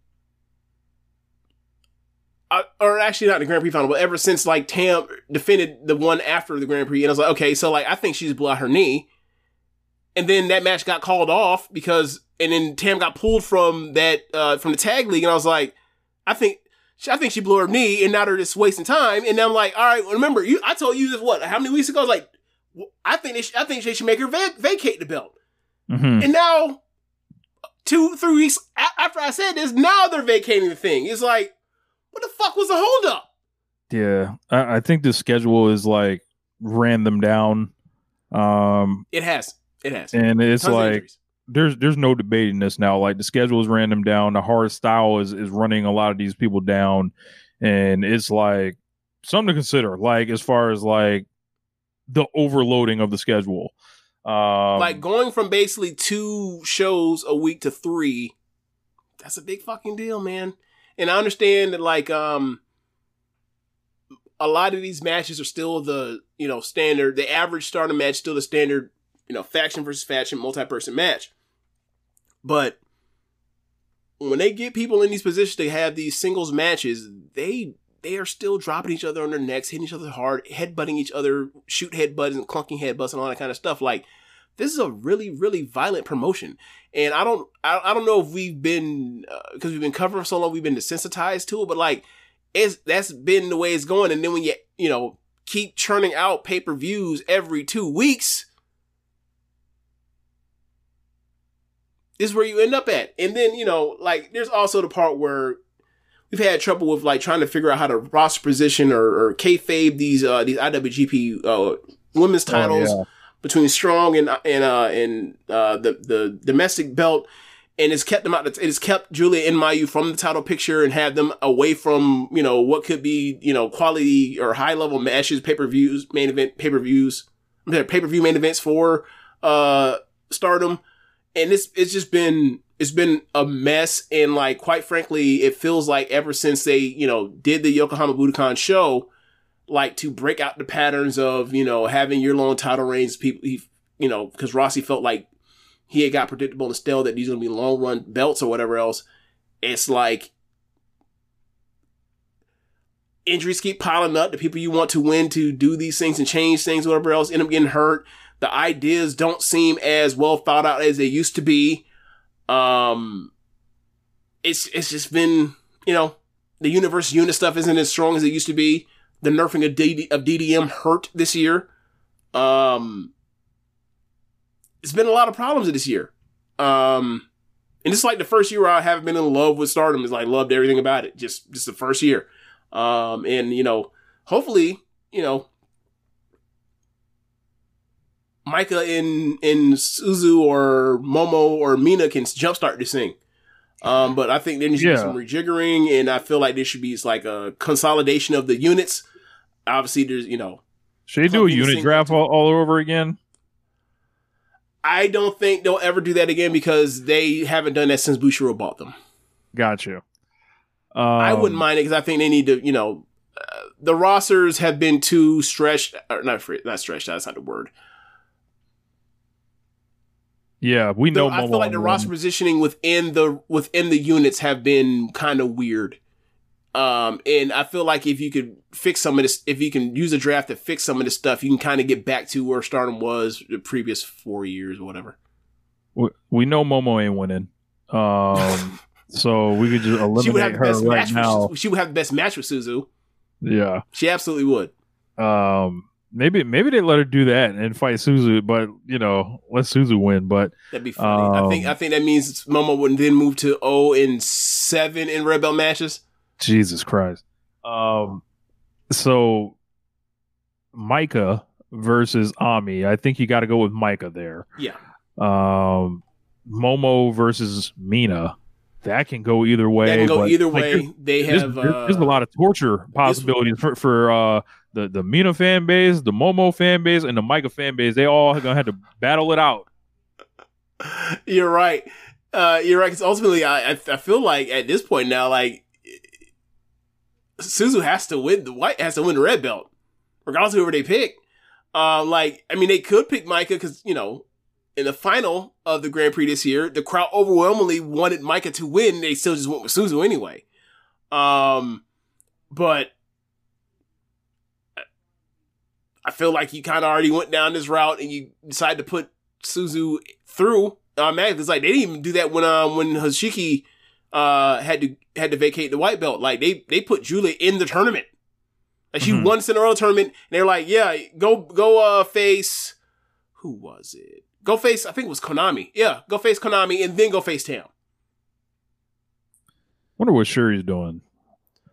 I, or actually not the Grand Prix final, but ever since like Tam defended the one after the Grand Prix, and I was like, okay, so like I think she just blew out her knee, and then that match got called off because, and then Tam got pulled from that uh from the tag league, and I was like, I think. I think she blew her knee, and now they're just wasting time. And I'm like, all right, remember, you? I told you this what? How many weeks ago? I was like, I think they should, I think they should make her vac- vacate the belt. Mhm. And now, two, three weeks a- after I said this, now they're vacating the thing. It's like, what the fuck was the holdup? Yeah, I, I think the schedule is like ran them down. Um, It has, it has, and it's Tons like there's there's no debating this now. Like the schedule is random down. The hard style is is running a lot of these people down, and it's like something to consider. Like as far as like the overloading of the schedule. Um, like going from basically two shows a week to three. That's a big fucking deal, man. And I understand that, like, um, a lot of these matches are still the you know standard. The average starter match still the standard, you know, faction versus faction, multi-person match. But when they get people in these positions to have these singles matches, they they are still dropping each other on their necks, hitting each other hard, headbutting each other, shoot headbutts and clunking headbutts and all that kind of stuff. Like this is a really really violent promotion, and I don't I, I don't know if we've been uh, because we've been covering so long we've been desensitized to it, but like it's that's been the way it's going. And then when you you know keep churning out pay per views every two weeks. Is where you end up at. And then, you know, like there's also the part where we've had trouble with like trying to figure out how to roster position or, or kayfabe these uh these IWGP uh women's Oh, titles yeah. between strong and and uh and uh the the domestic belt and it's kept them out it has kept Giulia and Mayu from the title picture and have them away from, you know, what could be, you know, quality or high level matches, pay-per-views, main event pay-per-views, pay-per-view main events for uh stardom and it's it's just been it's been a mess. And like quite frankly it feels like ever since they you know did the yokohama budokan show like to break out the patterns of you know having year long title reigns people he you know because Rossy felt like he had got predictable and stale that these going to be long run belts or whatever else. It's like injuries keep piling up. The people you want to win to do these things and change things whatever else end up getting hurt the ideas don't seem as well thought out as they used to be um, it's it's just been you know the universe unit stuff isn't as strong as it used to be. The nerfing of, DD, of DDM hurt this year. Um, it's been a lot of problems this year. Um, and it's like the first year I haven't been in love with Stardom. Is like loved everything about it. Just just the first year. Um, and you know, hopefully, you know, Maika in and Suzu or Momo or Mina can jumpstart this thing. Um, but I think there needs to be some rejiggering, and I feel like there should be like a consolidation of the units. Obviously, there's you know, Should they do a unit draft all, all over again? I don't think they'll ever do that again because they haven't done that since Bushiroad bought them. Got you. Um, I wouldn't mind it because I think they need to, you know, uh, the rosters have been too stretched, or not not stretched. That's not the word. Yeah, we know. I feel like the roster positioning within the within the units have been kind of weird. Um, and I feel like if you could fix some of this, if you can use a draft to fix some of this stuff, you can kind of get back to where Stardom was the previous four years or whatever. We, we know Momo ain't winning. Um, so we could just she would eliminate have the her best right match. now. With, she would have the best match with Suzu. Yeah. She absolutely would. Um, maybe maybe they let her do that and fight Suzu, but you know, let Suzu win. But That'd be funny. I think um, I think that means Momo would then move to zero and seven in red belt matches. Jesus Christ. Um, so Maika versus Ami. I think you got to go with Maika there. Yeah. Um, Momo versus Mina. That can go either way. That can go either like, way. there's- They have, there's, there's a uh, lot of torture possibilities for for uh, the the Mina fan base, the Momo fan base, and the Maika fan base. They all gonna have to battle it out. You're right. Uh, you're right. Because ultimately, I, I I feel like at this point now, like Suzu has to win the white has to win the red belt, regardless of whoever they pick. Um, like I mean, they could pick Maika because you know in the final of the Grand Prix this year, the crowd overwhelmingly wanted Maika to win. They still just went with Suzu anyway. Um, but I feel like you kind of already went down this route and you decided to put Suzu through automatically. It's like they didn't even do that when um when Hashiki uh had to had to vacate the white belt. Like they they put Giulia in the tournament. Like she Mhm. won Cinderella tournament, and they're like, yeah, go go uh face who was it? Go face I think it was Konami. Yeah, go face Konami and then go face Tam. Wonder what Syuri's doing.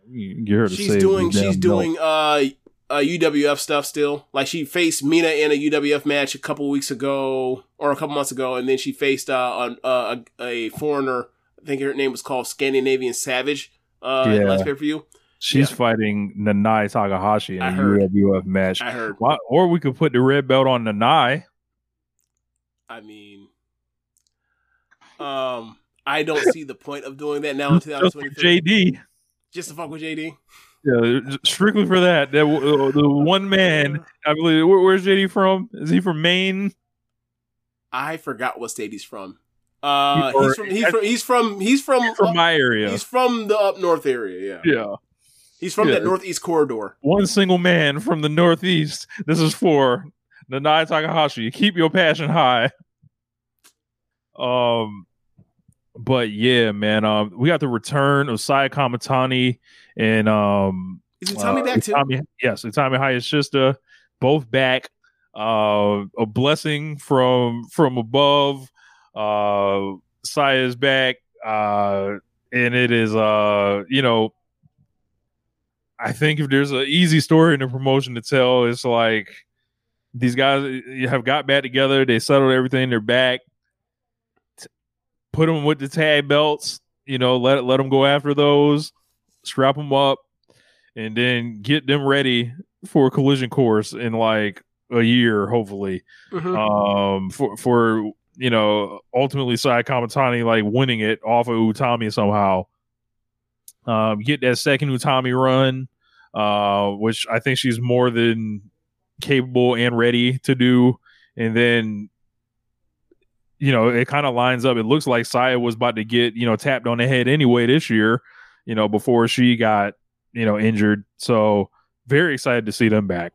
You Get her to She's doing she's doing uh uh UWF stuff still. Like she faced Mina in a UWF match a couple weeks ago or a couple months ago, and then she faced uh, a, a, a foreigner. I think her name was called Scandinavian Savage. Uh, Yeah. last pay per view. She's fighting Nanae Takahashi in I a heard. UWF match. I heard. Why- Or we could put the red belt on Nanae. I mean, um, I don't see the point of doing that now in Just 2023. JD. Just to fuck with JD. Yeah, strictly for that. That uh, the one man, I believe. Where, where's JD from? Is he from Maine? I forgot what state he's from. Uh, Or- he's from he's from he's from he's from From my area. He's from the up north area. Yeah. Yeah. He's from Yeah. that northeast corridor. One single man from the Northeast. This is for Nanae Takahashi. Keep your passion high. Um, but yeah, man. Um, we got the return of Saya Kamatani and um. Is Utami back too? Utami- yes, Utami Hayashishita, both back. Uh, a blessing from from above. Uh, Saya's back. Uh, and it is uh, you know, I think if there's an easy story in the promotion to tell, it's like these guys have got back together. They settled everything. They're back. Put them with the tag belts. You know, let let them go after those. Strap them up, and then get them ready for a collision course in like a year, hopefully. Mhm. Um, for for you know, ultimately Saya Kamatani like winning it off of Utami somehow. Um, get that second Utami run, uh, which I think she's more than capable and ready to do. And then, you know, it kind of lines up. It looks like Saya was about to get, you know, tapped on the head anyway this year, you know, before she got, you know, injured. So very excited to see them back.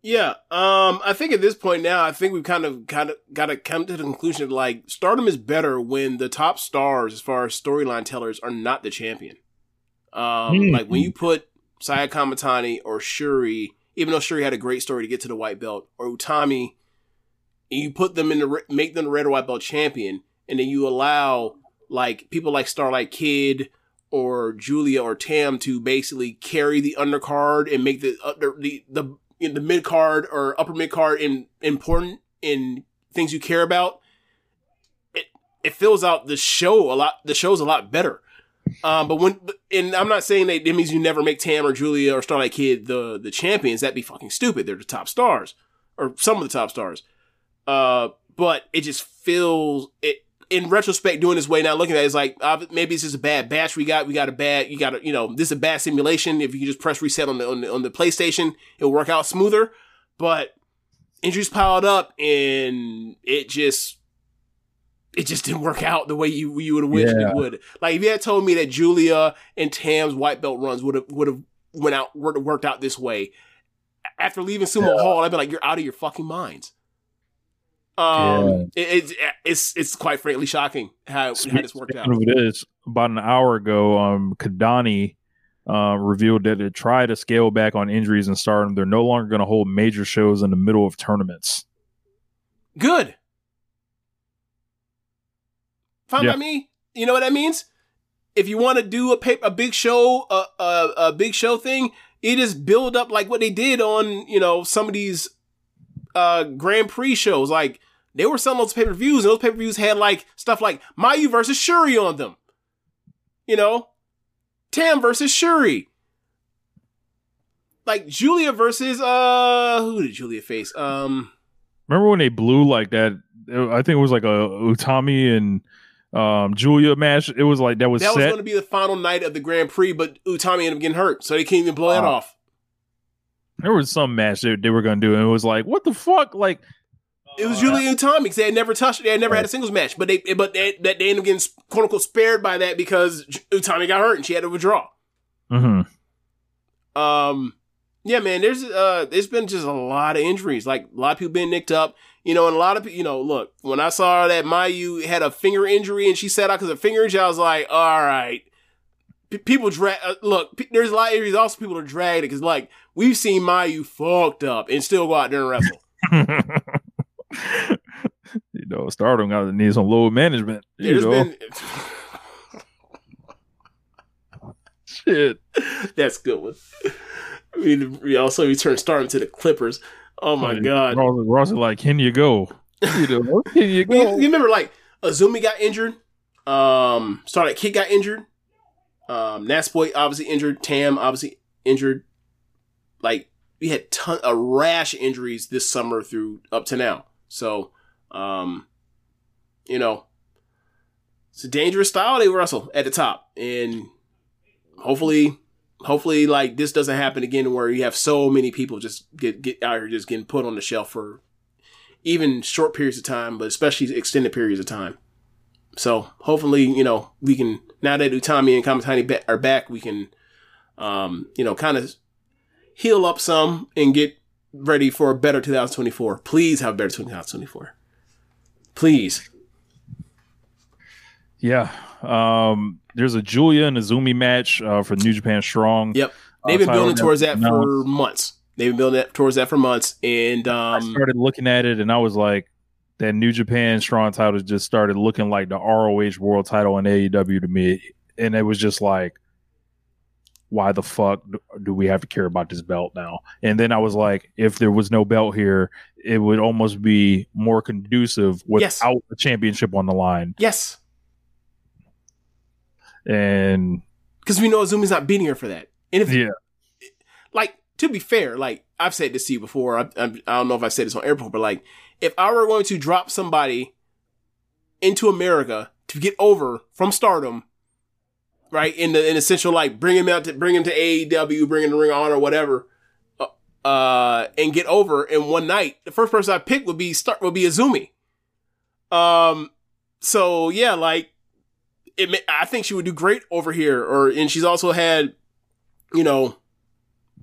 Yeah, um, I think at this point now, I think we've kind of kind of got to come to the conclusion of like Stardom is better when the top stars, as far as storyline tellers, are not the champion. Um, Hmm. like when you put Saya Kamatani or Syuri, even though Syuri had a great story to get to the white belt, or Utami, and you put them in the make them the red or white belt champion, and then you allow like people like Starlight Kid or Giulia or Tam to basically carry the undercard and make the uh, the the, in the mid card or upper mid card in important in things you care about. It it fills out the show a lot. The show's a lot better. Um, but when and I'm not saying that it means you never make Tam or Giulia or Starlight Kid the the champions. That'd be fucking stupid. They're the top stars or some of the top stars. Uh, but it just feels it in retrospect doing this way now looking at it, it's like uh, maybe it's just a bad batch we got we got a bad you got a, you know this is a bad simulation if you just press reset on the, on the on the PlayStation it'll work out smoother but injuries piled up and it just it just didn't work out the way you you would have wished Yeah. it would like if you had told me that Giulia and Tam's white belt runs would have would have went out worked out this way after leaving Sumo Hall I'd be like you're out of your fucking minds um, it, it's it's it's quite frankly shocking how, how this worked out. Speaking of this, about an hour ago, um, Kadani uh, revealed that they try to scale back on injuries and stardom. They're no longer going to hold major shows in the middle of tournaments. Good. Fine Yeah. by me. You know what that means? If you want to do a paper, a big show, a, a a big show thing, it just build up like what they did on you know some of these uh Grand Prix shows. Like they were selling those pay per views, and those pay per views had like stuff like Mayu versus Syuri on them. You know, Tam versus Syuri. Like Giulia versus uh who did Giulia face? Um Remember when they blew like that? I think it was like a Utami and um, Giulia match. It was like that was that was going to be the final night of the Grand Prix, but Utami ended up getting hurt, so they can't even blow that Oh. off. there was some match that they were going to do, and it was like, what the fuck? Like, It was Giulia and Utami because they had never touched, they had never had a singles match, but they, but they, that they ended up getting quote unquote spared by that because Utami got hurt and she had to withdraw. mhm. Um, yeah, man, there's uh, there's been just a lot of injuries, like a lot of people being nicked up, you know, and a lot of people, you know, look, when I saw that Mayu had a finger injury and she sat out because of finger injury, I was like, all right. P- people drag, uh, look, p- there's a lot of injuries. Also, people are dragged because, like, we've seen Mayu fucked up and still go out there and wrestle. you know, Stardom got to need some load management. You There's know, been shit. that's a good one. I we also returned starting to the Clippers. Oh my god! Ross, Ross is like, can you go? You know, can you You, go? you remember like Azumi got injured, um, Starlight Kid got injured, um, Natsupoi obviously injured, Tam obviously injured. Like we had ton a rash injuries this summer through up to now. So, um, you know, it's a dangerous style they wrestle at the top, and hopefully, hopefully, like this doesn't happen again where you have so many people just get get out here just getting put on the shelf for even short periods of time, but especially extended periods of time. So hopefully, you know, we can now that Utami and Kamatani are back, we can, um, you know, kind of heal up some and get ready for a better 2024. Please have a better 2024. Please. Yeah. Um, there's a Giulia and Azumi match uh, for New Japan Strong. Yep. They've been Uh, building towards that announced. for months. They've been building that towards that for months, and I um, started looking at it and I was like, that New Japan Strong title just started looking like the ROH World title in AEW to me. And it was just like, why the fuck do- we have to care about this belt now? And then I was like, if there was no belt here, it would almost be more conducive Yes. without the championship on the line. yes, And because we know Azumi's not beating her for that. And if yeah, like to be fair, like I've said this to you before. I, I, I don't know if I said this on air before, but like if I were going to drop somebody into America to get over from stardom, right? In the in essential, like bring him out to bring him to AEW, bring him to Ring of Honor, or whatever, uh, uh, and get over in one night. The first person I pick would be start would be Azumi. Um, so yeah, like it. May, I think she would do great over here, or and she's also had, you know,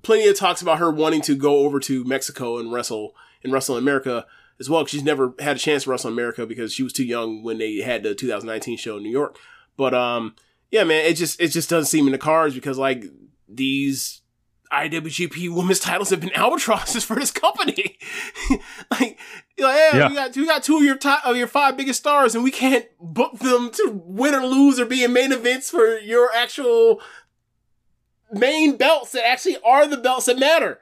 plenty of talks about her wanting to go over to Mexico and wrestle and wrestle in America as well. She's never had a chance to wrestle in America because she was too young when they had the 2019 show in New York. But um, yeah, man, it just it just doesn't seem in the cards because like these IWGP women's titles have been albatrosses for this company. like, you're like, yeah, Yeah. we got we got two of your top of your five biggest stars, and we can't book them to win or lose or be in main events for your actual main belts that actually are the belts that matter.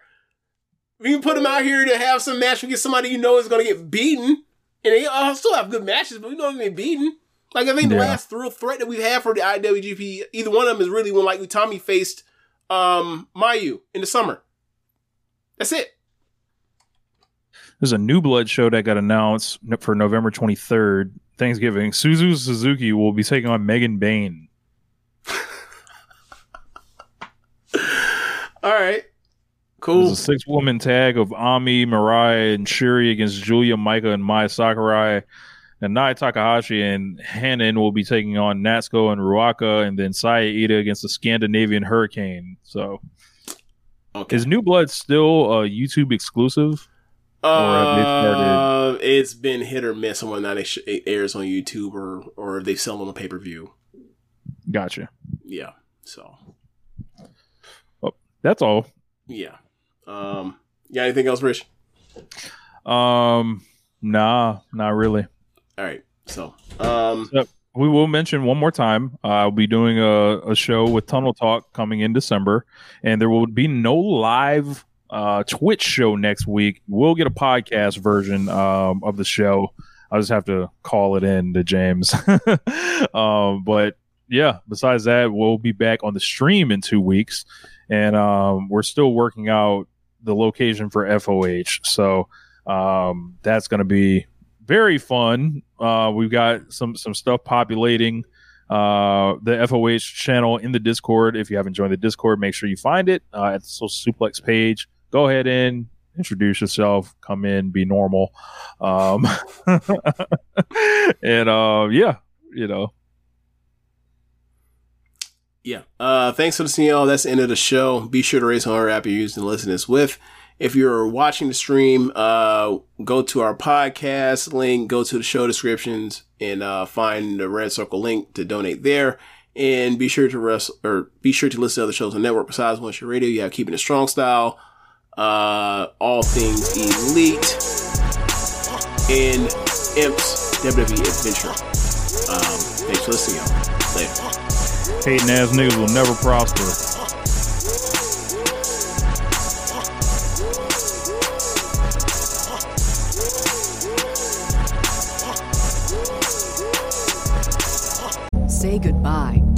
We can put them out here to have some match against somebody you know is going to get beaten, and they uh, still have good matches, but we know they're to get beaten. Like I think the last thrill threat that we've had for the IWGP, either one of them is really when like Tommy faced um Mayu in the summer. That's it. There's a new blood show that got announced for November 23rd, Thanksgiving. Suzu Suzuki will be taking on Megan Bayne. All right. There's Cool. a six woman tag of Ami, Mirai, and Syuri against Giulia, Maika, and Mai Sakurai. And Nai Takahashi and Hanan will be taking on Natsuko and Ruaka, and then Saya Iida against the Scandinavian Hurricane. So, Okay. is New Blood still a YouTube exclusive? Uh, it's been hit or miss on whether or not it, airs on YouTube or or they sell on a pay per view. Gotcha. Yeah. So That's all. yeah. Um. Yeah. Anything else, Rich? Um, nah, not really. All right. So um. Yep. We will mention one more time. Uh, I'll be doing a, a show with Tunnel Talk coming in December, and there will be no live uh, Twitch show next week. We'll get a podcast version um, of the show. I'll just have to call it in to James. um, but yeah, besides that, we'll be back on the stream in two weeks, and um, we're still working out the location for FOH. So um, that's going to be very fun. Uh, we've got some some stuff populating uh, the FOH channel in the Discord. If you haven't joined the Discord, make sure you find it uh, at the Social Suplex page. Go ahead in, introduce yourself, come in, be normal, um, and uh, yeah, you know, Yeah. Uh, thanks for listening, y'all. That's the end of the show. Be sure to raise our app you're using to listen to this with. If you're watching the stream, uh, go to our podcast link, go to the show descriptions, and uh, find the red circle link to donate there. And be sure to rest or be sure to listen to other shows on network besides One Shot Radio. You have Keepin' It Strong Style, uh, All Things Elite, and Imps WWE Adventure. Um, thanks for listening, y'all. Later. hating ass niggas will never prosper. Say goodbye